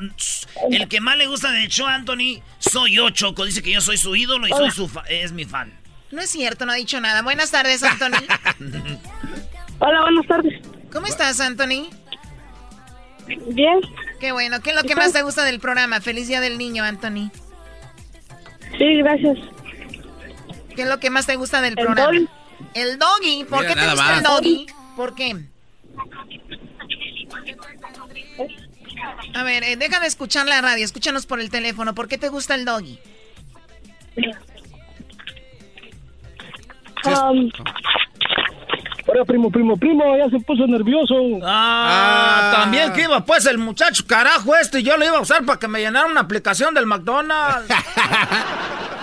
el que más le gusta de hecho Anthony soy yo Choco. Dice que yo soy su ídolo y soy su es mi fan. No es cierto, no ha dicho nada. Buenas tardes, Anthony. *laughs* Hola, buenas tardes. ¿Cómo estás, Anthony? Bien. Qué bueno. ¿Qué es lo que más te gusta del programa? Feliz Día del Niño, Anthony. Sí, gracias. ¿Qué es lo que más te gusta del el programa? El doggy. ¿Por qué te gusta el doggy? ¿Por qué? A ver, eh, deja de escuchar la radio, escúchanos por el teléfono. ¿Por qué te gusta el doggy? Um, Hola, primo, primo, primo, ya se puso nervioso. Ah, también que iba pues el muchacho carajo este, yo lo iba a usar para que me llenara una aplicación del McDonald's. *laughs*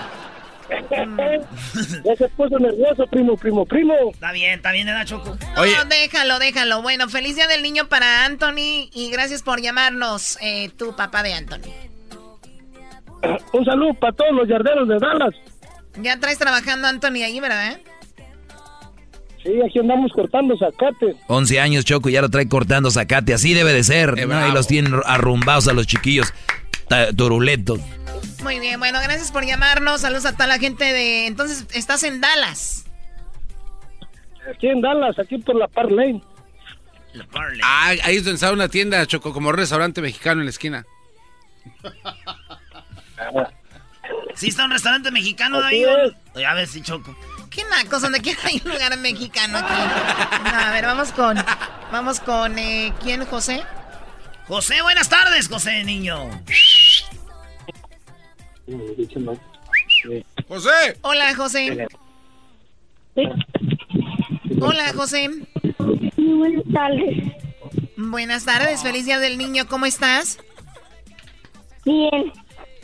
*laughs* ya se puso nervioso, primo, primo, primo. Está bien, está bien, da Choco. No, déjalo, déjalo. Bueno, feliz día del niño para Anthony y gracias por llamarnos, eh, tu papá de Anthony. *clears throat* Un saludo para todos los yarderos de Dallas. Ya traes trabajando Anthony ahí, ¿verdad? Sí, aquí andamos cortando zacate. 11 años, Choco, ya lo trae cortando zacate. Así debe de ser. ¿no? Y los tienen arrumbados a los chiquillos. Turuletos. Muy bien, bueno, gracias por llamarnos. Saludos a toda la gente de... Entonces, estás en Dallas. Aquí en Dallas, aquí por la Parley. La Parley. Ah, ahí es donde está una tienda, Choco, como un restaurante mexicano en la esquina. ¿Sí está un restaurante mexicano ahí? A ver si Choco. ¿Qué nacos? Donde quiera hay un lugar mexicano aquí. a ver, vamos con... Vamos con... Eh, ¿Quién, José? José, buenas tardes, José, niño. José. Hola, José. Hola, José. Buenas tardes. Buenas tardes, feliz día del niño, ¿cómo estás? Bien.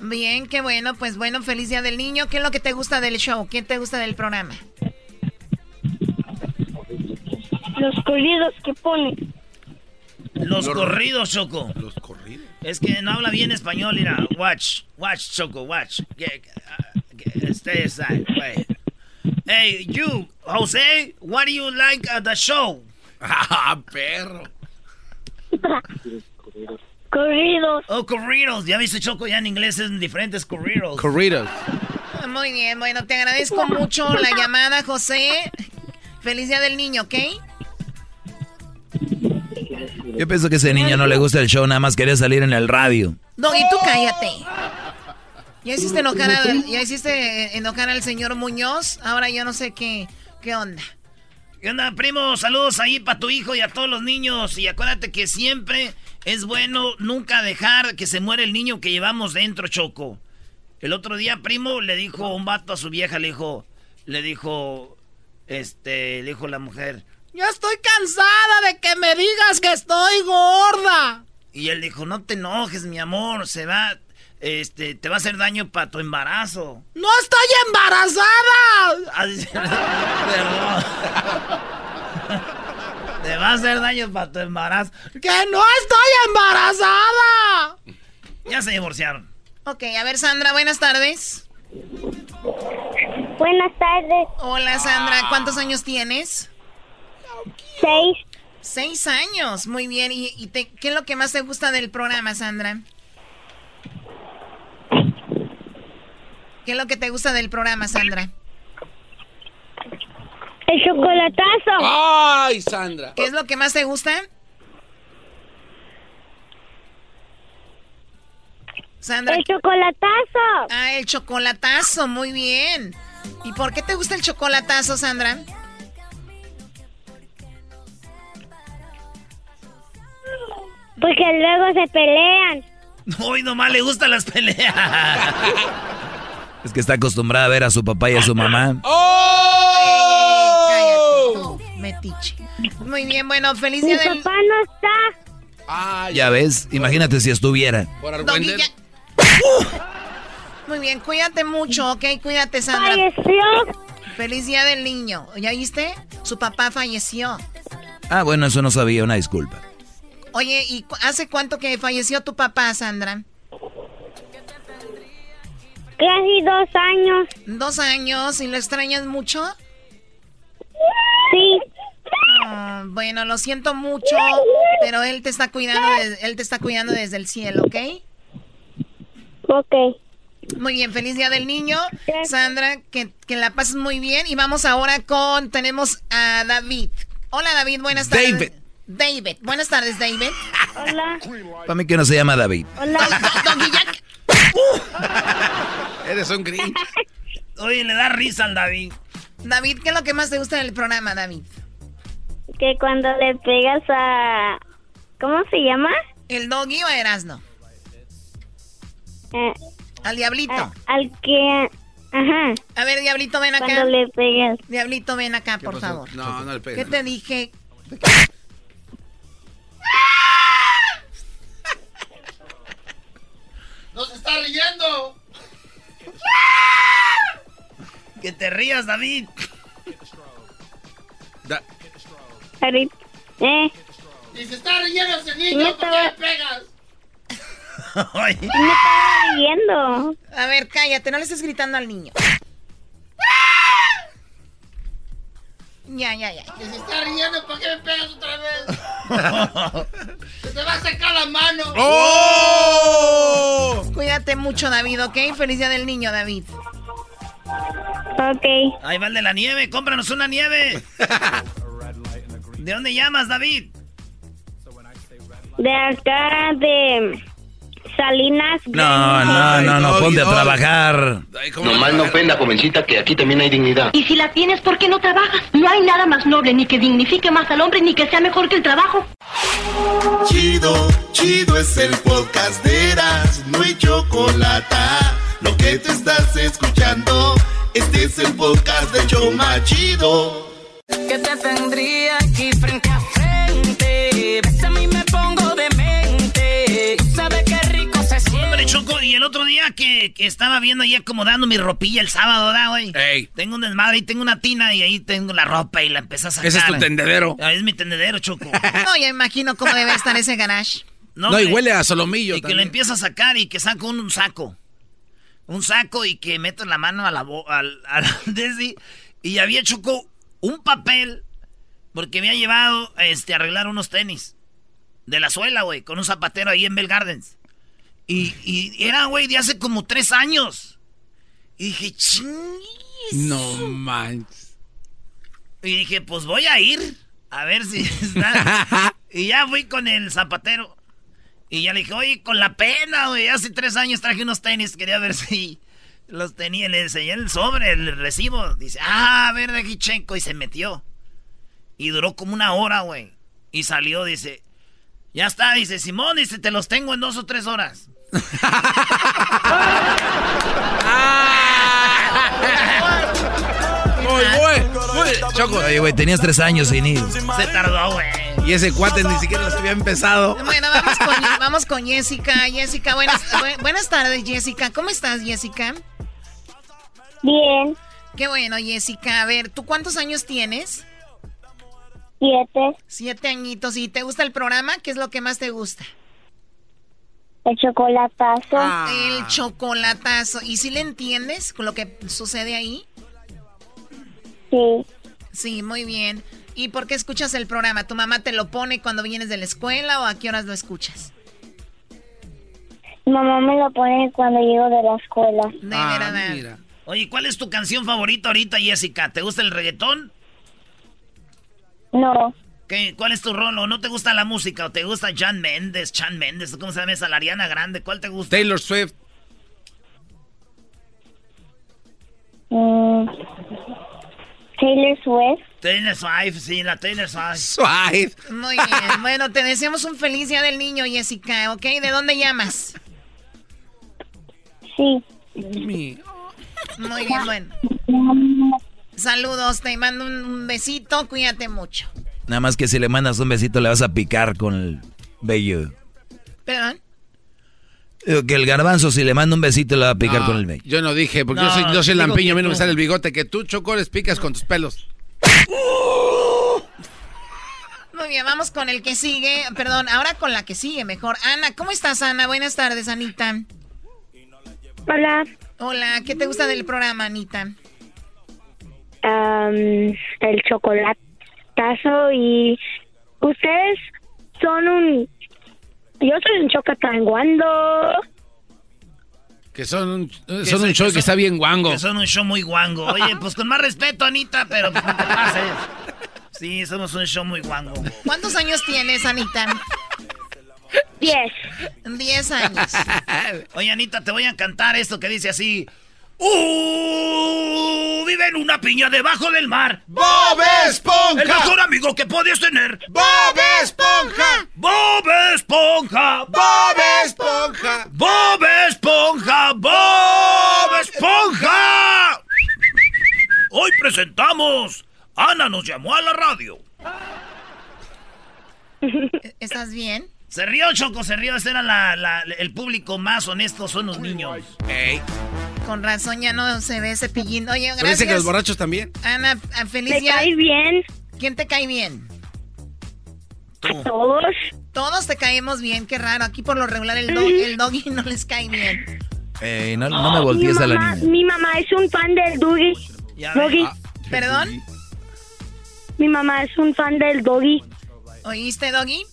Bien, qué bueno, pues bueno, feliz día del niño. ¿Qué es lo que te gusta del show? ¿Qué te gusta del programa? Los corridos que pone. Los, corridos, Choco. Los corridos. Es que no habla bien español, mira. Watch, watch, Choco, watch. Stay aside, wait. Hey, you, Jose, what do you like at the show? Ah, perro. Corridos. Oh, corridos. Ya viste, Choco, ya en inglés es diferentes corridos. Corridos. Muy bien, bueno, te agradezco mucho la llamada, José. Feliz día del niño, ¿ok? Yo pienso que ese niño no le gusta el show, nada más quería salir en el radio. No, y tú cállate. Ya hiciste enojar al, ya hiciste enojar al señor Muñoz, ahora yo no sé qué, qué onda. ¿Qué onda, primo? Saludos ahí para tu hijo y a todos los niños. Y acuérdate que siempre es bueno nunca dejar que se muera el niño que llevamos dentro, Choco. El otro día, primo, le dijo un vato a su vieja, le dijo, le dijo, este, le dijo la mujer, ya estoy cansada de que me digas que estoy gorda. Y él dijo, no te enojes, mi amor, se va, este, te va a hacer daño para tu embarazo. ¡No estoy embarazada! *laughs* *laughs* te va a hacer daño para tu embarazo. ¡Que no estoy embarazada! Ya se divorciaron. Ok, a ver, Sandra, buenas tardes. Buenas tardes. Hola, Sandra, ¿cuántos años tienes? Seis. Seis años, muy bien. ¿Y, qué es lo que más te gusta del programa, Sandra? ¿Qué es lo que te gusta del programa, Sandra? El chocolatazo. ¡Ay, Sandra! ¿Qué es lo que más te gusta? Sandra. El chocolatazo. Ah, el chocolatazo, muy bien. ¿Y por qué te gusta el chocolatazo, Sandra? Porque luego se pelean. *laughs* Hoy nomás le gustan las peleas. Es que está acostumbrada a ver a su papá y a su mamá. ¡Oh! metiche. Muy bien, bueno, feliz día Mi papá no está. Ah, ya ves, imagínate si estuviera. Muy bien, cuídate mucho, ¿ok? Cuídate, Sandra. Falleció. Feliz día del niño. ¿Ya viste? Su papá falleció. Ah, bueno, eso no sabía, una disculpa. Oye, ¿y hace cuánto que falleció tu papá, Sandra? Casi dos años. ¿Dos años? ¿Y lo extrañas mucho? Sí. Ah, bueno, lo siento mucho, pero él te está cuidando, él te está cuidando desde el cielo, ¿ok? Ok. Muy bien, feliz día del niño. Sandra, que, que la pases muy bien. Y vamos ahora con, tenemos a David. Hola David, buenas tardes. David. David. Buenas tardes, David. Hola. Para mí que no se llama David. Hola. Eres un grinch. *laughs* Oye, le da risa al David. David, ¿qué es lo que más te gusta del programa, David? Que cuando le pegas a... ¿Cómo se llama? ¿El doggy o Erasno? Eh, al diablito. al que... Ajá. A ver, diablito, ven acá. Cuando le pegas. Diablito, ven acá, por favor. No, no le pegues. ¿Qué te dije? ¡Nos está riendo! Que te rías, David. David. Eh. Y se está riendo ese niño, ¿por qué le pegas? *laughs* Me estaba riendo. A ver, cállate, no le estés gritando al niño. Ya, ya, ya. Y se está riendo, ¿por qué me pegas otra vez? se te va a sacar la mano. ¡Oh! Cuídate mucho, David, ¿ok? Feliz día del niño, David. Ok. Ahí va el de la nieve, cómpranos una nieve. ¿De dónde llamas, David? De acá de Salinas. No, no, no, no, ponte a trabajar. Nomás no ofenda, jovencita, que aquí también hay dignidad. Y si la tienes, ¿por qué no trabajas? No hay nada más noble, ni que dignifique más al hombre, ni que sea mejor que el trabajo. Chido, chido es el podcast de Eras, no hay chocolate. Lo que te estás escuchando, este es el podcast de Choma Chido. Que te tendría aquí frente a frente. El otro día que, que estaba viendo ahí acomodando mi ropilla el sábado, ¿verdad, güey? Ey. Tengo un desmadre y tengo una tina y ahí tengo la ropa y la empecé a sacar. Ese es tu tendedero. Ah, es mi tendedero, Choco. *laughs* No, ya imagino cómo debe estar ese garage. No, y hombre. huele a solomillo Y que lo empiezo a sacar y que saco un, saco. Un saco y que meto la mano a la bo- al, al *laughs* Desi. Y había Choco un papel porque me había llevado este, a arreglar unos tenis. De la suela, güey, con un zapatero ahí en Bell Gardens. Y, y era, güey, de hace como tres años. Y dije, ching. No manches. Y dije, pues voy a ir a ver si *laughs* está. y ya fui con el zapatero. Y ya le dije, oye, con la pena, güey. Hace tres años traje unos tenis, quería ver si los tenía. Le enseñé el sobre, el recibo. Dice, ah, a ver, de aquí checo. Y se metió. Y duró como una hora, güey. Y salió, dice, ya está, dice, Simón, dice, te los tengo en dos o tres horas. Muy Choco. Oye, güey, tenías tres años sin ir. Se tardó, güey. Y ese cuate ni siquiera los había empezado. Bueno, vamos con, vamos con Jessica. Jessica, buenas, bu- buenas tardes, Jessica. ¿Cómo estás, Jessica? Bien. Qué bueno, Jessica. A ver, ¿tú cuántos años tienes? Siete. Siete añitos. ¿Y te gusta el programa? ¿Qué es lo que más te gusta? El chocolatazo. El chocolatazo. ¿Y si le entiendes con lo que sucede ahí? Sí. Sí, muy bien. ¿Y por qué escuchas el programa? ¿Tu mamá te lo pone cuando vienes de la escuela o a qué horas lo escuchas? Mi mamá me lo pone cuando llego de la escuela. De Ah, verdad. mira. Oye, ¿cuál es tu canción favorita ahorita, Jessica? ¿Te gusta el reggaetón? No. ¿Qué, ¿Cuál es tu rol? ¿O no te gusta la música? ¿O te gusta Jan Méndez, Chan Méndez? ¿Cómo se llama esa? La Ariana Grande. ¿Cuál te gusta? Taylor Swift. Mm. Taylor Swift. Taylor Swift, sí, la Taylor Swift. Swift. Muy bien. *laughs* Bueno, te deseamos un feliz día del niño, Jessica, ¿ok? ¿De dónde llamas? Sí. Muy bien, bueno. *laughs* Saludos, te mando un besito, cuídate mucho. Nada más que si le mandas un besito le vas a picar con el vello. Perdón. Digo, Que el garbanzo si le manda un besito le va a picar No, con el vello. Yo no dije, porque No, yo soy, yo soy lampiño, a mí no me sale el bigote. Que tú, Choco, les picas con tus pelos. Muy bien, vamos con el que sigue. Perdón, ahora con la que sigue mejor. Ana, ¿cómo estás, Ana? Buenas tardes, Anita. Hola. Hola, ¿qué te gusta del programa, Anita? El chocolatazo y ustedes son un yo soy un chocatanguando Que son un, Que son son- un show que, que son- está bien guango. Que son un show muy guango. Oye, *laughs* pues con más respeto, Anita, pero pues no te pases. Sí, somos un show muy guango. ¿Cuántos años tienes, Anita? Diez. Diez años. Oye, Anita, te voy a cantar esto que dice así. ¡Uh! Vive en una piña debajo del mar. ¡Bob Esponja! El mejor amigo que podías tener. ¡Bob Esponja! ¡Bob Esponja! ¡Bob Esponja! ¡Bob Esponja! ¡Bob Esponja! Hoy presentamos. Ana nos llamó a la radio. ¿Estás bien? Se rió, Choco, se rió. Ese era la, el público más honesto, son los niños. Con razón ya no se ve ese pillín. Oye, gracias. Parece que los borrachos también. Ana, feliz ¿Te cae bien? ¿Quién te cae bien? Todos. Todos te caemos bien, qué raro. Aquí por lo regular el, el doggy no les cae bien. Eh, no, me voltees a la niña. Mi mamá es un fan del doggy. Doggy. Ah, ¿Perdón? Mi mamá es un fan del doggy. ¿Oíste, doggy?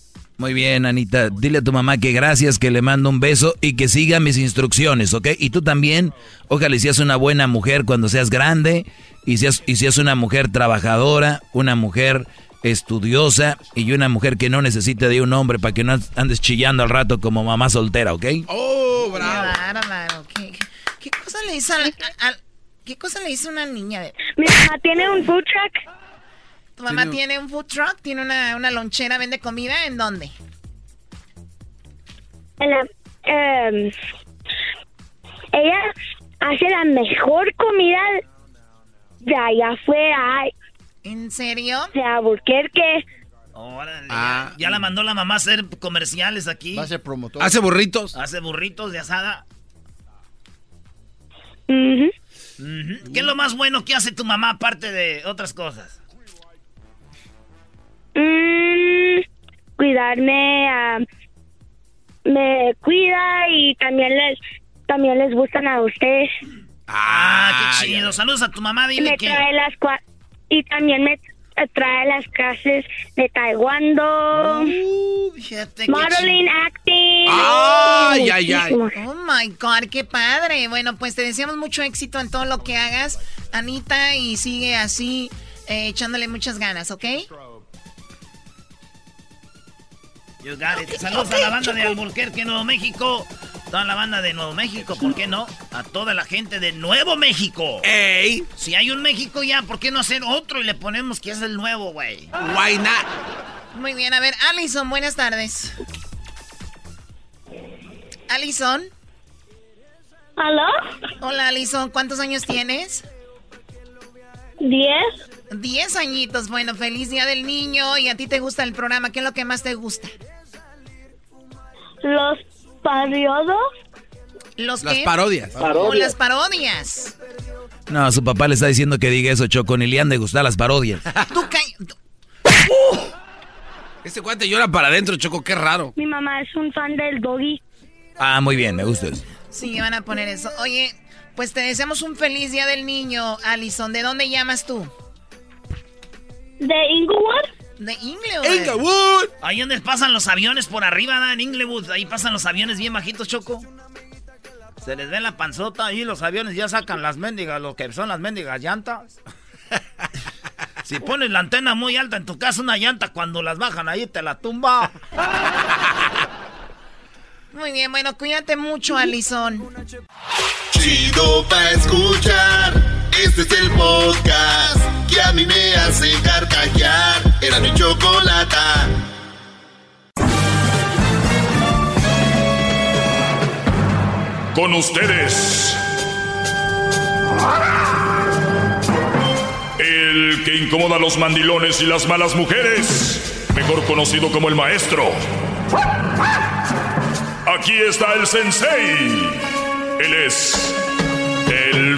Muy bien, Anita. Dile a tu mamá que gracias, que le mando un beso y que siga mis instrucciones, ¿ok? Y tú también, ojalá seas una buena mujer cuando seas grande y seas, y seas una mujer trabajadora, una mujer estudiosa y una mujer que no necesite de un hombre para que no andes chillando al rato como mamá soltera, ¿ok? ¡Oh, bravo! Claro, ¿Qué, cosa le hizo a, ¿Qué cosa le hizo una niña? De... Mi mamá tiene un food truck. ¿Tu mamá tiene un food truck? ¿Tiene una, una lonchera? ¿Vende comida? ¿En dónde? En la, em, ella hace la mejor comida de allá afuera. ¿En serio? De Albuquerque. Órale, ah, ya, la mandó la mamá a hacer comerciales aquí. Hace promotor. Hace burritos. Hace burritos de asada. ¿Qué es lo más bueno que hace tu mamá aparte de otras cosas? Mm, cuidarme, ah, me cuida y también les también les gustan a ustedes. Ah, qué chido. Saludos a tu mamá, dile me que... Trae las y también me trae las clases de taekwondo, uh, modeling, acting. Ay, ay, ay. Oh my God, qué padre. Bueno, pues te deseamos mucho éxito en todo lo que hagas, Anita, y sigue así eh, echándole muchas ganas, ¿ok? You got it. Saludos a la banda de Albuquerque, Nuevo México. Toda la banda de Nuevo México, ¿por qué no? A toda la gente de Nuevo México. ¡Ey! Si hay un México ya, ¿por qué no hacer otro y le ponemos que es el nuevo, güey? Why not? Muy bien, a ver, Alison, buenas tardes. Alison. ¿Aló? Hola, Alison, ¿cuántos años tienes? Diez. Diez añitos, bueno, feliz día del niño. ¿Y a ti te gusta el programa? ¿Qué es lo que más te gusta? Los parodios. ¿Los las parodias. parodias. las parodias. No, su papá le está diciendo que diga eso, Choco. Ni le han de gustar las parodias. *laughs* Tú Este cuate llora para adentro, Choco. Qué raro. Mi mamá es un fan del doggy. Ah, muy bien, me gusta eso. Sí, van a poner eso. Oye, pues te deseamos un feliz día del niño, Alison. ¿De dónde llamas tú? De Inglewood. De Inglewood. Inglewood. Ahí donde pasan los aviones por arriba, ¿da? en Inglewood. Ahí pasan los aviones bien bajitos, Choco. Se les ve la panzota y los aviones ya sacan las mendigas, lo que son las mendigas llantas. *laughs* si pones la antena muy alta en tu casa, una llanta, cuando las bajan ahí te la tumba. *laughs* Muy bien, bueno, cuídate mucho, Alison. Chido pa' escuchar. Este es el podcast que a mí me hace carcajear. Era mi chocolata. Con ustedes. El que incomoda a los mandilones y las malas mujeres. Mejor conocido como el maestro. Aquí está el sensei. Él es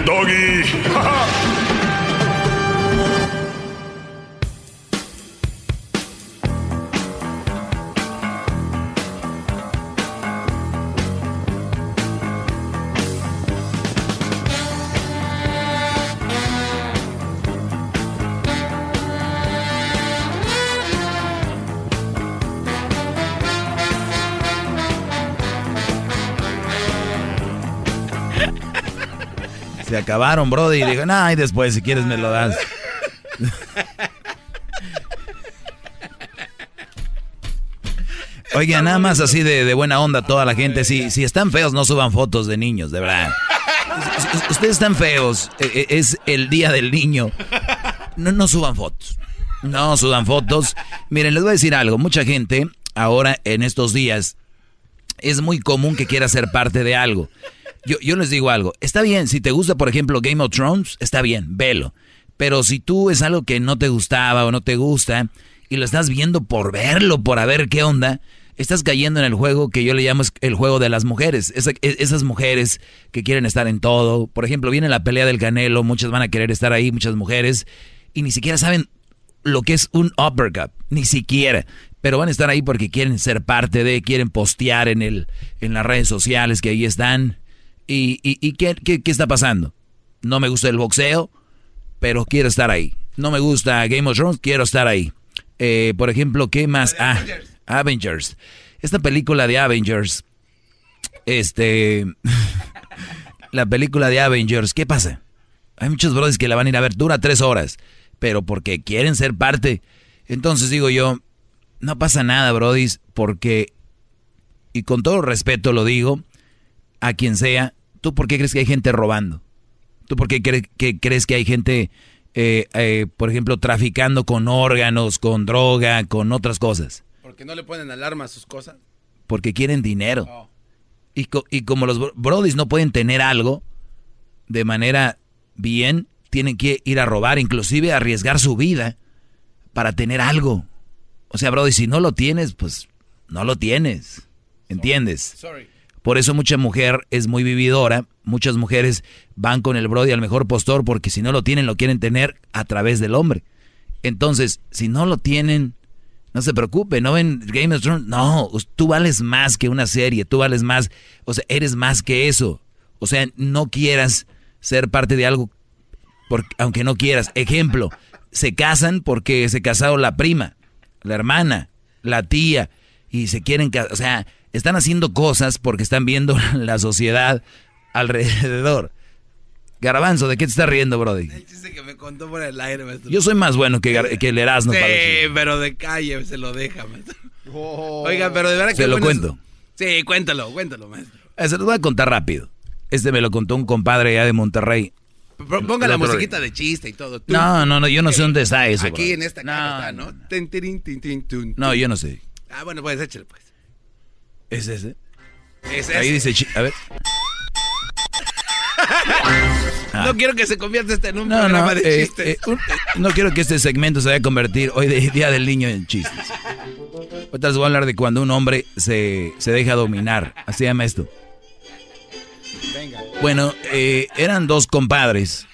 doggy. *laughs* acabaron, Brody. Y digo, no, y después, si quieres, me lo das. Oiga, nada más así de, buena onda toda la gente. Si, si están feos, no suban fotos de niños, de verdad. Ustedes están feos. E, e, es el día del niño. No, no suban fotos. No suban fotos. Miren, les voy a decir algo. Mucha gente ahora en estos días es muy común que quiera ser parte de algo. Yo, yo les digo algo, está bien, si te gusta, por ejemplo, Game of Thrones, está bien, velo. Pero si tú es algo que no te gustaba o no te gusta y lo estás viendo por verlo, por a ver qué onda, estás cayendo en el juego que yo le llamo el juego de las mujeres. E, esas mujeres que quieren estar en todo. Por ejemplo, viene la pelea del Canelo, muchas van a querer estar ahí, muchas mujeres, y ni siquiera saben lo que es un uppercut, ni siquiera. Pero van a estar ahí porque quieren ser parte de, quieren postear en, el, en las redes sociales que ahí están. ¿Y, y, ¿qué, qué, qué está pasando? No me gusta el boxeo, pero quiero estar ahí. No me gusta Game of Thrones, quiero estar ahí. Eh, por ejemplo, ¿qué más? Ah, Avengers. Esta película de Avengers, este, *laughs* la película de Avengers, ¿qué pasa? Hay muchos brothers que la van a ir a ver, dura tres horas, pero porque quieren ser parte. Entonces digo yo, no pasa nada, brodis, porque, y con todo respeto lo digo, a quien sea, ¿tú por qué crees que hay gente robando? ¿Tú por qué que crees que hay gente, eh, eh, por ejemplo, traficando con órganos, con droga, con otras cosas? ¿Porque no le ponen alarma a sus cosas? Porque quieren dinero. Oh. Y, y, como los brodis no pueden tener algo de manera bien, tienen que ir a robar, inclusive arriesgar su vida para tener algo. O sea, brody, si no lo tienes, pues no lo tienes. ¿Entiendes? Por eso mucha mujer es muy vividora. Muchas mujeres van con el brody al mejor postor porque si no lo tienen, lo quieren tener a través del hombre. Entonces, si no lo tienen, no se preocupe, no ven Game of Thrones. No, tú vales más que una serie, tú vales más, o sea, eres más que eso. O sea, no quieras ser parte de algo, porque, aunque no quieras. Ejemplo, se casan porque se casó la prima, la hermana, la tía, y se quieren casar. O sea, están haciendo cosas porque están viendo *laughs* la sociedad alrededor. Garbanzo, ¿de qué te estás riendo, Brody? El chiste que me contó por el aire, maestro. Yo soy más bueno que, que el Erasmo. Sí, pero de calle se lo deja, maestro. Oh. Oiga, pero de verdad que... Se lo cuento. Sí, cuéntalo, cuéntalo, maestro. Eh, se lo voy a contar rápido. Este me lo contó un compadre allá de Monterrey. Ponga la musiquita de chiste y todo. No, no, no, yo no sé dónde está eso. Aquí en esta no, ¿no? No, yo no sé. Ah, bueno, pues échale, pues. ¿Es ese? Es ese. Ahí dice, a ver. *laughs* No quiero que se convierta este en un programa de eh, chistes. Eh, no quiero que este segmento se vaya a convertir hoy de Día del Niño en chistes. Ahorita les voy a hablar de cuando un hombre se, deja dominar. Así se llama esto. Venga. Bueno, eh, eran dos compadres.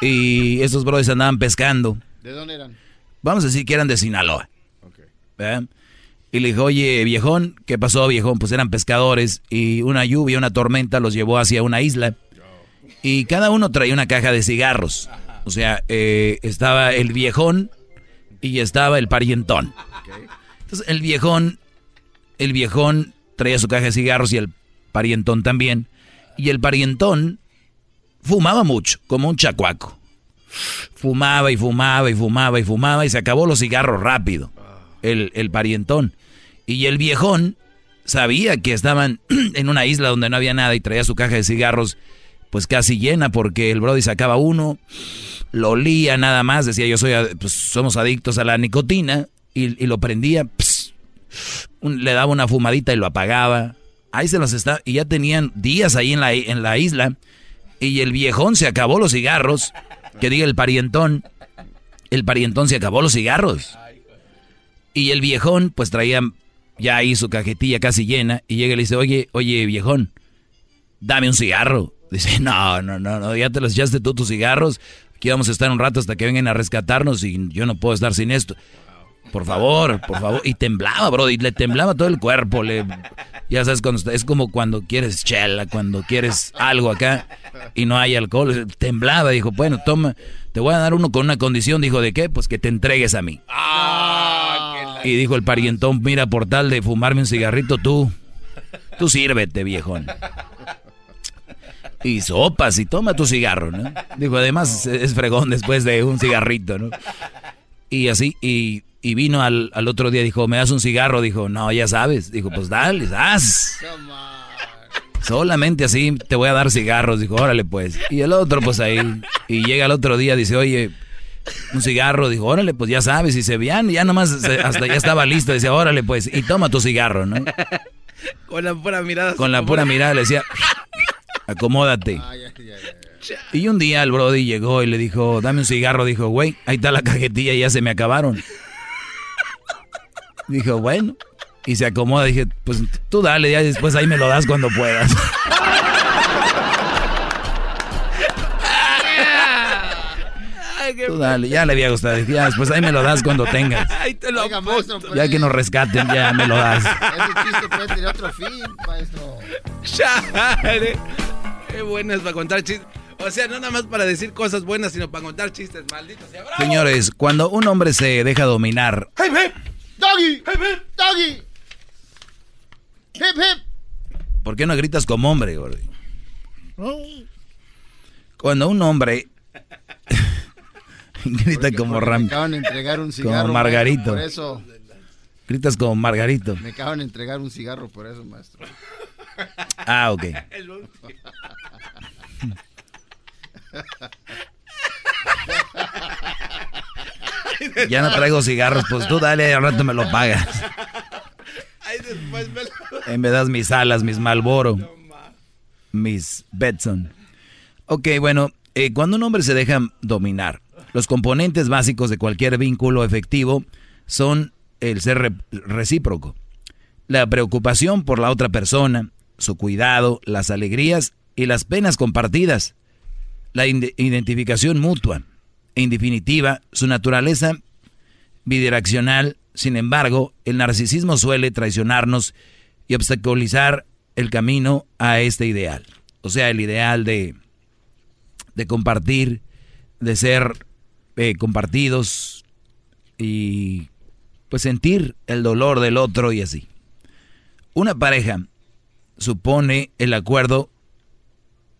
Y esos brothers andaban pescando. ¿De dónde eran? Vamos a decir que eran de Sinaloa. Okay. Y le dijo, oye, viejón, ¿qué pasó, viejón? Pues eran pescadores y una lluvia, una tormenta los llevó hacia una isla y cada uno traía una caja de cigarros. O sea, eh, estaba el viejón y estaba el parientón. Entonces el viejón, el viejón traía su caja de cigarros y el parientón también. Y el parientón fumaba mucho, como un chacuaco. Fumaba y fumaba y fumaba y fumaba y se acabó los cigarros rápido. El, el parientón. Y el viejón sabía que estaban *clears throat* en una isla donde no había nada y traía su caja de cigarros pues casi llena porque el Brody sacaba uno, lo olía nada más, decía yo soy, pues somos adictos a la nicotina y, lo prendía, le daba una fumadita y lo apagaba. Ahí se los está, y ya tenían días ahí en la, en la isla y el viejón se acabó los cigarros, que diga el parientón, el parientón se acabó los cigarros. Y el viejón pues traía ya ahí su cajetilla casi llena y llega y le dice, oye, oye viejón, dame un cigarro. Dice, *laughs* no, no, no, no, ya te los echaste tú tus cigarros. Aquí vamos a estar un rato hasta que vengan a rescatarnos y yo no puedo estar sin esto. Por favor, por favor. Y temblaba, bro, y le temblaba todo el cuerpo. Le, ya sabes, cuando, es como cuando quieres chela, cuando quieres algo acá y no hay alcohol. Temblaba, dijo, bueno, toma, te voy a dar uno con una condición. Dijo, ¿de qué? Pues que te entregues a mí. Ah, y dijo el parientón, mira, por tal de fumarme un cigarrito, tú, tú sírvete, viejón y sopas y toma tu cigarro, ¿no? Digo, además es fregón después de un cigarrito, ¿no? Y así, y, vino al, otro día, dijo, ¿me das un cigarro? Dijo, no, ya sabes. Dijo, pues dale, haz. Solamente así te voy a dar cigarros. Dijo, órale pues. Y el otro, pues ahí. Y llega el otro día, dice, oye, un cigarro. Dijo, órale, pues ya sabes. Y se veían, ya nomás hasta ya estaba listo. Dice, órale pues. Y toma tu cigarro, ¿no? Con la pura mirada. Con la pura mirada le decía, acomódate. Y un día el Brody llegó y le dijo, dame un cigarro. Dijo, güey, ahí está la cajetilla ya se me acabaron. Dijo, bueno, Y se acomoda, dije, pues tú dale, ya después ahí me lo das cuando puedas. *laughs* Tú dale, ya le había gustado. Ya, después ahí me lo das cuando tengas. *laughs* ya que nos rescaten, ya me lo das. Ese chiste puede tener otro fin, maestro. Qué buenas para contar chistes. O sea, no nada más para decir cosas buenas, sino para contar chistes malditos. Señores, cuando un hombre se deja dominar. ¡Hip, hip! ¡Doggy! ¡Hip, hip! ¡Doggy! ¡Hip, hip! ¿Por qué no gritas como hombre, gordi? Cuando un hombre *laughs* grita como Ram. Me acaban de entregar un cigarro. Como Margarito. por eso. Gritas como Margarito. Me acaban de entregar un cigarro por eso, maestro. Ah, ok. *laughs* *laughs* ya no traigo cigarros, pues tú dale, al rato me lo pagas. En me das mis alas, mis Malboro, mis Betson. Ok, bueno, eh, cuando un hombre se deja dominar, los componentes básicos de cualquier vínculo efectivo son el ser recíproco, la preocupación por la otra persona, su cuidado, las alegrías y las penas compartidas, la identificación mutua. En definitiva, su naturaleza bidireccional, sin embargo, el narcisismo suele traicionarnos y obstaculizar el camino a este ideal. O sea, el ideal de, de compartir, de ser eh, compartidos y pues sentir el dolor del otro y así. Una pareja supone el acuerdo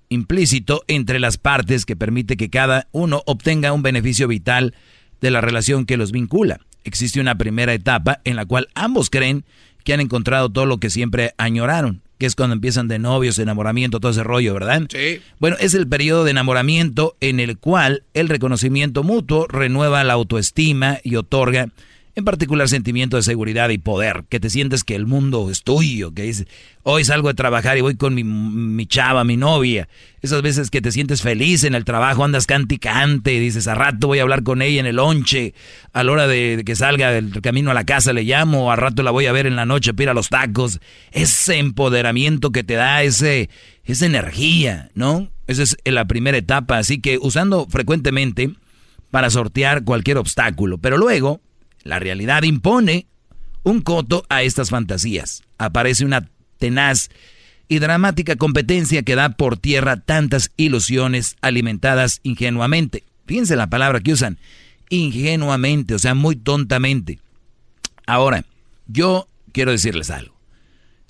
implícito entre las partes que permite que cada uno obtenga un beneficio vital de la relación que los vincula. Existe una primera etapa en la cual ambos creen que han encontrado todo lo que siempre añoraron, que es cuando empiezan de novios, enamoramiento, todo ese rollo, ¿verdad? Sí. Bueno, es el periodo de enamoramiento en el cual el reconocimiento mutuo renueva la autoestima y otorga en particular sentimiento de seguridad y poder, que te sientes que el mundo es tuyo, que dices, hoy salgo de trabajar y voy con mi, mi, chava, mi novia. Esas veces que te sientes feliz en el trabajo, andas cante y cante, dices, a rato voy a hablar con ella en el lonche, a la hora de, que salga del camino a la casa le llamo, a rato la voy a ver en la noche, pira los tacos. Ese empoderamiento que te da, ese, esa energía, ¿no? Esa es la primera etapa, así que usando frecuentemente para sortear cualquier obstáculo, pero luego la realidad impone un coto a estas fantasías. Aparece una tenaz y dramática competencia que da por tierra tantas ilusiones alimentadas ingenuamente. Fíjense la palabra que usan, ingenuamente, o sea, muy tontamente. Ahora, yo quiero decirles algo.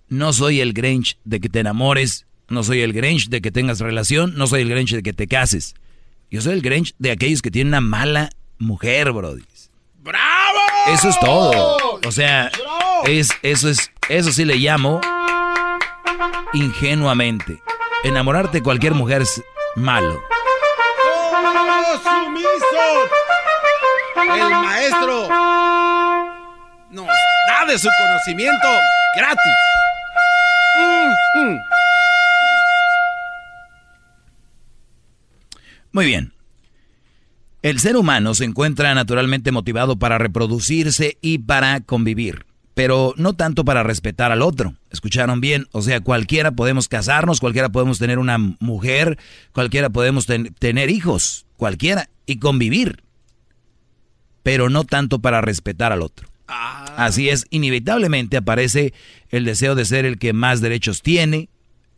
No soy el Grinch de que te enamores, no soy el Grinch de que tengas relación, no soy el Grinch de que te cases. Yo soy el Grinch de aquellos que tienen una mala mujer, brody. ¡Bravo! Eso es todo. O sea, es, eso es, eso sí le llamo ingenuamente. Enamorarte de cualquier mujer es malo. sumiso! El maestro nos da de su conocimiento gratis. Mm, mm. Muy bien. El ser humano se encuentra naturalmente motivado para reproducirse y para convivir, pero no tanto para respetar al otro. ¿Escucharon bien? O sea, cualquiera podemos casarnos, cualquiera podemos tener una mujer, cualquiera podemos tener hijos, cualquiera, y convivir, pero no tanto para respetar al otro. Ah. Así es, inevitablemente aparece el deseo de ser el que más derechos tiene.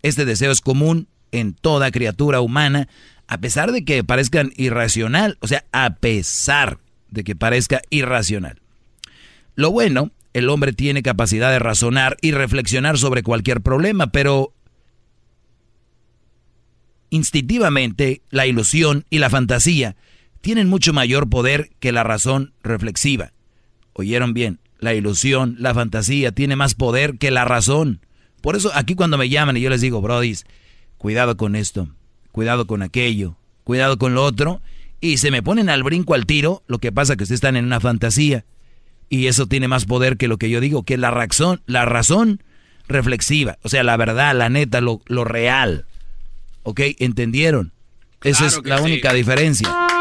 Este deseo es común en toda criatura humana, a pesar de que parezcan irracional, o sea, a pesar de que parezca irracional. Lo bueno, el hombre tiene capacidad de razonar y reflexionar sobre cualquier problema, pero instintivamente la ilusión y la fantasía tienen mucho mayor poder que la razón reflexiva. ¿Oyeron bien? La ilusión, la fantasía tiene más poder que la razón. Por eso aquí cuando me llaman y yo les digo, brodis, cuidado con esto cuidado con aquello, cuidado con lo otro, y se me ponen al brinco al tiro, lo que pasa que ustedes están en una fantasía, y eso tiene más poder que lo que yo digo, que la razón, la razón reflexiva, o sea, la verdad, la neta, lo, real. ¿Ok? ¿Entendieron? Esa es la única diferencia. ¡Bravo!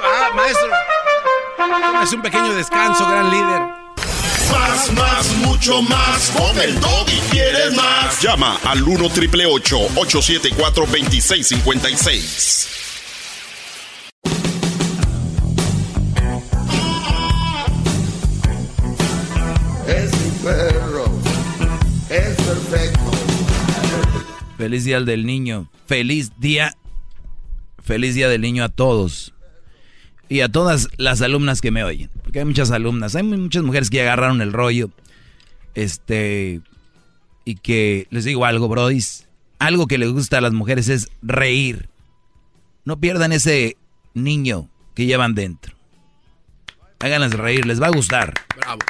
¡Bravo, maestro! ¡Bravo! Tómese un pequeño descanso, gran líder. Más, más, mucho más. Con el y quieres más. Llama al 1 triple 874 2656. Es mi perro. Es perfecto. Feliz día del niño. Feliz día. Feliz día del niño a todos. Y a todas las alumnas que me oyen. Porque hay muchas alumnas. Hay muchas mujeres que agarraron el rollo. Este. Y que les digo algo, brodis. Algo que les gusta a las mujeres es reír. No pierdan ese niño que llevan dentro. Háganlas reír, les va a gustar. Bravo.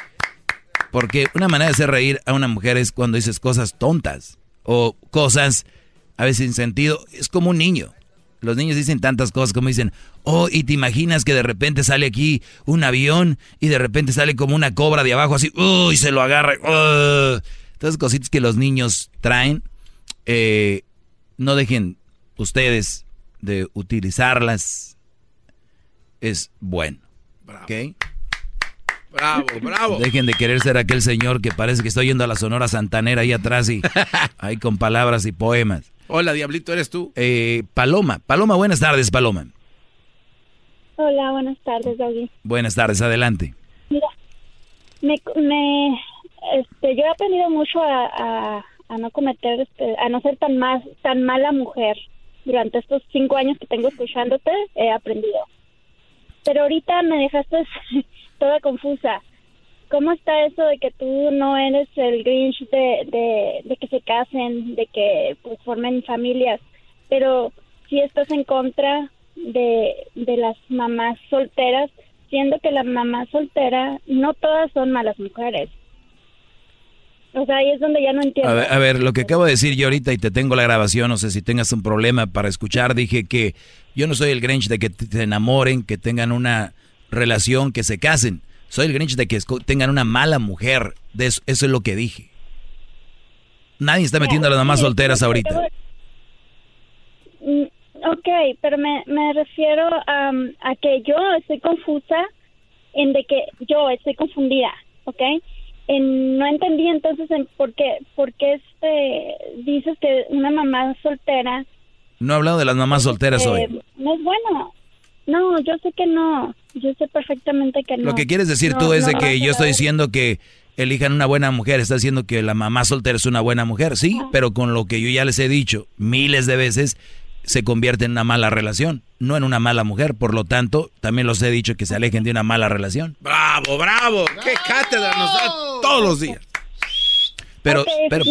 Porque una manera de hacer reír a una mujer es cuando dices cosas tontas o cosas a veces sin sentido. Es como un niño. Los niños dicen tantas cosas como dicen, oh, y te imaginas que de repente sale aquí un avión y de repente sale como una cobra de abajo así, uy, se lo agarra. Uh. Todas cositas que los niños traen, eh, no dejen ustedes de utilizarlas. Es bueno. Bravo. ¿Ok? Bravo, bravo. Dejen de querer ser aquel señor que parece que estoy yendo a la Sonora Santanera ahí atrás y *laughs* ahí con palabras y poemas. Hola, Diablito, ¿eres tú? Eh, Paloma, Paloma, buenas tardes, Paloma. Hola, buenas tardes, Doggy. Buenas tardes, adelante. Mira, me, me, este, yo he aprendido mucho a, a, a no cometer, este, a no ser tan más, tan mala mujer. Durante estos cinco años que tengo escuchándote, he aprendido. Pero ahorita me dejaste *laughs* toda confusa. ¿Cómo está eso de que tú no eres el Grinch de, que se casen, de que pues, formen familias, pero si estás en contra de, de las mamás solteras, siendo que la mamá soltera no todas son malas mujeres? O sea, ahí es donde ya no entiendo. A ver, a ver, lo que acabo de decir yo ahorita y te tengo la grabación, no sé si tengas un problema para escuchar, dije que yo no soy el Grinch de que te enamoren, que tengan una relación, que se casen. Soy el Grinch de que tengan una mala mujer. De eso, eso es lo que dije. Nadie está metiendo a las mamás solteras ahorita. Mm, Ok, pero me, me refiero a, a que yo estoy confusa en de que yo estoy confundida, ¿ok? En, no entendí entonces en por qué, por qué este, dices que una mamá soltera... No he hablado de las mamás solteras eh, hoy. No es bueno. No, yo sé que no. Yo sé perfectamente que no. Lo que quieres decir No, tú es de que yo estoy diciendo que elijan una buena mujer, estás diciendo que la mamá soltera es una buena mujer, sí, pero con lo que yo ya les he dicho miles de veces, se convierte en una mala relación, no en una mala mujer, por lo tanto, también los he dicho que se alejen de una mala relación. Bravo, bravo. Qué cátedra nos da todos los días. Pero, pero,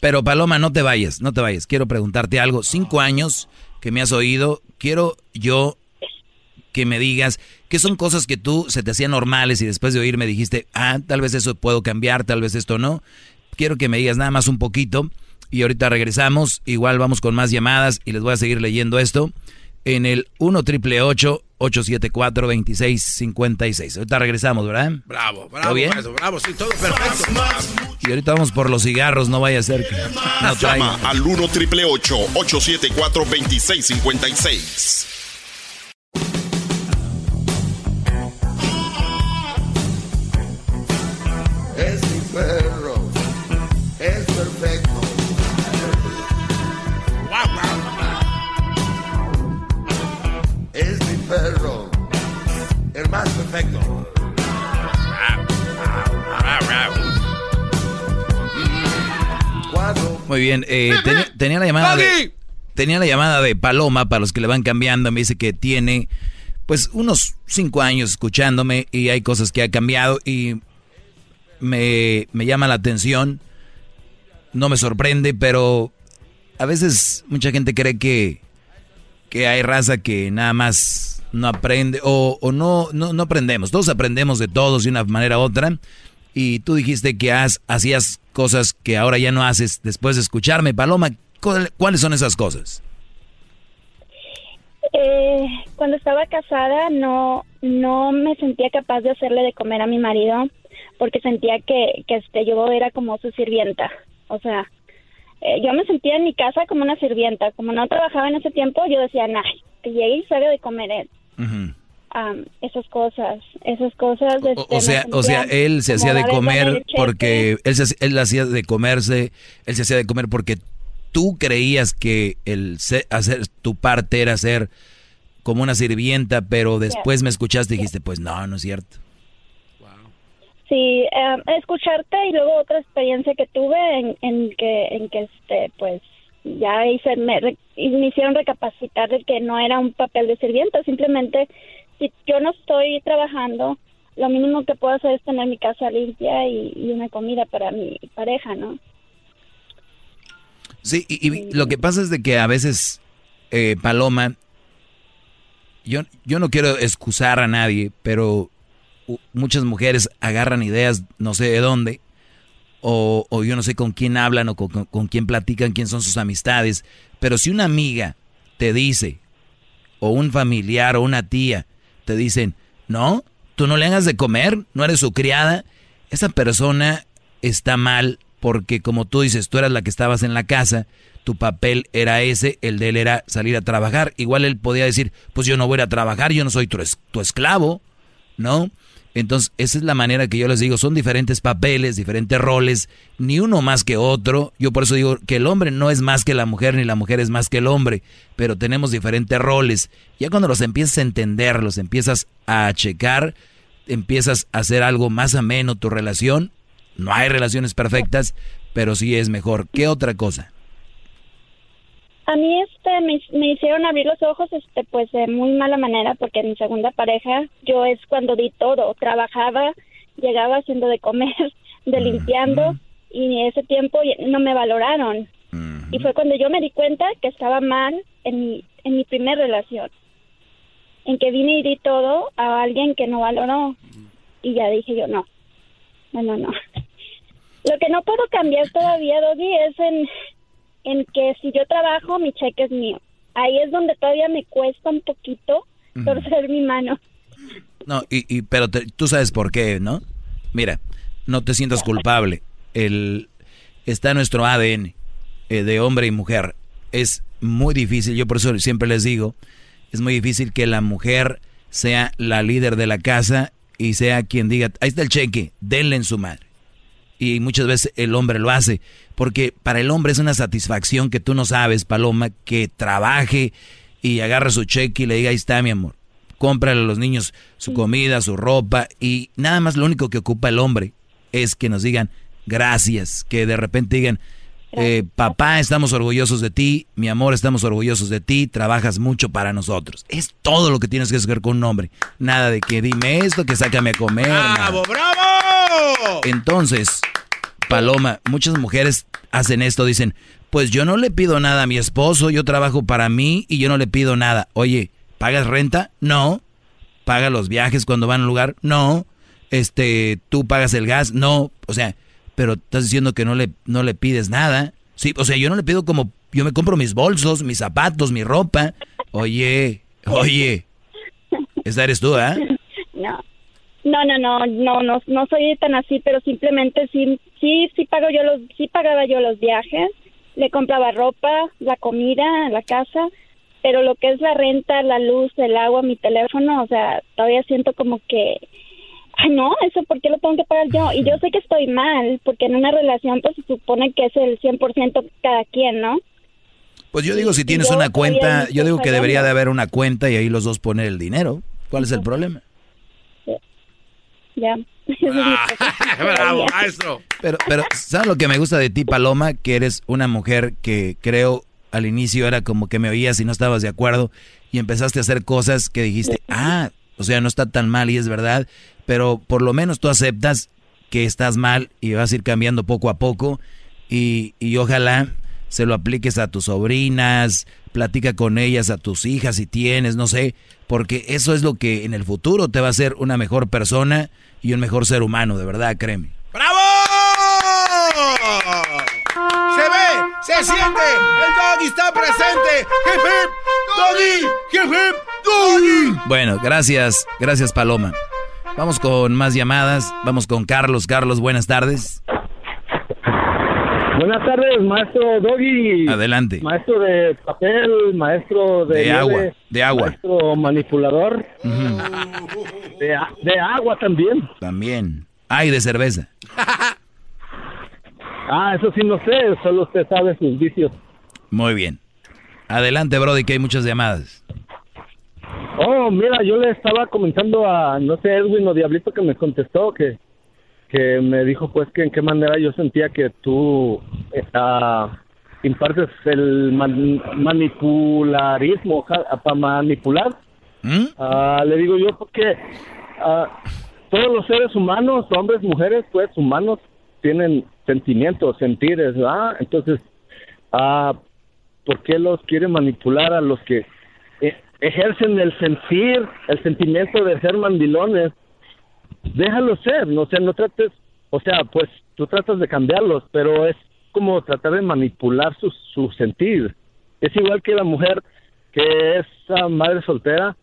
pero Paloma, no te vayas, no te vayas. Quiero preguntarte algo. Cinco años que me has oído, quiero yo que me digas que son cosas que tú se te hacían normales y después de oírme dijiste, ah, tal vez eso puedo cambiar, tal vez esto no. Quiero que me digas nada más un poquito y ahorita regresamos. Igual vamos con más llamadas y les voy a seguir leyendo esto en el 1 triple 874 2656. Ahorita regresamos, ¿verdad? Bravo, bravo, ¿Todo bien? maestro, bravo, sí, todo perfecto. Y ahorita vamos por los cigarros, no vaya a ser que no. Llama al 1 triple 874 2656. Perfecto. Muy bien, eh, tenía, tenía la llamada de, tenía la llamada de Paloma para los que le van cambiando. Me dice que tiene pues unos cinco años escuchándome y hay cosas que ha cambiado y me, me llama la atención. No me sorprende, pero a veces mucha gente cree que, que hay raza que nada más no aprende o, o no, no, no aprendemos. Todos aprendemos de todos de una manera u otra. Y tú dijiste que has, hacías cosas que ahora ya no haces después de escucharme. Paloma, ¿cuál- ¿cuáles son esas cosas? Eh, cuando estaba casada no no me sentía capaz de hacerle de comer a mi marido porque sentía que, que este yo era como su sirvienta o sea eh, yo me sentía en mi casa como una sirvienta como no trabajaba en ese tiempo yo decía nah que llegue y de comer él esas cosas, esas cosas. o, este, sea, o sea, él se hacía de comer porque él se, él hacía de comerse, él se hacía de comer porque tú creías que el hacer tu parte era ser como una sirvienta, pero después me escuchaste y dijiste, pues no, no es cierto. Sí, em, escucharte y luego otra experiencia que tuve en, en que, en que este, pues ya hice, me, me hicieron recapacitar de que no era un papel de sirvienta, simplemente si yo no estoy trabajando, lo mínimo que puedo hacer es tener mi casa limpia y, una comida para mi pareja, ¿no? Sí, y, lo que pasa es de que a veces, eh, Paloma, yo, yo no quiero excusar a nadie, pero muchas mujeres agarran ideas no sé de dónde, o, o yo no sé con quién hablan o con, con, quién platican, quién son sus amistades, pero si una amiga te dice, o un familiar o una tía te dicen, no, tú no le hagas de comer, no eres su criada, esa persona está mal porque como tú dices, tú eras la que estabas en la casa, tu papel era ese, el de él era salir a trabajar. Igual él podía decir, pues yo no voy a trabajar, yo no soy tu, tu esclavo, ¿no? Entonces, esa es la manera que yo les digo, son diferentes papeles, diferentes roles, ni uno más que otro. Yo por eso digo que el hombre no es más que la mujer, ni la mujer es más que el hombre, pero tenemos diferentes roles. Ya cuando los empiezas a entender, los empiezas a checar, empiezas a hacer algo más ameno tu relación. No hay relaciones perfectas, pero sí es mejor. ¿Qué otra cosa? A mí este me, hicieron abrir los ojos este pues de muy mala manera porque mi segunda pareja yo es cuando di todo, trabajaba, llegaba haciendo de comer, *laughs* de limpiando y ese tiempo no me valoraron. Y fue cuando yo me di cuenta que estaba mal en mi en mi primer relación. En que vine y di todo a alguien que no valoró. Y ya dije yo no. No, no, no. *laughs* Lo que no puedo cambiar todavía, Doggy, es en en que si yo trabajo, mi cheque es mío. Ahí es donde todavía me cuesta un poquito torcer mi mano. No, y, y pero tú sabes por qué, ¿no? Mira, no te sientas culpable. El, está nuestro ADN eh, de hombre y mujer. Es muy difícil, yo por eso siempre les digo, es muy difícil que la mujer sea la líder de la casa y sea quien diga, ahí está el cheque, denle en su madre. Y muchas veces el hombre lo hace. Porque para el hombre es una satisfacción que tú no sabes, Paloma, que trabaje y agarre su cheque y le diga, ahí está mi amor. Cómprale a los niños su comida, su ropa y nada más lo único que ocupa el hombre es que nos digan gracias, que de repente digan, eh, papá, estamos orgullosos de ti, mi amor, estamos orgullosos de ti, trabajas mucho para nosotros. Es todo lo que tienes que hacer con un hombre. Nada de que dime esto, que sácame a comer. ¡Bravo, bravo! Entonces, Paloma, muchas mujeres hacen esto, dicen, pues yo no le pido nada a mi esposo, yo trabajo para mí y yo no le pido nada. Oye, ¿pagas renta? No. ¿Paga los viajes cuando van a un lugar? No. Este, ¿tú pagas el gas? No. O sea, pero estás diciendo que no le, no le pides nada. Sí, o sea, yo no le pido como, yo me compro mis bolsos, mis zapatos, mi ropa. Oye, oye, esa eres tú, ¿ah? No. No, no, no, no, no, no soy tan así, pero simplemente sí, sí, sí pago yo los, sí pagaba yo los viajes, le compraba ropa, la comida, la casa, pero lo que es la renta, la luz, el agua, mi teléfono, o sea, todavía siento como que, ay no, eso por qué lo tengo que pagar yo, y yo sé que estoy mal, porque en una relación pues se supone que es el 100% cada quien, ¿no? Pues yo digo, si tienes una cuenta, yo digo que debería de haber una cuenta y ahí los dos poner el dinero. ¿Cuál es el problema? Ya. *laughs* *laughs* Bravo, maestro. Pero, pero, ¿sabes lo que me gusta de ti, Paloma? Que eres una mujer que creo al inicio era como que me oías y no estabas de acuerdo y empezaste a hacer cosas que dijiste, ah, o sea, no está tan mal y es verdad, pero por lo menos tú aceptas que estás mal y vas a ir cambiando poco a poco y, y ojalá se lo apliques a tus sobrinas, platica con ellas, a tus hijas si tienes, no sé, porque eso es lo que en el futuro te va a hacer una mejor persona y un mejor ser humano, de verdad, créeme. ¡Bravo! Se ve, se siente, el doggy está presente. ¡Hip, hip! ¡Doggy! ¡Hip, hip! ¡Doggy! Bueno, gracias, gracias Paloma. Vamos con más llamadas, vamos con Carlos. Carlos, buenas tardes. Buenas tardes, maestro Doggy. Adelante. Maestro de papel, maestro de, De nieve, agua, de agua. Maestro manipulador. de, a- de agua también. También. Ay, de cerveza. *laughs* Ah, eso sí no sé, solo usted sabe sus vicios. Muy bien. Adelante, Brody, que hay muchas llamadas. Oh, mira, yo le estaba comentando a, no sé, Edwin o Diablito que me contestó que, que me dijo pues que en qué manera yo sentía que tú ah, impartes el man- manipularismo para manipular. Ah, le digo yo porque ah, todos los seres humanos, hombres, mujeres, pues humanos, tienen sentimientos, sentires, ¿verdad? Entonces, ¿por qué los quiere manipular a los que eh, ejercen el sentir, el sentimiento de ser mandilones? Déjalo ser, no sé, no trates, o sea, pues tú tratas de cambiarlos, pero es como tratar de manipular su, su sentir. Es igual que la mujer que es ah, madre soltera,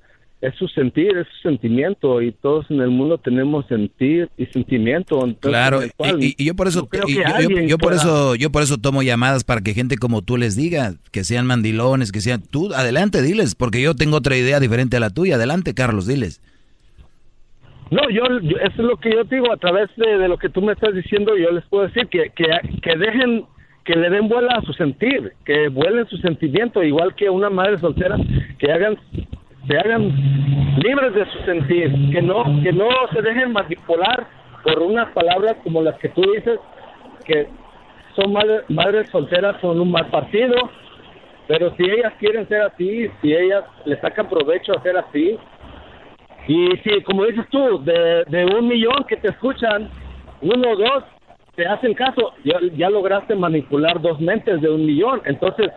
es su sentir, es su sentimiento, y todos en el mundo tenemos sentir y sentimiento. entonces, Claro, en el cual y, yo por eso, yo, yo- alguien yo por eso, yo por eso tomo llamadas para que gente como tú les diga, que sean mandilones, que sean tú, adelante, diles, porque yo tengo otra idea diferente a la tuya. Adelante, Carlos, diles. No, yo, yo- eso es lo que yo digo, a través de, de lo que tú me estás diciendo, yo les puedo decir que, que, que dejen, que le den vuela a su sentir, que vuelen su sentimiento, igual que una madre soltera, que hagan, se hagan libres de su sentir, que no, que no se dejen manipular por unas palabras como las que tú dices, que son madre- madres solteras son un mal partido, pero si ellas quieren ser así, si ellas le sacan provecho a ser así, y si, como dices tú, de, de un millón que te escuchan, uno o dos te hacen caso, ya, ya lograste manipular dos mentes de un millón. Entonces,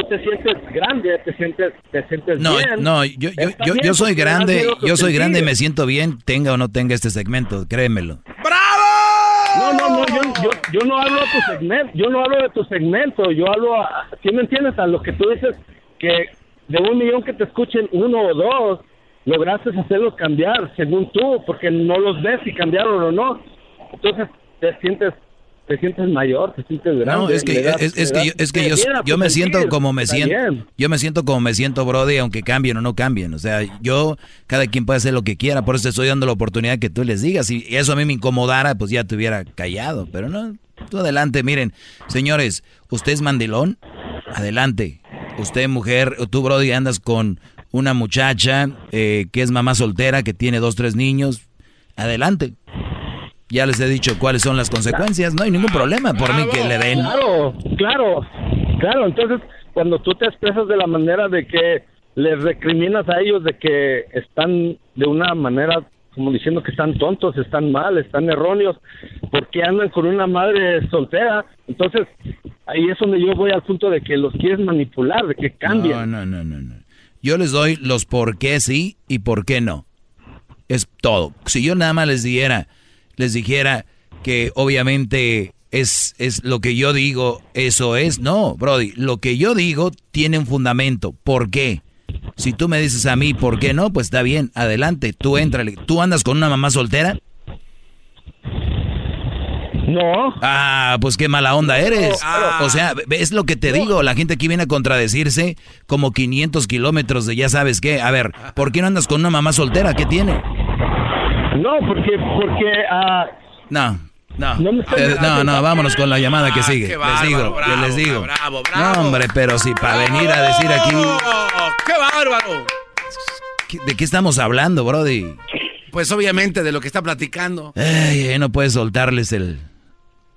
tú te sientes grande, te sientes, te sientes No, bien. no, yo, yo, yo, yo soy grande, yo soy grande y me siento bien, tenga o no tenga este segmento, créemelo. No, no, no, yo, yo, yo no hablo de tu segmento, yo no hablo de tu segmento, yo hablo, a, ¿sí me entiendes? A lo que tú dices, que de un millón que te escuchen uno o dos, lograste hacerlos cambiar, según tú, porque no los ves si cambiaron o no. Entonces, te sientes, te sientes mayor, te sientes grande. No, es que, das- es, es que, yo, es que yo, yo me siento como me siento. bien. Yo me siento como me siento, Brody, aunque cambien o no cambien. O sea, yo, cada quien puede hacer lo que quiera, por eso te estoy dando la oportunidad que tú les digas. Si eso a mí me incomodara, pues ya te hubiera callado. Pero no, tú adelante, miren. Señores, usted es mandilón, adelante. Usted, mujer, tú, Brody, andas con una muchacha eh, que es mamá soltera, que tiene dos, tres niños, adelante. Ya les he dicho cuáles son las consecuencias, no hay ningún problema por mí que le den. Claro, claro, claro. Entonces, cuando tú te expresas de la manera de que les recriminas a ellos de que están de una manera como diciendo que están tontos, están mal, están erróneos, porque andan con una madre soltera. Entonces, ahí es donde yo voy al punto de que los quieres manipular, de que cambien. No, no, no, no, no. Yo les doy los por qué sí y por qué no. Es todo. Si yo nada más les dijera, les dijera que obviamente es, es lo que yo digo, eso es. No, Brody, lo que yo digo tiene un fundamento. ¿Por qué? Si tú me dices a mí, ¿por qué no? Pues está bien, adelante, tú éntrale. ¿Tú andas con una mamá soltera? No. Ah, pues qué mala onda eres. Ah. O sea, es lo que te digo. La gente aquí viene a contradecirse como 500 kilómetros de ya sabes qué. A ver, ¿por qué no andas con una mamá soltera? ¿Qué tiene? No, porque, porque, ah, No, no. No Eh, no, no, vámonos con la llamada que Ah, sigue. les bárbaro, digo, bravo, les digo. bravo, bravo. No, hombre, pero si para venir a decir aquí. ¡Oh, ¡Qué bárbaro! ¿qué- ¿De qué estamos hablando, Brody? Pues obviamente de lo que está platicando. Ay, ay, no puedes soltarles el.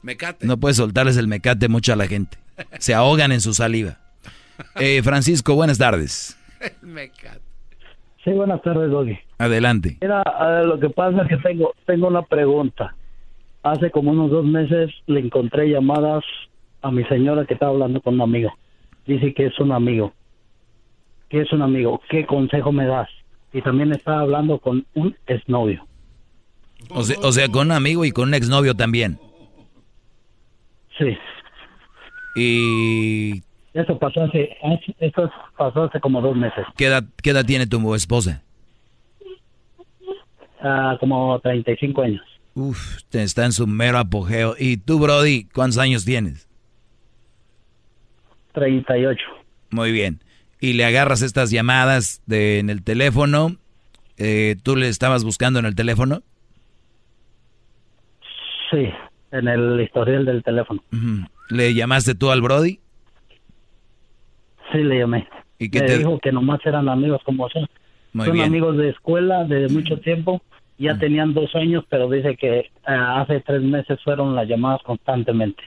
Mecate. No puedes soltarles el mecate mucho a la gente. Se ahogan en su saliva. *laughs* Eh, Francisco, buenas tardes. Mecate. Sí, buenas tardes, Doggy. Adelante. Mira, lo que pasa es que tengo, tengo una pregunta. Hace como unos dos meses le encontré llamadas a mi señora que estaba hablando con un amigo. Dice que es un amigo. ¿Qué es un amigo? ¿Qué consejo me das? Y también estaba hablando con un exnovio. O sea, o sea, con un amigo y con un exnovio también. Sí. ¿Y Eso pasó hace, eso pasó hace como dos meses. qué edad, qué edad tiene tu esposa? Ah, como 35 años. Uf, está en su mero apogeo. ¿Y tú, Brody, cuántos años tienes? 38. Muy bien. Y le agarras estas llamadas de, en el teléfono. Eh, ¿Tú le estabas buscando en el teléfono? Sí, en el historial del teléfono. Ujú. ¿Le llamaste tú al Brody? Sí, le llamé. ¿Y qué Me te- dijo que nomás eran amigos como son. Muy son bien. amigos de escuela de mucho tiempo. Ya tenían dos años, pero dice que ah, hace tres meses fueron las llamadas constantemente.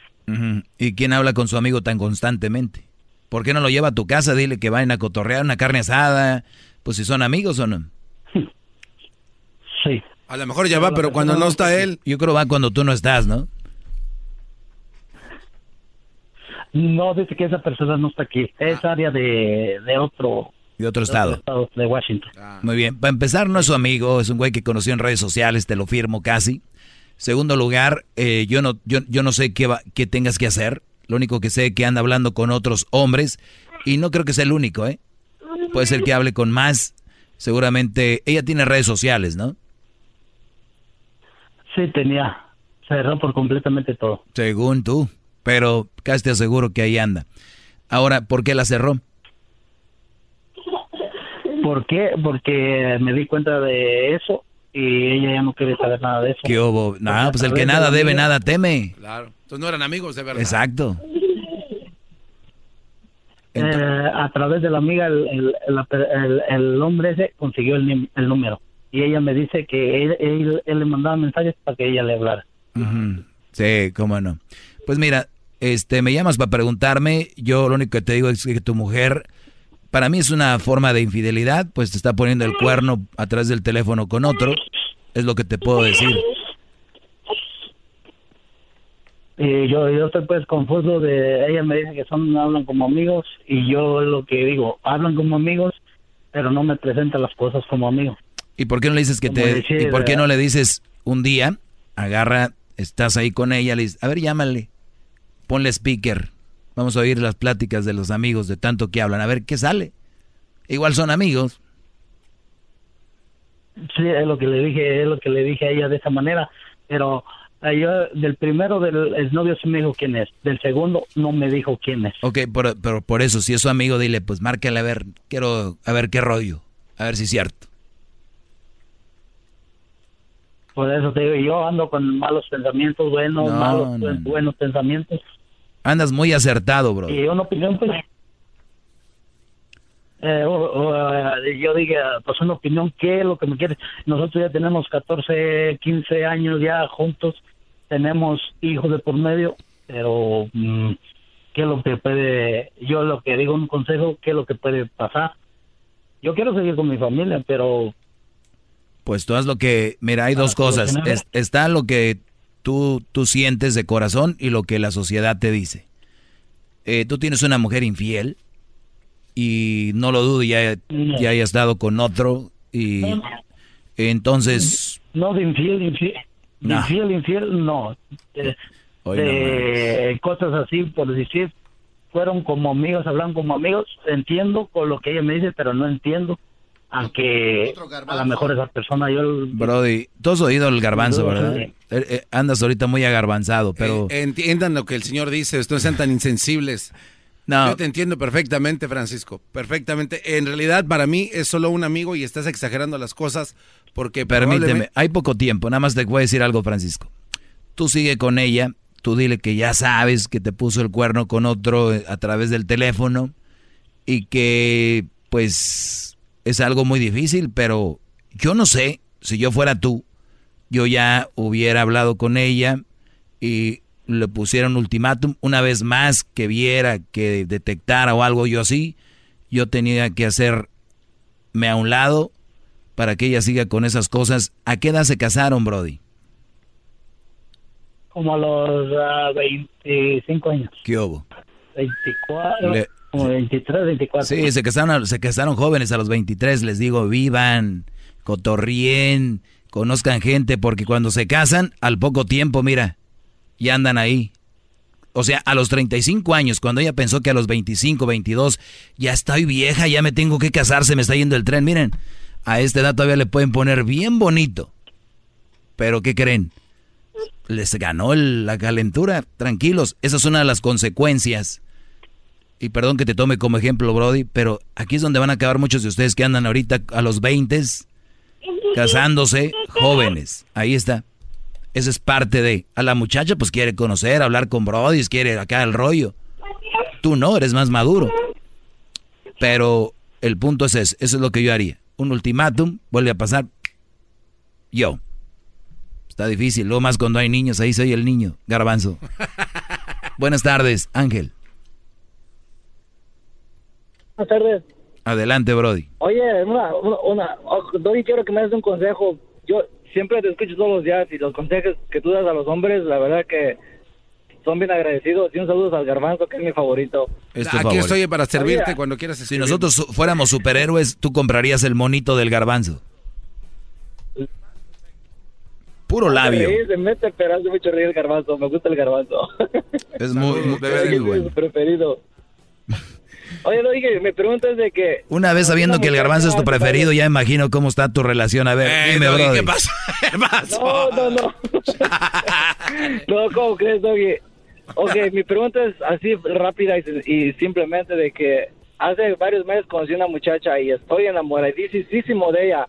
¿Y quién habla con su amigo tan constantemente? ¿Por qué no lo lleva a tu casa? Dile que vayan a cotorrear una carne asada. Pues si son amigos o no. *laughs* Sí. A lo mejor ya va, pero cuando no está él. Yo creo va cuando tú no estás, ¿no? No, dice que esa persona no está aquí. Es área de, de otro, De otro estado. estado, de Washington. Muy bien. Para empezar, no es su amigo, es un güey que conoció en redes sociales, te lo firmo casi. Segundo lugar, eh, yo, no, yo, yo no sé qué, va- qué tengas que hacer. Lo único que sé es que anda hablando con otros hombres y no creo que sea el único, ¿eh? Puede ser que hable con más. Seguramente, ella tiene redes sociales, ¿no? Sí, tenía. Cerró por completamente todo. Según tú. Pero casi te aseguro que ahí anda. Ahora, ¿por qué la cerró? ¿Por qué? Porque me di cuenta de eso y ella ya no quiere saber nada de eso. ¿Qué hubo? No, pues el que nada debe, nada teme. Claro. Entonces no eran amigos, de verdad. Exacto. Eh, a través de la amiga, el, el, el- el hombre ese consiguió el, número. Y ella me dice que él, él- él le mandaba mensajes para que ella le hablara. Sí, cómo no. Pues mira, este, me llamas para preguntarme. Yo lo único que te digo es que tu mujer, para mí es una forma de infidelidad, pues te está poniendo el cuerno a través del teléfono con otro. Es lo que te puedo decir. Y yo, yo estoy pues confuso de, ella me dice que son, hablan como amigos y yo lo que digo, hablan como amigos, pero no me presentan las cosas como amigos. ¿Y por qué no le dices que Como te, decir, y por qué no le dices un día, agarra, estás ahí con ella, le dices, a ver, llámale, ponle speaker, vamos a oír las pláticas de los amigos de tanto que hablan, a ver qué sale. Igual son amigos. Sí, es lo que le dije, es lo que le dije a ella de esa manera, pero eh, yo del primero del el novio sí me dijo quién es, del segundo no me dijo quién es. Ok, por- pero por eso, si es su amigo, dile, pues márcale a ver, quiero, a ver qué rollo, a ver si es cierto. Por eso te digo, yo ando con malos pensamientos, buenos, No, malos, no, pues, buenos pensamientos. Andas muy acertado, bro. Y una opinión, pues, eh, o- o, eh, yo diga, pues una opinión, ¿qué es lo que me quiere? Nosotros ya tenemos 14, 15 años ya juntos, tenemos hijos de por medio, pero mm, ¿qué es lo que puede, yo lo que digo, un consejo, ¿qué es lo que puede pasar? Yo quiero seguir con mi familia, pero Pues tú haz lo que, mira, hay dos cosas. Es- está lo que tú, tú sientes de corazón y lo que la sociedad te dice. Eh, tú tienes una mujer infiel y no lo dudo, ya, No. ya haya estado con otro y entonces... no de infiel, infiel, No. infiel, infiel, no. De, Hoy de cosas así, por decir, fueron como amigos, hablan como amigos, entiendo con lo que ella me dice, pero no entiendo, aunque a lo mejor esa persona yo... Brody, tú has oído el garbanzo, No, ¿verdad? sí. Eh, eh, andas ahorita muy agarbanzado, pero... Eh, entiendan lo que el señor dice, no sean tan insensibles. No. Yo te entiendo perfectamente, Francisco, perfectamente. En realidad, para mí es solo un amigo y estás exagerando las cosas porque Permíteme, probablemente- hay poco tiempo, nada más te voy a decir algo, Francisco. Tú sigue con ella, tú dile que ya sabes que te puso el cuerno con otro eh, a través del teléfono y que pues es algo muy difícil, pero yo no sé, si yo fuera tú, yo ya hubiera hablado con ella y le pusiera un ultimátum una vez más que viera, que detectara o algo yo así, yo tenía que hacerme a un lado para que ella siga con esas cosas. ¿A qué edad se casaron, Brody? Como a los ah, 25 años, ¿Qué hubo? 24, Le- como 23, 24. Sí, se casaron, se casaron jóvenes a los 23, les digo, vivan, cotorrien, conozcan gente, porque cuando se casan, al poco tiempo, mira, ya andan ahí. O sea, a los 35 años, cuando ella pensó que a los 25, 22, ya estoy vieja, ya me tengo que casar, se me está yendo el tren. Miren, a esta edad todavía le pueden poner bien bonito. Pero ¿qué creen? Les ganó el- la calentura, tranquilos. Esa es una de las consecuencias y perdón que te tome como ejemplo, Brody, pero aquí es donde van a acabar muchos de ustedes que andan ahorita a los 20 casándose jóvenes. Ahí está. Esa es parte de. A la muchacha, pues quiere conocer, hablar con Brody, quiere acá el rollo. Tú no, eres más maduro. Pero el punto es ese. Eso es lo que yo haría. Un ultimátum, vuelve a pasar. Yo. Está difícil. Luego más cuando hay niños, ahí soy el niño. Garbanzo. *laughs* Buenas tardes, Ángel. Buenas tardes. Adelante, Brody. Oye, una, una, una Dodi, quiero que me des un consejo. Yo siempre te escucho todos los días y los consejos que tú das a los hombres, la verdad que son bien agradecidos. Y un saludo al Garbanzo, que es mi favorito. Aquí estoy para servirte cuando quieras Si nosotros fuéramos superhéroes, tú comprarías el monito del Garbanzo. Puro labio. Sí, se mete, pero hace mucho reír el Garbanzo. Me gusta el Garbanzo. Es muy, muy, muy bueno. preferido. Oye, no dije, me preguntas de que... Una vez sabiendo que el garbanzo es tu preferido, ya imagino cómo está tu relación. A ver, eh, dime, Doggy, brother. ¿Qué pasa? *laughs* ¿Qué pasó? No, no, no. *laughs* no, ¿cómo crees, Doggy? Ok, mi pregunta es así rápida y, y simplemente de que hace varios meses conocí a una muchacha y estoy enamoradísimo de ella,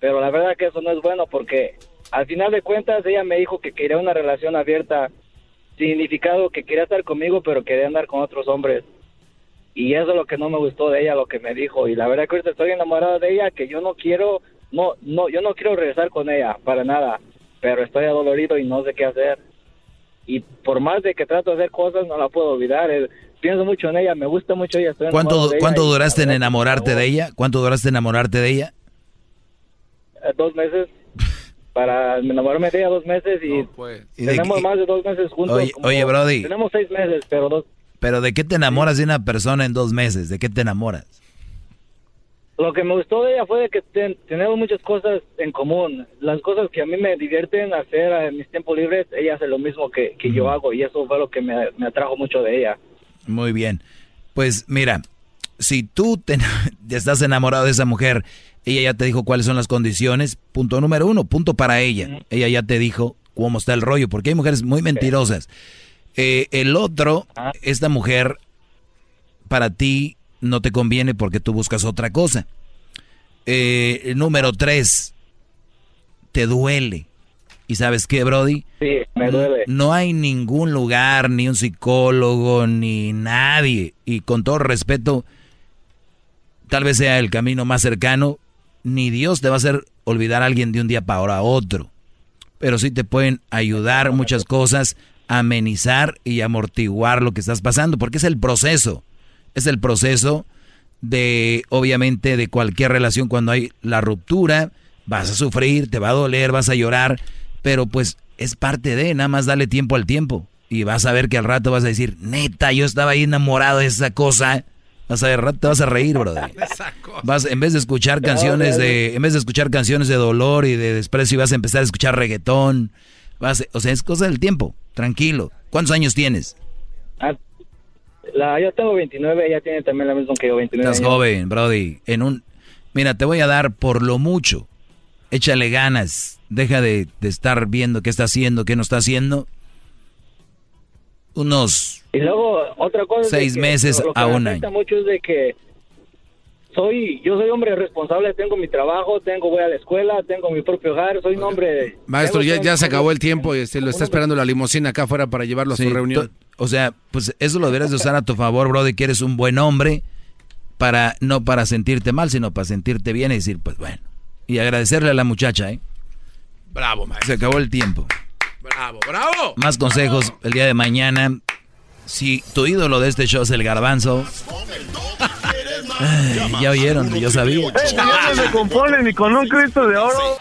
pero la verdad que eso no es bueno porque al final de cuentas ella me dijo que quería una relación abierta, significado que quería estar conmigo pero quería andar con otros hombres. Y eso es lo que no me gustó de ella, lo que me dijo. Y la verdad que ahorita estoy enamorado de ella, que yo no quiero, no, no, yo no quiero regresar con ella, para nada. Pero estoy adolorido y no sé qué hacer. Y por más de que trato de hacer cosas, no la puedo olvidar. Eh, Pienso mucho en ella, me gusta mucho ella. Estoy ¿Cuánto, enamorado de ella ¿cuánto duraste en enamorarte de ella? ¿Cuánto duraste en enamorarte de ella? Dos meses. *laughs* Para enamorarme de ella dos meses y, ¿Y de tenemos más de dos meses juntos. Oye- como- oye, Brody. Tenemos seis meses, pero dos. Pero ¿de qué te enamoras de una persona en dos meses? ¿De qué te enamoras? Lo que me gustó de ella fue de que ten- tenemos muchas cosas en común. Las cosas que a mí me divierten hacer en mis tiempos libres, ella hace lo mismo que, que yo hago y eso fue lo que me, me atrajo mucho de ella. Muy bien. Pues mira, si tú te, te *laughs* estás enamorado de esa mujer, ella ya te dijo cuáles son las condiciones. Punto número uno, punto para ella. Ella ya te dijo cómo está el rollo, porque hay mujeres muy mentirosas. Eh, el otro, esta mujer, para ti no te conviene porque tú buscas otra cosa. Eh, número tres, te duele. ¿Y sabes qué, Brody? Sí, me duele. No hay ningún lugar, ni un psicólogo, ni nadie. Y con todo respeto, tal vez sea el camino más cercano. Ni Dios te va a hacer olvidar a alguien de un día para otro. Pero sí te pueden ayudar muchas cosas, amenizar y amortiguar lo que estás pasando, porque es el proceso. Es el proceso de, obviamente, de cualquier relación cuando hay la ruptura. Vas a sufrir, te va a doler, vas a llorar, pero pues es parte de, nada más dale tiempo al tiempo. Y vas a ver que al rato vas a decir, neta, yo estaba ahí enamorado de esa cosa. Vas a ver, rato te vas a reír, brother. *laughs* Vas, en vez de escuchar canciones de, en vez de escuchar canciones de dolor y de desprecio, vas a empezar a escuchar reggaetón. Vas, o sea, es cosa del tiempo. Tranquilo. ¿Cuántos años tienes? Ah, La, yo tengo 29, ella tiene también la misma que yo, 29 Estás años. joven, Brody. En un, mira, te voy a dar por lo mucho. Échale ganas. Deja de, de estar viendo qué está haciendo, qué no está haciendo. Unos Y luego, otra cosa. Seis que meses lo que a me un afecta mucho es de que soy, yo soy hombre responsable, tengo mi trabajo, tengo, voy a la escuela, tengo mi propio hogar, soy un hombre... Maestro, ya, ya se acabó el tiempo y este, lo está esperando la limusina acá afuera para llevarlo a su reunión. to- O sea, pues eso lo deberías de usar a tu favor, Brody, que eres un buen hombre, para no para sentirte mal, sino para sentirte bien y decir, pues bueno. Y agradecerle a la muchacha, ¿eh? Bravo, maestro. Se acabó el tiempo. Bravo, bravo. Más consejos el día de mañana. Si tu ídolo de este show es el garbanzo. Ay, ya oyeron, yo sabía. no se compone ni con un Cristo de oro.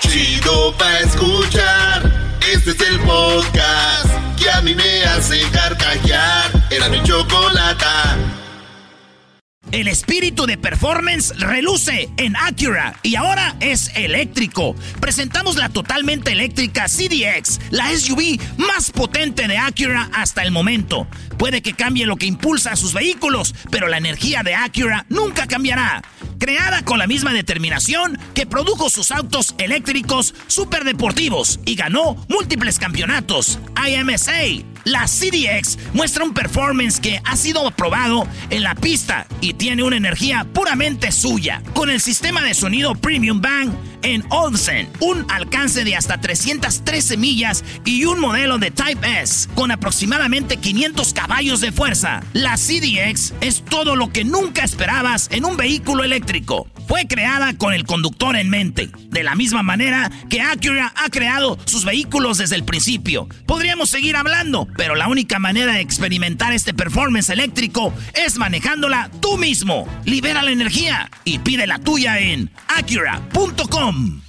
Chido pa' escuchar. Este es el podcast que a mí me hace carcajear. Era mi chocolata. El espíritu de performance reluce en Acura y ahora es eléctrico. Presentamos la totalmente eléctrica CDX, la SUV más potente de Acura hasta el momento. Puede que cambie lo que impulsa a sus vehículos, pero la energía de Acura nunca cambiará. Creada con la misma determinación que produjo sus autos eléctricos superdeportivos y ganó múltiples campeonatos. IMSA, La CDX muestra un performance que ha sido probado en la pista y tiene una energía puramente suya. Con el sistema de sonido Premium Bang en Olsen, un alcance de hasta 313 millas y un modelo de Type S con aproximadamente 500 caballos de fuerza. La CDX es todo lo que nunca esperabas en un vehículo eléctrico. Fue creada con el conductor en mente, de la misma manera que Acura ha creado sus vehículos desde el principio. Podríamos seguir hablando, pero la única manera de experimentar este performance eléctrico es manejándola tú mismo. Libera la energía y pide la tuya en acura.com. Come!